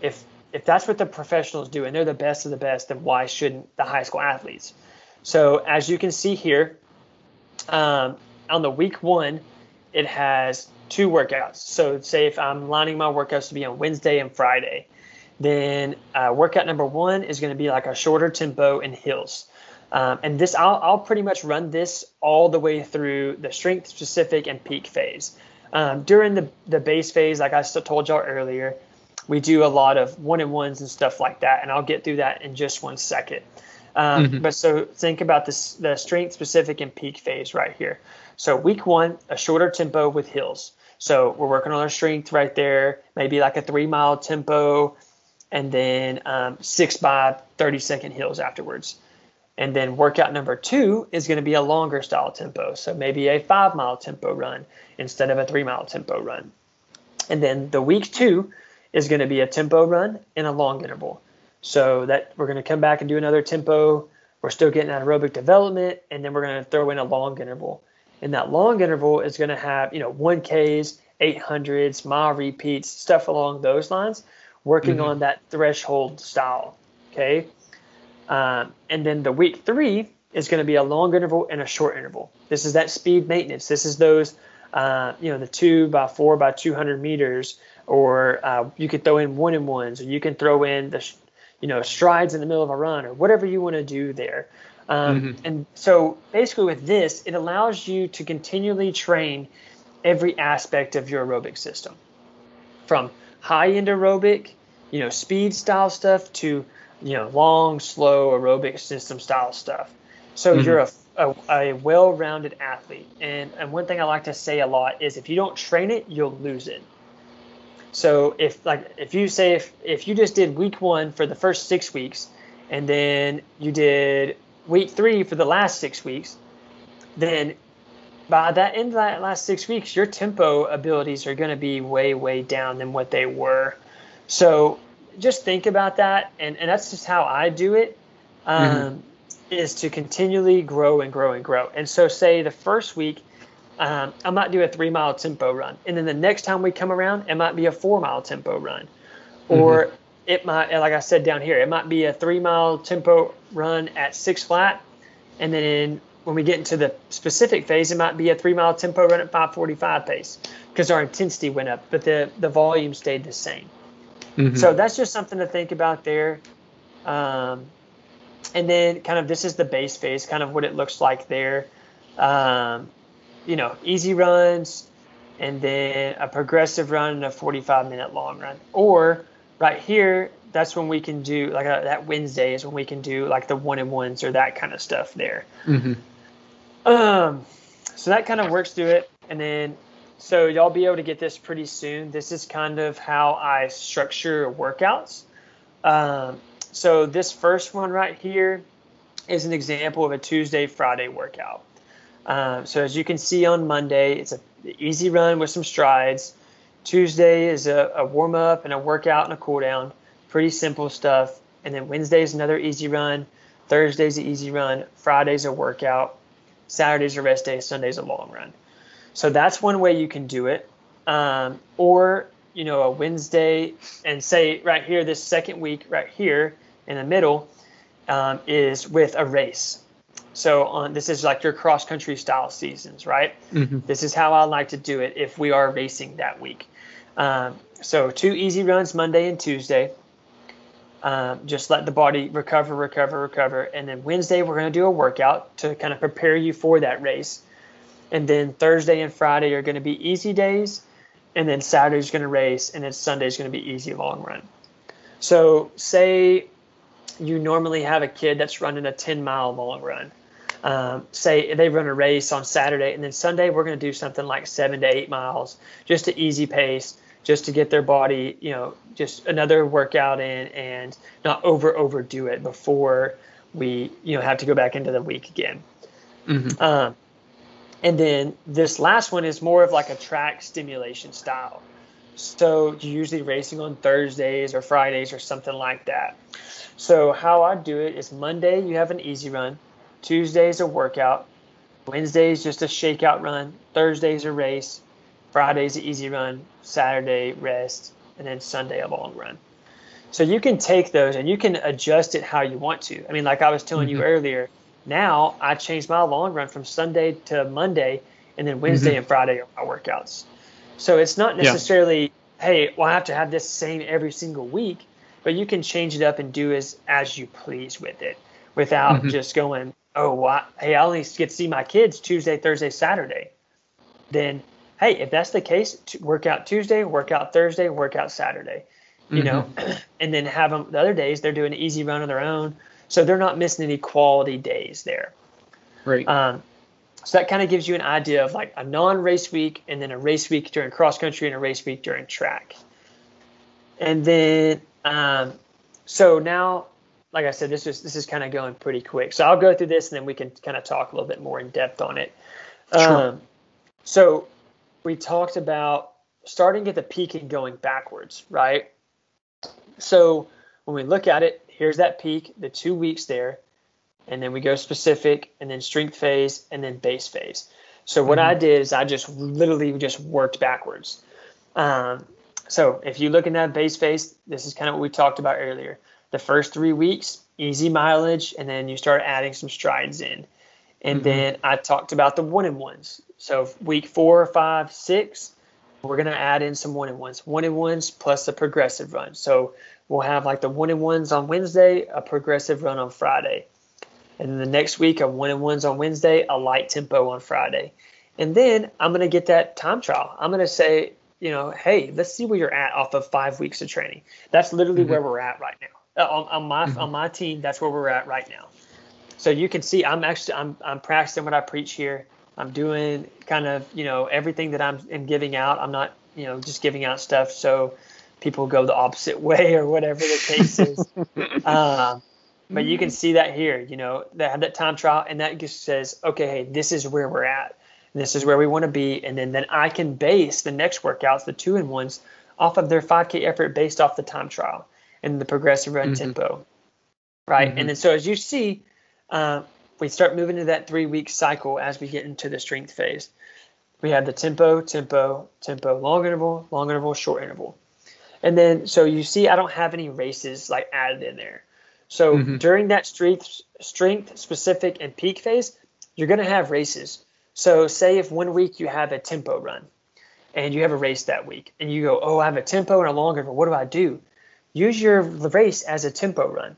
Speaker 2: if if that's what the professionals do and they're the best of the best, then why shouldn't the high school athletes? So as you can see here, um, on the week one, it has two workouts. So say if I'm lining my workouts to be on Wednesday and Friday, then uh, workout number one is going to be like a shorter tempo and hills. Um, and this, I'll, I'll pretty much run this all the way through the strength specific and peak phase. Um, during the, the base phase, like I still told y'all earlier, we do a lot of one and ones and stuff like that. And I'll get through that in just one second. Um,
Speaker 1: Mhm.
Speaker 2: But so think about this, the strength specific and peak phase right here. So week one, a shorter tempo with hills. So we're working on our strength right there, maybe like a three mile tempo, and then um, six by 30 second hills afterwards. And then workout number two is going to be a longer style tempo. So maybe a five mile tempo run instead of a three mile tempo run. And then the week two is going to be a tempo run and a long interval. So that we're going to come back and do another tempo. We're still getting aerobic development, and then we're going to throw in a long interval. And that long interval is going to have, you know, 1Ks, 800s, mile repeats, stuff along those lines, working
Speaker 1: Mhm.
Speaker 2: on that threshold style. Okay. Um, and then the week three is going to be a long interval and a short interval. This is that speed maintenance. This is those, uh, you know, the two by four by 200 meters, or uh, you could throw in one and ones, or you can throw in the, sh- you know, strides in the middle of a run, or whatever you want to do there. Um,
Speaker 1: Mhm.
Speaker 2: And so basically, with this, it allows you to continually train every aspect of your aerobic system, from high end aerobic, you know, speed style stuff to you know long, slow aerobic system style stuff. So
Speaker 1: Mhm.
Speaker 2: you're a, a, a well-rounded athlete. And and one thing I like to say a lot is if you don't train it, you'll lose it. So if like if you say if if you just did week one for the first six weeks, and then you did week three for the last six weeks, then by that end of that last six weeks, your tempo abilities are going to be way way down than what they were. So just think about that, and and that's just how I do it. Um, Is to continually grow and grow and grow. And so, say the first week, um, I might do a three mile tempo run, and then the next time we come around, it might be a four mile tempo run, or it might, like I said down here, it might be a three mile tempo run at six flat, and then when we get into the specific phase, it might be a three mile tempo run at 545 pace because our intensity went up, but the the volume stayed the same.
Speaker 1: Mhm.
Speaker 2: So that's just something to think about there. Um, and then kind of this is the base phase, kind of what it looks like there. Um, you know, easy runs, and then a progressive run and a 45 minute long run. Or right here, that's when we can do like a, that Wednesday is when we can do like the one and ones or that kind of stuff there.
Speaker 1: Mhm.
Speaker 2: Um, so that kind of works through it, and then so y'all be able to get this pretty soon. This is kind of how I structure workouts. Um, so this first one right here is an example of a Tuesday Friday workout. Um, so as you can see on Monday, it's a easy run with some strides. Tuesday is a, a warm up and a workout and a cool down. Pretty simple stuff. And then Wednesday is another easy run. Thursday's an easy run. Friday's a workout. Saturday's a rest day. Sunday's a long run. So that's one way you can do it. Um, or, you know, a Wednesday and say right here, this second week right here in the middle um, is with a race. So on this is like your cross country style seasons, right? Mm-hmm. This is how I like to do it if we are racing that week. Um, so two easy runs Monday and Tuesday. Um, just let the body recover, recover, recover, and then Wednesday we're going to do a workout to kind of prepare you for that race. And then Thursday and Friday are going to be easy days, and then Saturday's going to race, and then Sunday's going to be easy long run. So say you normally have a kid that's running a 10 mile long run. Um, say they run a race on Saturday, and then Sunday we're going to do something like seven to eight miles, just an easy pace, just to get their body, you know, just another workout in, and not over overdo it before we, you know, have to go back into the week again. Mm-hmm. Um, and then this last one is more of like a track stimulation style. So you're usually racing on Thursdays or Fridays or something like that. So how I do it is Monday you have an easy run, Tuesdays a workout, Wednesdays just a shakeout run, Thursdays a race, Fridays an easy run, Saturday rest, and then Sunday a long run. So you can take those and you can adjust it how you want to. I mean, like I was telling mm-hmm. you earlier, now I changed my long run from Sunday to Monday, and then Wednesday mm-hmm. and Friday are my workouts. So it's not necessarily, yeah. hey, well, I have to have this same every single week, but you can change it up and do as as you please with it, without mm-hmm. just going, oh, well, hey, I only get to see my kids Tuesday, Thursday, Saturday. Then, hey, if that's the case, workout Tuesday, workout Thursday, workout Saturday. You mm-hmm. know, and then have them the other days they're doing an easy run on their own, so they're not missing any quality days there.
Speaker 1: Right.
Speaker 2: Um, so that kind of gives you an idea of like a non-race week and then a race week during cross country and a race week during track. And then, um, so now, like I said, this is this is kind of going pretty quick. So I'll go through this and then we can kind of talk a little bit more in depth on it. Sure. Um, so we talked about starting at the peak and going backwards, right? So when we look at it, here's that peak, the two weeks there, and then we go specific, and then strength phase, and then base phase. So what mm-hmm. I did is I just literally just worked backwards. Um, so if you look in that base phase, this is kind of what we talked about earlier. The first three weeks, easy mileage, and then you start adding some strides in. And mm-hmm. then I talked about the one and ones. So week four, five, six, we're gonna add in some one and ones, one and ones plus a progressive run. So we'll have like the one and ones on Wednesday, a progressive run on Friday. And then the next week, a one and ones on Wednesday, a light tempo on Friday. And then I'm going to get that time trial. I'm going to say, you know, hey, let's see where you're at off of five weeks of training. That's literally mm-hmm. where we're at right now. Uh, on, on, my mm-hmm. on my team, that's where we're at right now. So you can see I'm actually I'm I'm practicing what I preach here. I'm doing kind of you know everything that I'm, I'm giving out. I'm not you know just giving out stuff so people go the opposite way or whatever the case is. um, but you can see that here, you know, they have that time trial and that just says, okay, hey, this is where we're at. This is where we want to be. And then, then I can base the next workouts, the two and ones, off of their 5K effort based off the time trial and the progressive run mm-hmm. tempo. Right. Mm-hmm. And then so as you see, uh, we start moving to that three week cycle as we get into the strength phase. We have the tempo, tempo, tempo, long interval, long interval, short interval. And then so you see I don't have any races like added in there. So mm-hmm. during that strength strength specific and peak phase, you're going to have races. So say if one week you have a tempo run and you have a race that week and you go, "Oh, I have a tempo and a long interval. What do I do?" Use your race as a tempo run,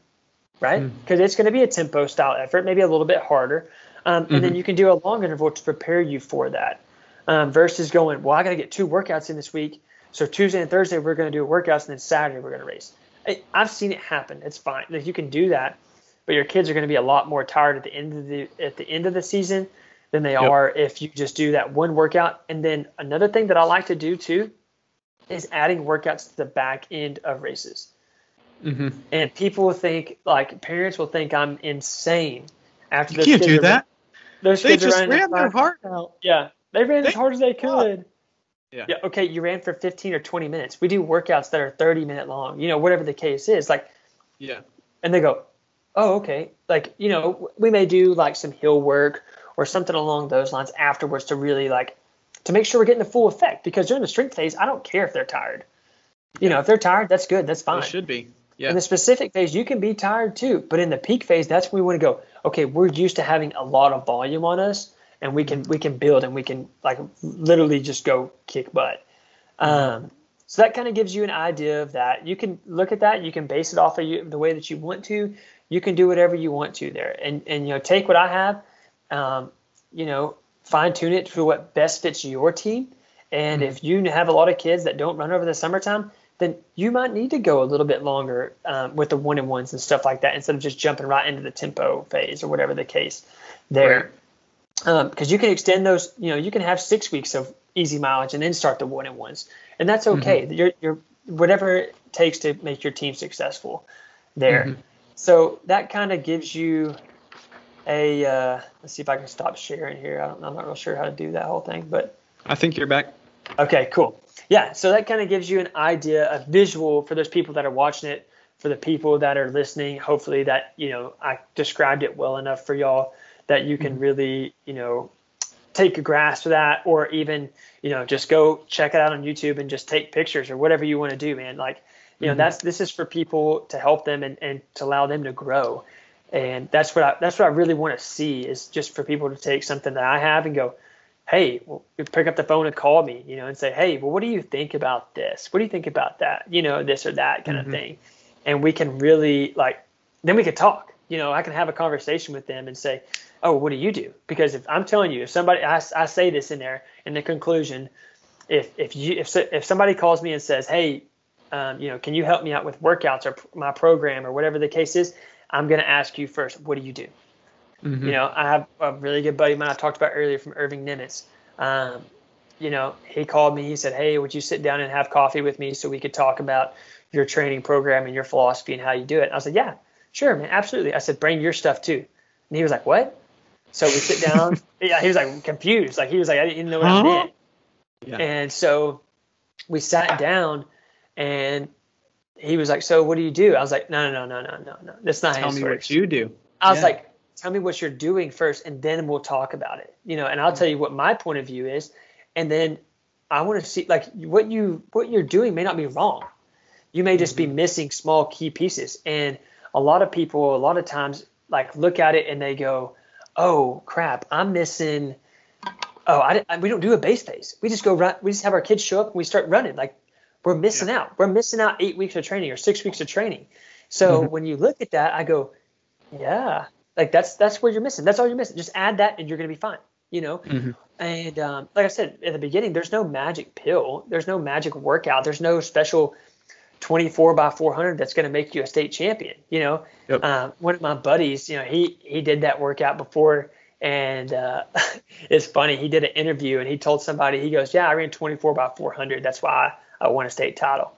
Speaker 2: right? Because mm-hmm. it's going to be a tempo style effort, maybe a little bit harder. Um, mm-hmm. And then mm-hmm. you can do a long interval to prepare you for that. Um, versus going, well, I got to get two workouts in this week. So Tuesday and Thursday we're going to do workouts, and then Saturday we're going to race. I, have seen it happen. It's fine. Like you can do that, but your kids are going to be a lot more tired at the end of the at the end of the season than they yep. are if you just do that one workout. And then another thing that I like to do too is adding workouts to the back end of races. Mm-hmm. And people will think like parents will think I'm insane
Speaker 3: after you can't do that.
Speaker 2: those
Speaker 1: They
Speaker 2: kids
Speaker 1: just ran their heart out.
Speaker 2: Yeah, they ran as hard as they could.
Speaker 1: Yeah.
Speaker 2: Yeah. Okay, you ran for 15 or 20 minutes. We do workouts that are 30 minute long. You know, whatever the case is. Like,
Speaker 1: Yeah.
Speaker 2: and they go, oh, okay. Like, you know, we may do like some hill work or something along those lines afterwards to really like to make sure we're getting the full effect. Because during the strength phase, I don't care if they're tired. You know, if they're tired, that's good. That's fine.
Speaker 1: They should be. Yeah.
Speaker 2: In the specific phase, you can be tired too, but in the peak phase, that's when we want to go. Okay, we're used to having a lot of volume on us, and we can we can build and we can like literally just go kick butt. Um, so that kind of gives you an idea of that. You can look at that. You can base it off of you, the way that you want to. You can do whatever you want to there, and and you know take what I have, um, you know fine tune it for what best fits your team. And if you have a lot of kids that don't run over the summertime, then you might need to go a little bit longer um, with the one and ones and stuff like that instead of just jumping right into the tempo phase or whatever the case there. Because you can extend those, you know, you can have six weeks of easy mileage and then start the one and ones, and that's okay. You're, you're whatever it takes to make your team successful there.
Speaker 1: Mhm.
Speaker 2: So that kind of gives you a. Uh, let's see if I can stop sharing here. I don't, I'm not real sure how to do that whole thing, but
Speaker 1: I think you're back.
Speaker 2: Okay, cool. Yeah, so that kind of gives you an idea, a visual for those people that are watching it, for the people that are listening. Hopefully, that you know I described it well enough for y'all that you can really you know take a grasp of that, or even you know just go check it out on YouTube and just take pictures or whatever you want to do, man. Like you know
Speaker 1: Mhm.
Speaker 2: that's this is for people to help them and, and to allow them to grow, and that's what I that's what I really want to see is just for people to take something that I have and go, hey, well, pick up the phone and call me, you know, and say, hey, well, what do you think about this? What do you think about that? You know, this or that kind
Speaker 1: Mhm.
Speaker 2: of thing. And we can really like, then we could talk. You know, I can have a conversation with them and say, oh, what do you do? Because if I'm telling you, if somebody, I, I say this in there in the conclusion, if if you if if somebody calls me and says, hey, um, you know, can you help me out with workouts or my program or whatever the case is, I'm going to ask you first, what do you do?
Speaker 1: Mhm.
Speaker 2: You know, I have a really good buddy of mine I talked about earlier from Irving Nimitz. Um, you know, he called me. He said, "Hey, would you sit down and have coffee with me so we could talk about your training program and your philosophy and how you do it?" I said, "Yeah, sure, man, absolutely." I said, "Bring your stuff too." And he was like, "What?" So we sit down. yeah, he was like confused. Like he was like, "I didn't know what I
Speaker 1: Huh?
Speaker 2: meant."
Speaker 1: Yeah.
Speaker 2: And so we sat down, and he was like, "So what do you do?" I was like, "No, no, no, no, no, no. no. That's not
Speaker 1: Tell
Speaker 2: this
Speaker 1: me
Speaker 2: works."
Speaker 1: what you do.
Speaker 2: I was
Speaker 1: Yeah.
Speaker 2: like, tell me what you're doing first, and then we'll talk about it. You know, and I'll tell you what my point of view is, and then I want to see like what you what you're doing may not be wrong. You may just be missing small key pieces, and a lot of people a lot of times like look at it and they go, oh crap, I'm missing. Oh, I, I we don't do a base phase. We just go run. We just have our kids show up and we start running. Like we're missing out. We're missing out eight weeks of training or six weeks of training. So
Speaker 1: Mhm.
Speaker 2: when you look at that, I go, yeah, like that's that's where you're missing. That's all you're missing. Just add that and you're gonna be fine. You know.
Speaker 1: Mhm.
Speaker 2: And um, like I said at the beginning, there's no magic pill. There's no magic workout. There's no special 24 by 400 that's going to make you a state champion. You know,
Speaker 1: Yep.
Speaker 2: uh, one of my buddies, you know, he he did that workout before, and uh, it's funny. He did an interview and he told somebody, he goes, "Yeah, I ran 24 by 400. That's why I won a state title."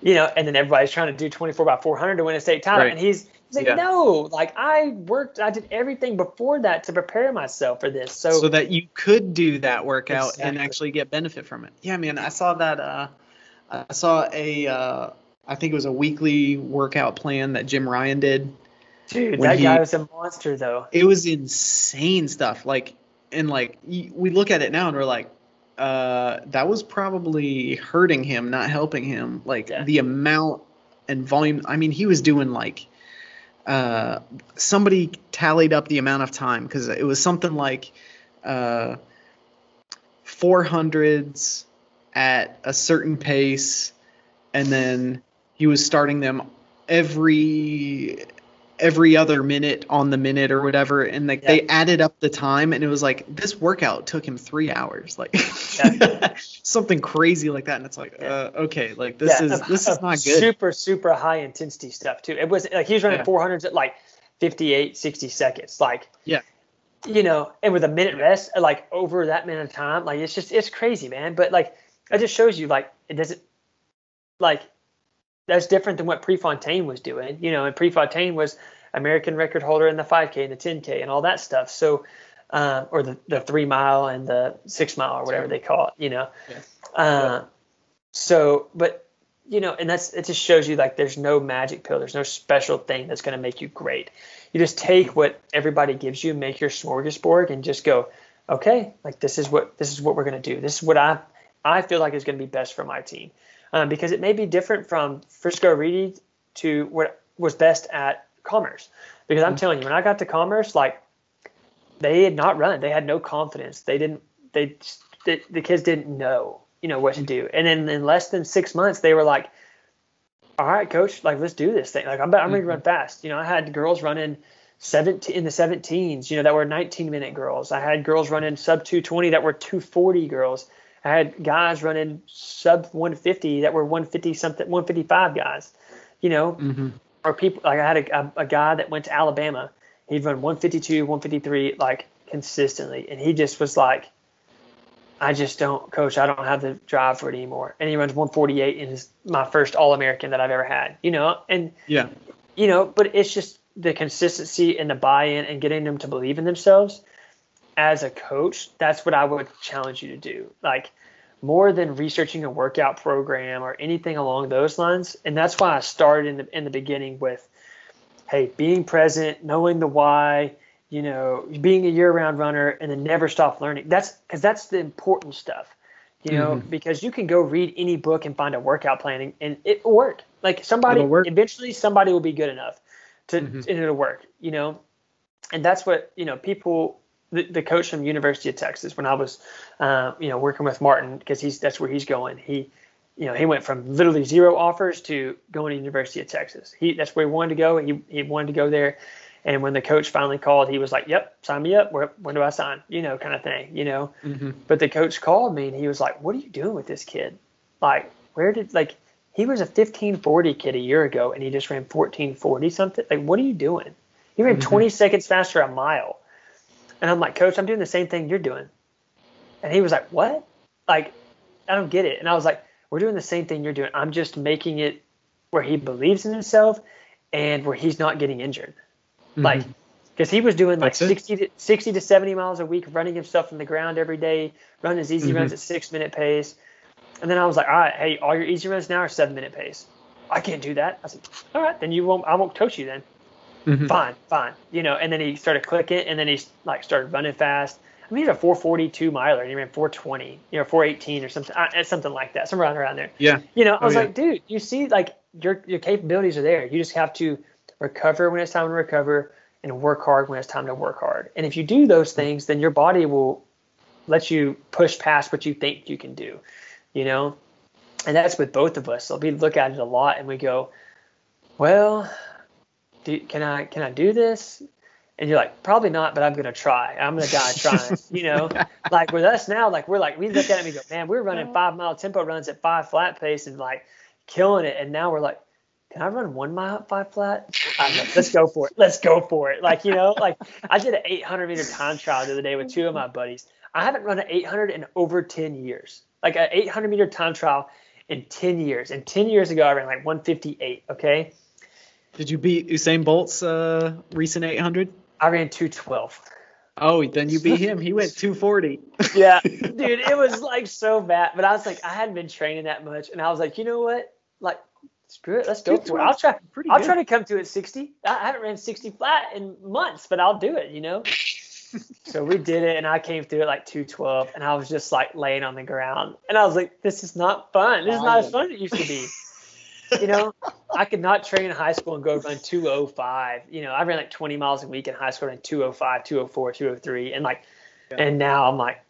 Speaker 2: You know, and then everybody's trying to do 24 by 400 to win a state title,
Speaker 1: Right.
Speaker 2: and he's like,
Speaker 1: Yeah.
Speaker 2: "No, like I worked, I did everything before that to prepare myself for this." So,
Speaker 1: so that you could do that workout and actually get benefit from it. Yeah, man, I saw that. Uh, I saw a, uh, I think it was a weekly workout plan that Jim Ryun did.
Speaker 2: dude, that
Speaker 1: he-
Speaker 2: guy was a monster, though.
Speaker 1: It was insane stuff. Like, and like we look at it now and we're like, uh, that was probably hurting him, not helping him. Like
Speaker 2: Yeah.
Speaker 1: the amount and volume. I mean, he was doing like. Uh, somebody tallied up the amount of time because it was something like uh, 400s at a certain pace and then he was starting them every every other minute on the minute or whatever and like they added up the time and it was like this workout took him three hours like something crazy like that and it's like
Speaker 2: Yeah.
Speaker 1: uh, okay like this
Speaker 2: Yeah,
Speaker 1: is this is not good
Speaker 2: Super, super high intensity stuff too. It was like he was running
Speaker 1: Yeah.
Speaker 2: 400s at like 58, 60 seconds. Like,
Speaker 1: Yeah.
Speaker 2: you know, and with a minute rest, like over that minute of time, like it's just it's crazy, man. But like, it just shows you like it doesn't like that's different than what Prefontaine was doing. You know, and Prefontaine was American record holder in the 5K and the 10K and all that stuff. So, uh, or the, the three mile and the six mile or whatever they call it, you know. Yeah. Uh, so, but you know, and that's it. Just shows you like there's no magic pill. There's no special thing that's going to make you great. You just take what everybody gives you, make your smorgasbord, and just go, okay, like this is what this is what we're going to do. This is what I I feel like is going to be best for my team, um, because it may be different from Frisco Reedy to what was best at Commerce. Because I'm mm-hmm. telling you, when I got to Commerce, like they had not run, they had no confidence. They didn't. They, they the kids didn't know you know what to do. And then in less than six months, they were like, "All right, coach, like let's do this thing. Like I'm, I'm to run mm-hmm. fast." You know, I had girls running 17 in the 17s, you know, that were 19 minute girls. I had girls running sub 220 that were 240 girls. I had guys running sub 150 that were 150 something, 155 guys. You know, mm-hmm. or people like I had a, a, a guy that went to Alabama. He'd run 152, 153 like consistently, and he just was like I just don't, coach. I don't have the drive for it anymore. And he runs 148 and is my first All American that I've ever had. You know, and
Speaker 1: yeah,
Speaker 2: you know, but it's just the consistency and the buy-in and getting them to believe in themselves. As a coach, that's what I would challenge you to do. Like more than researching a workout program or anything along those lines. And that's why I started in the in the beginning with, hey, being present, knowing the why you know, being a year-round runner and then never stop learning. That's because that's the important stuff, you know, mm-hmm. because you can go read any book and find a workout plan and, and it will work. Like somebody, work. eventually somebody will be good enough to, mm-hmm. and it'll work, you know, and that's what, you know, people, the, the coach from University of Texas, when I was, uh, you know, working with Martin, because he's, that's where he's going. He, you know, he went from literally zero offers to going to University of Texas. He, that's where he wanted to go. He, he wanted to go there and when the coach finally called, he was like, "Yep, sign me up. Where, when do I sign?" You know, kind of thing. You know. Mm-hmm. But the coach called me and he was like, "What are you doing with this kid? Like, where did like he was a 1540 kid a year ago and he just ran 1440 something. Like, what are you doing? He ran mm-hmm. 20 seconds faster a mile." And I'm like, "Coach, I'm doing the same thing you're doing." And he was like, "What? Like, I don't get it." And I was like, "We're doing the same thing you're doing. I'm just making it where he believes in himself and where he's not getting injured." Mm-hmm. Like, because he was doing like 60 to, 60 to 70 miles a week, running himself from the ground every day, running his easy mm-hmm. runs at six minute pace. And then I was like, all right, hey, all your easy runs now are seven minute pace. I can't do that. I said, all right, then you won't. I won't coach you then. Mm-hmm. Fine, fine. You know. And then he started clicking, and then he like started running fast. I mean, he's a 442 miler, and he ran 420, you know, 418 or something, uh, something like that, somewhere around there.
Speaker 1: Yeah.
Speaker 2: You know, I was oh, yeah. like, dude, you see, like your your capabilities are there. You just have to recover when it's time to recover, and work hard when it's time to work hard. And if you do those things, then your body will let you push past what you think you can do, you know? And that's with both of us. So we look at it a lot and we go, well, do, can I can I do this? And you're like, probably not, but I'm gonna try. I'm gonna die trying. you know, like with us now, like we're like we look at it and we go, man, we're running five mile tempo runs at five flat pace and like killing it. And now we're like, can I run one mile at five flat? let's go for it. Let's go for it. Like, you know, like I did an 800 meter time trial the other day with two of my buddies. I haven't run an 800 in over 10 years. Like an 800 meter time trial in 10 years. And 10 years ago, I ran like 158. Okay.
Speaker 1: Did you beat Usain Bolt's uh, recent 800?
Speaker 2: I ran 212.
Speaker 1: Oh, then you beat him. He went 240.
Speaker 2: yeah, dude, it was like so bad. But I was like, I hadn't been training that much, and I was like, you know what? Like, Screw it, let's go for it. I'll try. I'll try to come to it 60. I haven't ran 60 flat in months, but I'll do it. You know. so we did it, and I came through it like 212, and I was just like laying on the ground, and I was like, "This is not fun. This is not as fun as it used to be." You know, I could not train in high school and go run 205. You know, I ran like 20 miles a week in high school and 205, 204, 203, and like, yeah. and now I'm like,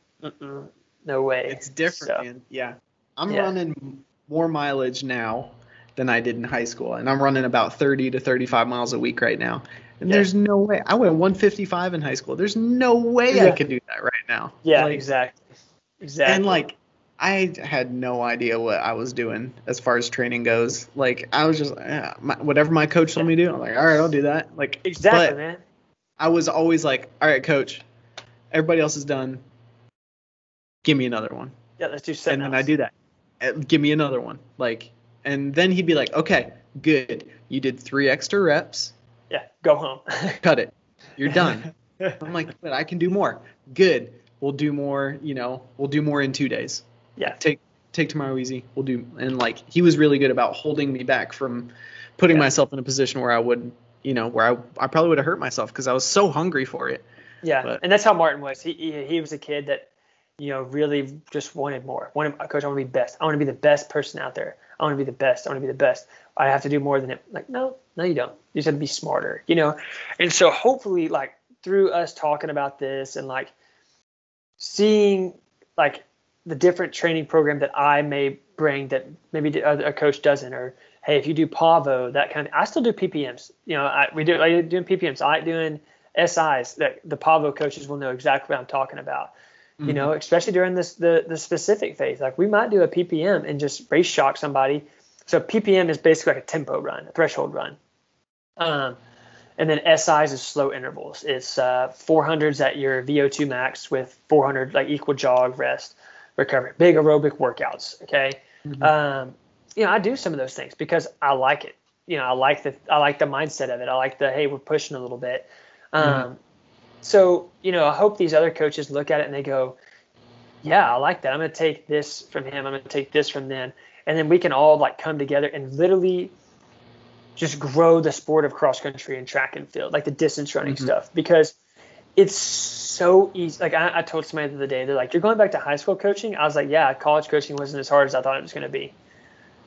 Speaker 2: no way.
Speaker 1: It's different, so, man. Yeah, I'm yeah. running more mileage now than I did in high school, and I'm running about 30 to 35 miles a week right now. And yeah. there's no way I went 155 in high school. There's no way. I could do that right now.
Speaker 2: Yeah, like, exactly. Exactly.
Speaker 1: And like I had no idea what I was doing as far as training goes. Like I was just yeah, my, whatever my coach told me to do. I'm like, all right, I'll do that. Like
Speaker 2: exactly, man.
Speaker 1: I was always like, all right, coach, everybody else is done. Give me another one.
Speaker 2: Yeah, let's do
Speaker 1: seven. And then I do that. Uh, give me another one. Like and then he'd be like, okay, good. You did three extra reps.
Speaker 2: Yeah, go home.
Speaker 1: Cut it. You're done. I'm like, but I can do more. Good. We'll do more. You know, we'll do more in two days.
Speaker 2: Yeah.
Speaker 1: Take take tomorrow easy. We'll do. And like, he was really good about holding me back from putting
Speaker 2: Yeah.
Speaker 1: myself in a position where I would, you know, where I I probably would have hurt myself because I was so hungry for it.
Speaker 2: Yeah,
Speaker 1: But-
Speaker 2: and that's how Martin was. He, he he was a kid that, you know, really just wanted more. Wanted, coach, I want to be best. I want to be the best person out there. I want to be the best. I want to be the best. I have to do more than it. Like, no, no, you don't. You just have to be smarter. You know, and so hopefully, like through us talking about this and like seeing like the different training program that I may bring that maybe a coach doesn't, or hey, if you do Pavo, that kind of. I still do PPMs. You know, I, we do. I like doing PPMs. I like doing SIs. That the Pavo coaches will know exactly what I'm talking about. You know, especially during this the the specific phase. Like we might do a PPM and just race shock somebody. So PPM is basically like a tempo run, a threshold run. Um, and then SIs is slow intervals. It's uh, 400s at your VO2 max with 400 like equal jog, rest, recovery. Big aerobic workouts. Okay.
Speaker 1: Mhm.
Speaker 2: Um, you know, I do some of those things because I like it. You know, I like the I like the mindset of it. I like the hey, we're pushing a little bit. Um, So you know, I hope these other coaches look at it and they go, yeah, I like that. I'm going to take this from him. I'm going to take this from them, and then we can all like come together and literally just grow the sport of cross country and track and field, like the distance running
Speaker 1: Mhm.
Speaker 2: stuff, because it's so easy. Like I, I told somebody the other day, they're like, "You're going back to high school coaching?" I was like, "Yeah, college coaching wasn't as hard as I thought it was going to be."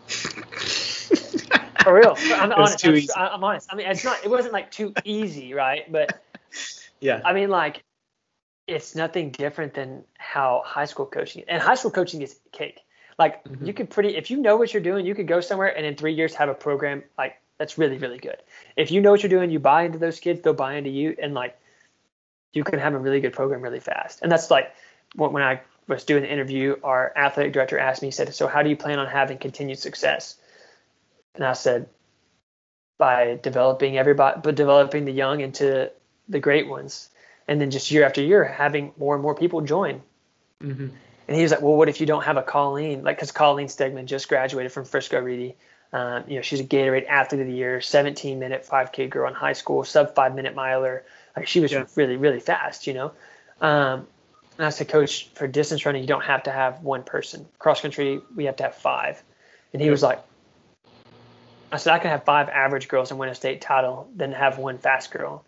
Speaker 2: For real, I'm honest. I'm. I'm honest. I mean, it's not. It wasn't like too easy, right? But
Speaker 1: yeah.
Speaker 2: I mean, like, it's nothing different than how high school coaching and high school coaching is cake. Like,
Speaker 1: Mhm.
Speaker 2: you could pretty, if you know what you're doing, you could go somewhere and in three years have a program like that's really, really good. If you know what you're doing, you buy into those kids, they'll buy into you, and like, you can have a really good program really fast. And that's like when when I was doing the interview, our athletic director asked me, he said, "So how do you plan on having continued success?" And I said, "By developing everybody, but developing the young into the great ones." and then just year after year having more and more people join.
Speaker 1: hmm
Speaker 2: And he was like, well, what if you don't have a Colleen? Like, because Colleen Stegman just graduated from Frisco Reedy. Um, you know, she's a Gatorade Athlete of the Year, 17 minute 5K girl in high school, sub five minute miler. Like, she was
Speaker 1: Yeah.
Speaker 2: really, really fast, you know. Um, and I said, Coach, for distance running, you don't have to have one person. Cross country, we have to have five. And he was like, I said, I can have five average girls and win a state title than have one fast girl.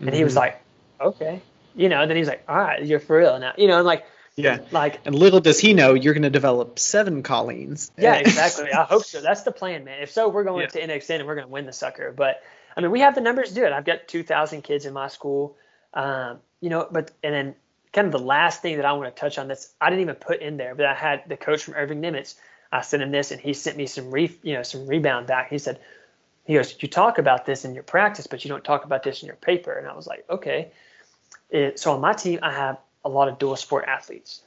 Speaker 2: And he was
Speaker 1: Mhm.
Speaker 2: like, okay. You know, and then he's like, all right, you're for real now. You know, and like,
Speaker 1: yeah.
Speaker 2: like,
Speaker 1: And little does he know you're going to develop seven Colleens.
Speaker 2: yeah, exactly. I hope so. That's the plan, man. If so, we're going
Speaker 1: Yeah.
Speaker 2: to NXN and we're going to win the sucker. But I mean, we have the numbers to do it. I've got 2,000 kids in my school. Um, you know, but and then kind of the last thing that I want to touch on that's I didn't even put in there, but I had the coach from Irving Nimitz. I sent him this, and he sent me some re, you know, some rebound back. He said, he goes, you talk about this in your practice, but you don't talk about this in your paper. And I was like, okay. It, so on my team, I have a lot of dual sport athletes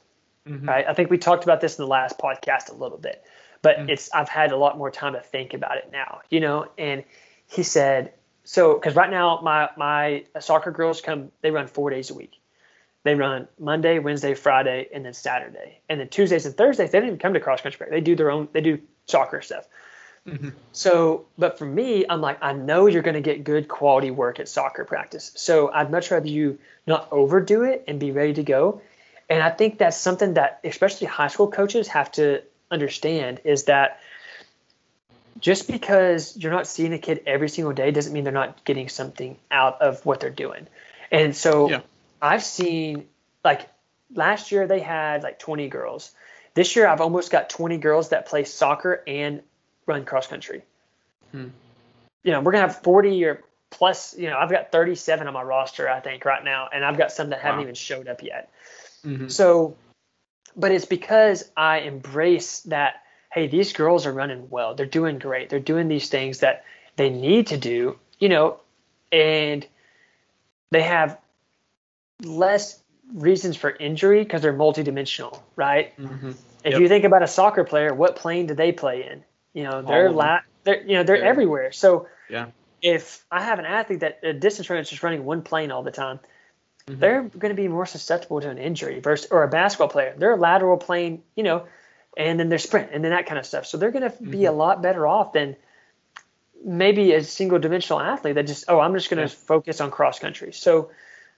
Speaker 1: Mhm.
Speaker 2: right? I think we talked about this in the last podcast a little bit, but
Speaker 1: Mm.
Speaker 2: it's I've had a lot more time to think about it now, you know. And he said, so because right now my my soccer girls come, they run four days a week. They run Monday, Wednesday, Friday, and then Saturday, and then Tuesdays and Thursdays they don't even come to cross country. Practice. They do their own. They do soccer stuff.
Speaker 1: Mhm.
Speaker 2: So, but for me, I'm like, I know you're going to get good quality work at soccer practice. So I'd much rather you not overdo it and be ready to go. And I think that's something that especially high school coaches have to understand is that just because you're not seeing a kid every single day doesn't mean they're not getting something out of what they're doing. And so
Speaker 1: Yeah.
Speaker 2: I've seen like last year they had like 20 girls. This year I've almost got 20 girls that play soccer and run cross country.
Speaker 1: Hmm.
Speaker 2: You know, we're gonna have 40 or plus. You know, I've got 37 on my roster I think right now, and I've got some that haven't even showed up yet.
Speaker 1: Mhm.
Speaker 2: So, but it's because I embrace that. Hey, these girls are running well. They're doing great. They're doing these things that they need to do. You know, and they have less reasons for injury because they're multidimensional, right?
Speaker 1: Mhm.
Speaker 2: If
Speaker 1: Yep.
Speaker 2: you think about a soccer player, what plane do they play in? You know, they're la- they're you know they're everywhere. So
Speaker 1: Yeah.
Speaker 2: if I have an athlete that a distance runner is just running one plane all the time,
Speaker 1: Mhm.
Speaker 2: they're going to be more susceptible to an injury versus or a basketball player. They're a lateral plane, you know, and then they're sprint and then that kind of stuff. So they're going to be a mm-hmm. lot better off than maybe a single dimensional athlete that just oh I'm just going to yeah. focus on cross country. So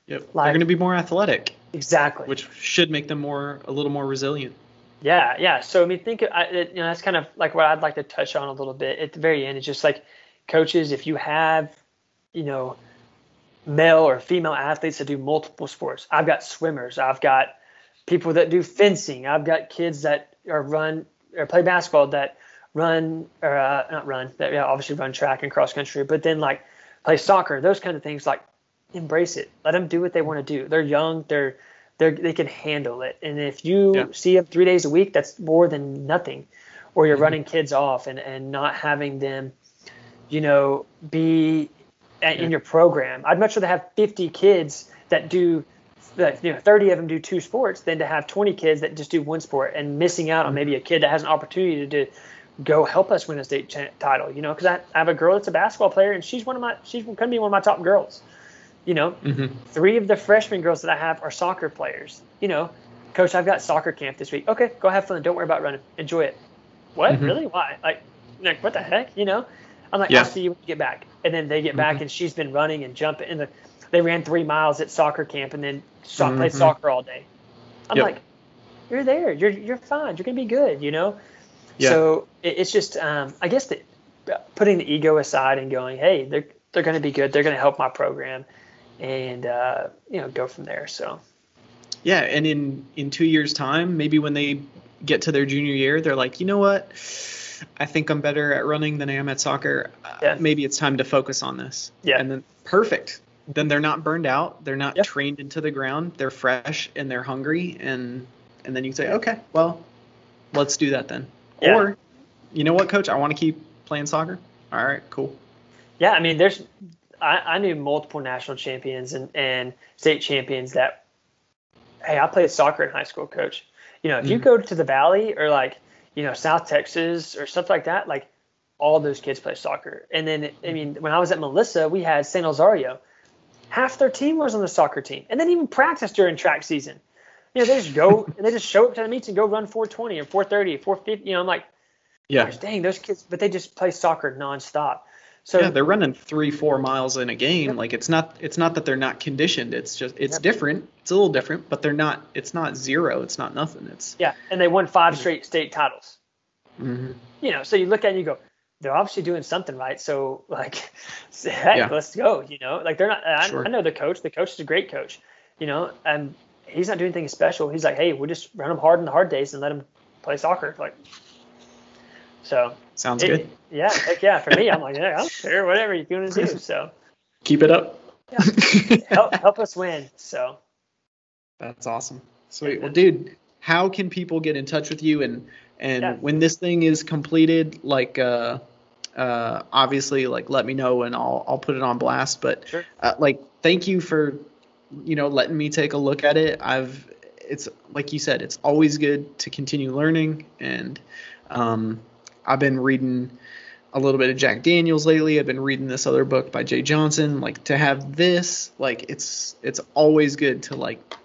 Speaker 1: yep. Like, they're going to be more athletic.
Speaker 2: Exactly.
Speaker 1: Which should make them more a little more resilient.
Speaker 2: Yeah, yeah. So I mean, think I, it, you know that's kind of like what I'd like to touch on a little bit at the very end. It's just like coaches, if you have, you know, male or female athletes that do multiple sports. I've got swimmers. I've got people that do fencing. I've got kids that are run or play basketball that run or uh, not run that yeah, obviously run track and cross country, but then like play soccer. Those kind of things. Like embrace it. Let them do what they want to do. They're young. They're they they can handle it. And if you yeah. see them three days a week, that's more than nothing. Or you're mm-hmm. running kids off and, and not having them, you know, be yeah. in your program. I'd much rather have 50 kids that do you know 30 of them do two sports than to have 20 kids that just do one sport and missing out on maybe a kid that has an opportunity to, go help us win a state ch- title you know because I, I, have a girl that's a basketball player and she's one of my she's going to be one of my top girls you know, mm-hmm. three of the freshman girls that I have are soccer players. You know, coach, I've got soccer camp this week. Okay, go have fun. Don't worry about running. Enjoy it. What? Mm-hmm. Really? Why? Like, like, what the heck? You know? I'm like, yeah. I'll see you when you get back. And then they get back, mm-hmm. and she's been running and jumping. And the, they ran three miles at soccer camp, and then shot, played mm-hmm. soccer all day. I'm yep. like, you're there. You're you're fine. You're gonna be good. You know. Yeah. So it, it's just, um, I guess that putting the ego aside and going, hey, they're they're gonna be good. They're gonna help my program and uh, you know go from there. So
Speaker 1: yeah, and in in two years' time, maybe when they get to their junior year, they're like, you know what? I think I'm better at running than I am at soccer. Uh, yeah. Uh, maybe it's time to focus on this.
Speaker 2: Yeah.
Speaker 1: And then perfect. Then they're not burned out. They're not trained into the ground. They're fresh and they're hungry. And and then you say, okay, well, let's do that then. Yeah. Or, you know what, coach? I want to keep playing soccer. All right, cool.
Speaker 2: Yeah, I mean, there's I, I knew multiple national champions and, and state champions that, hey, I played soccer in high school, coach. You know, if mm-hmm. you go to the Valley or like, you know, South Texas or stuff like that, like all those kids play soccer. And then, I mean, when I was at Melissa, we had San Elizario. Half their team was on the soccer team and then even practice during track season. You know, they just go and they just show up to the meets and go run 420 or 430 or 450. You know, I'm like, yeah, dang, those kids, but they just play soccer nonstop.
Speaker 1: So yeah, they're running three, four miles in a game. Yep. Like it's not it's not that they're not conditioned. It's just it's yep. different. It's a little different, but they're not. It's not zero. It's not nothing. It's
Speaker 2: yeah, and they won five straight state titles. Mm-hmm. You know, so you look at it and you go, they're obviously doing something right. So like, heck, yeah. let's go. You know, like they're not. I, sure. I know the coach. The coach is a great coach. You know, and he's not doing anything special. He's like, hey, we just run them hard in the hard days and let them play soccer. Like, so
Speaker 1: sounds it, good.
Speaker 2: Yeah, heck yeah. For me, I'm like, yeah, I don't care, whatever you're gonna do. So
Speaker 1: keep it up.
Speaker 2: Yeah. help help us win. So
Speaker 1: that's awesome. Sweet. Well, dude, how can people get in touch with you and and yeah. when this thing is completed, like uh uh obviously like let me know and I'll I'll put it on blast. But sure. uh, like thank you for you know letting me take a look at it. I've it's like you said, it's always good to continue learning and um I've been reading a little bit of Jack Daniels lately. I've been reading this other book by Jay Johnson. Like to have this, like it's it's always good to like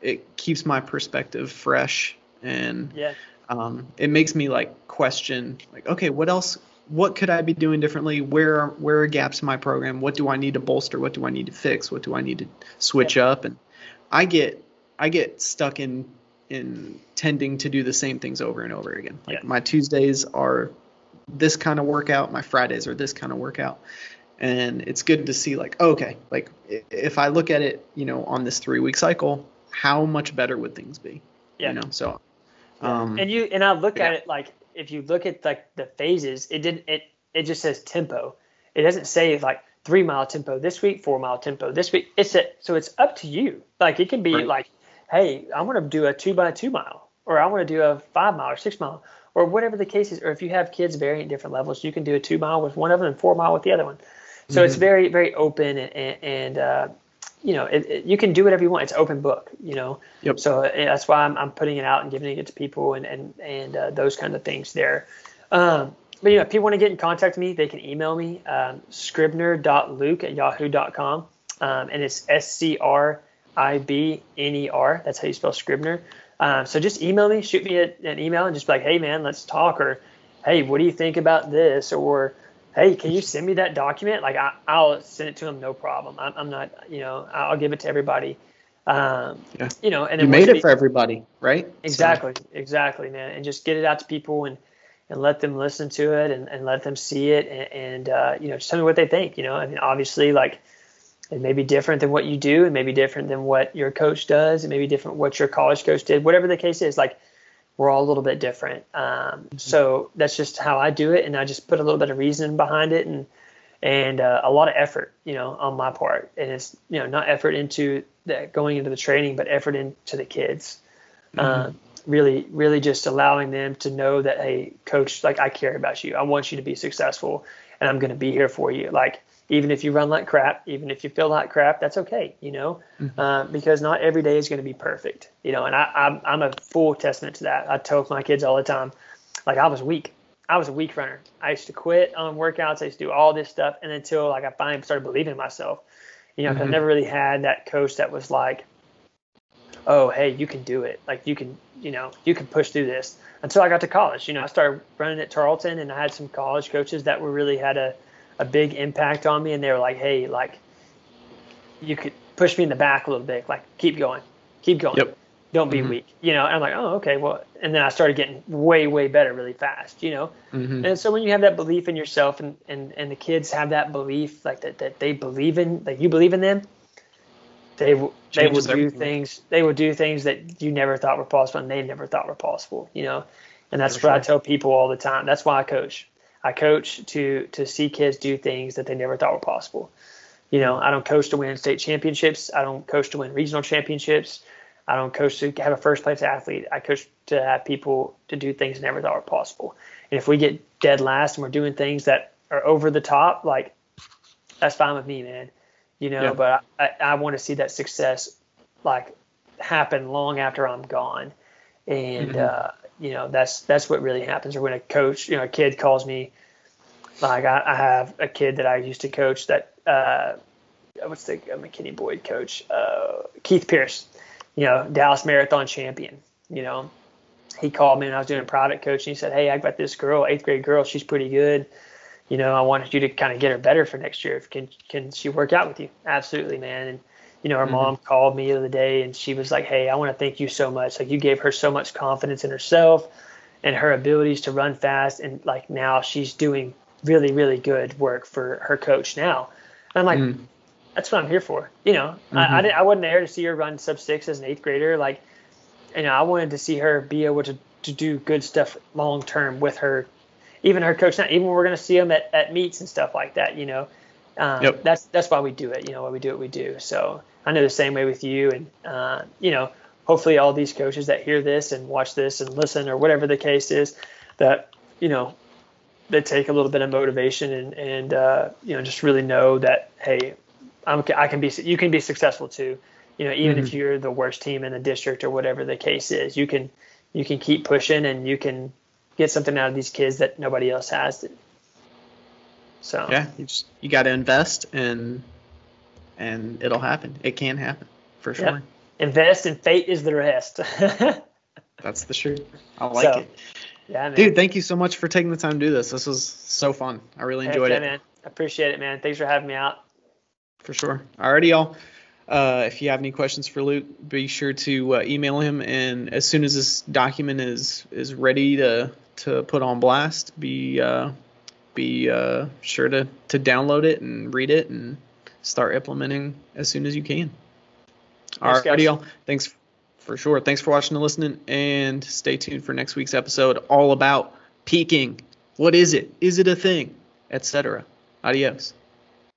Speaker 1: it keeps my perspective fresh and
Speaker 2: yeah.
Speaker 1: um, it makes me like question like okay what else what could I be doing differently? Where are, where are gaps in my program? What do I need to bolster? What do I need to fix? What do I need to switch yeah. up? And I get I get stuck in in tending to do the same things over and over again. Like yeah. my Tuesdays are this kind of workout, my Fridays are this kind of workout. And it's good to see like, okay, like if I look at it, you know, on this three week cycle, how much better would things be?
Speaker 2: Yeah.
Speaker 1: You know, so
Speaker 2: um, and you and I look yeah. at it like if you look at like the phases, it didn't it it just says tempo. It doesn't say like three mile tempo this week, four mile tempo this week. It's a, so it's up to you. Like it can be right. like hey, I want to do a two by two mile, or I want to do a five mile or six mile, or whatever the case is. Or if you have kids varying different levels, you can do a two mile with one of them and four mile with the other one. So mm-hmm. it's very, very open and, and uh, you know, it, it, you can do whatever you want. It's open book, you know.
Speaker 1: Yep.
Speaker 2: So uh, that's why I'm, I'm putting it out and giving it to people and and and uh, those kind of things there. Um, but you know, if people want to get in contact with me, they can email me um, scribner.luke at yahoo.com, um, and it's S C R I B N E R. That's how you spell Scribner. Um, so just email me, shoot me a, an email, and just be like, hey man, let's talk, or hey, what do you think about this, or hey, can you send me that document? Like I, I'll send it to them, no problem. I'm, I'm not, you know, I'll give it to everybody. Um,
Speaker 1: Yeah.
Speaker 2: you know, and
Speaker 1: You made it
Speaker 2: we-
Speaker 1: for everybody, right? So-
Speaker 2: Exactly, exactly, man. And just get it out to people and and let them listen to it and, and let them see it and, and uh, you know just tell me what they think. You know, I mean, obviously, like it may be different than what you do, it may be different than what your coach does, it may be different what your college coach did. Whatever the case is, like we're all a little bit different. Um, So that's just how I do it, and I just put a little bit of reason behind it and and uh, a lot of effort, you know, on my part. And it's you know not effort into the, going into the training, but effort into the kids. Um, really, really just allowing them to know that, hey, coach, like I care about you. I want you to be successful, and I'm going to be here for you. Like even if you run like crap, even if you feel like crap, that's okay, you know, uh, because not every day is going to be perfect, you know. And I, I'm I'm a full testament to that. I tell my kids all the time, like I was weak. I was a weak runner. I used to quit on workouts. I used to do all this stuff, and until like I finally started believing in myself, you know, 'cause I never really had that coach that was like, "Oh, hey, you can do it. Like you can, you know, you can push through this." Until I got to college, you know, I started running at Tarleton, and I had some college coaches that were really had a a big impact on me, and they were like, "Hey, like you could push me in the back a little bit, like keep going, keep going."
Speaker 1: Yep.
Speaker 2: Don't be
Speaker 1: Mhm.
Speaker 2: weak, you know. And I'm like, oh, okay, well, and then I started getting way, way better really fast, you know.
Speaker 1: Mhm.
Speaker 2: And so when you have that belief in yourself and, and, and the kids have that belief, like that, that they believe in, that you believe in them, they will, they will do
Speaker 1: everything.
Speaker 2: things, they will do things that you never thought were possible and they never thought were possible, you know? And that's
Speaker 1: For
Speaker 2: what I tell people all the time. That's why I coach. I coach to, to see kids do things that they never thought were possible. You know, I don't coach to win state championships. I don't coach to win regional championships. I don't coach to have a first place athlete. I coach to have people to do things they never thought were possible. And if we get dead last and we're doing things that are over the top, like that's fine with me, man. You know,
Speaker 1: Yeah.
Speaker 2: but I, I, want to see that success like happen long after I'm gone. And
Speaker 1: Mhm.
Speaker 2: uh, you know, that's that's what really happens. Or when a coach, you know, a kid calls me, like I, I have a kid that I used to coach that uh, what's the uh, McKinney Boyd coach, uh, Keith Pierce, you know, Dallas Marathon champion. You know, he called me and I was doing private coaching. He said, "Hey, I got this girl, eighth grade girl. She's pretty good. You know, I wanted you to kind of get her better for next year. Can can she work out with you? Absolutely, man." And you know, her
Speaker 1: Mhm.
Speaker 2: mom called me the other day and she was like, "Hey, I want to thank you so much. Like you gave her so much confidence in herself and her abilities to run fast, and like now she's doing really, really good work for her coach now." And I'm like,
Speaker 1: Mm.
Speaker 2: that's what I'm here for. You know, I, I,
Speaker 1: Mhm.
Speaker 2: didn't, I wasn't there to see her run sub six as an eighth grader. Like, you know, I wanted to see her be able to, to do good stuff long term with her, even her coach. Now, even when we're going to see them at, at meets and stuff like that, you know, um,
Speaker 1: Yep.
Speaker 2: that's that's why we do it. You know, why we do what we do. So I know the same way with you, and uh, you know, hopefully all these coaches that hear this and watch this and listen or whatever the case is, that you know they take a little bit of motivation and and uh, you know just really know that hey, I'm, I can be you can be successful too. You know, even if you're the worst team in the district or whatever the case is, you can you can keep pushing and you can get something out of these kids that nobody else has. So
Speaker 1: Yeah, you just you got to invest and and it'll happen. It can happen for sure.
Speaker 2: Yep. invest and fate is the rest.
Speaker 1: That's the truth. I like
Speaker 2: So,
Speaker 1: it,
Speaker 2: yeah, man.
Speaker 1: dude. Thank you so much for taking the time to do this. This was so fun. I really enjoyed
Speaker 2: yeah,
Speaker 1: it
Speaker 2: man. I appreciate it, man. Thanks for having me out.
Speaker 1: for sure. Alrighty, y'all. Uh, if you have any questions for Luke, be sure to uh, email him. And as soon as this document is is ready to to put on blast, be uh, be uh, sure to to download it and read it and start implementing as soon as you can.
Speaker 2: Thanks, guys.
Speaker 1: Y'all. Thanks for sure. Thanks for watching and listening, and stay tuned for next week's episode, all about peaking. What is it? Is it a thing? Etc. Adios.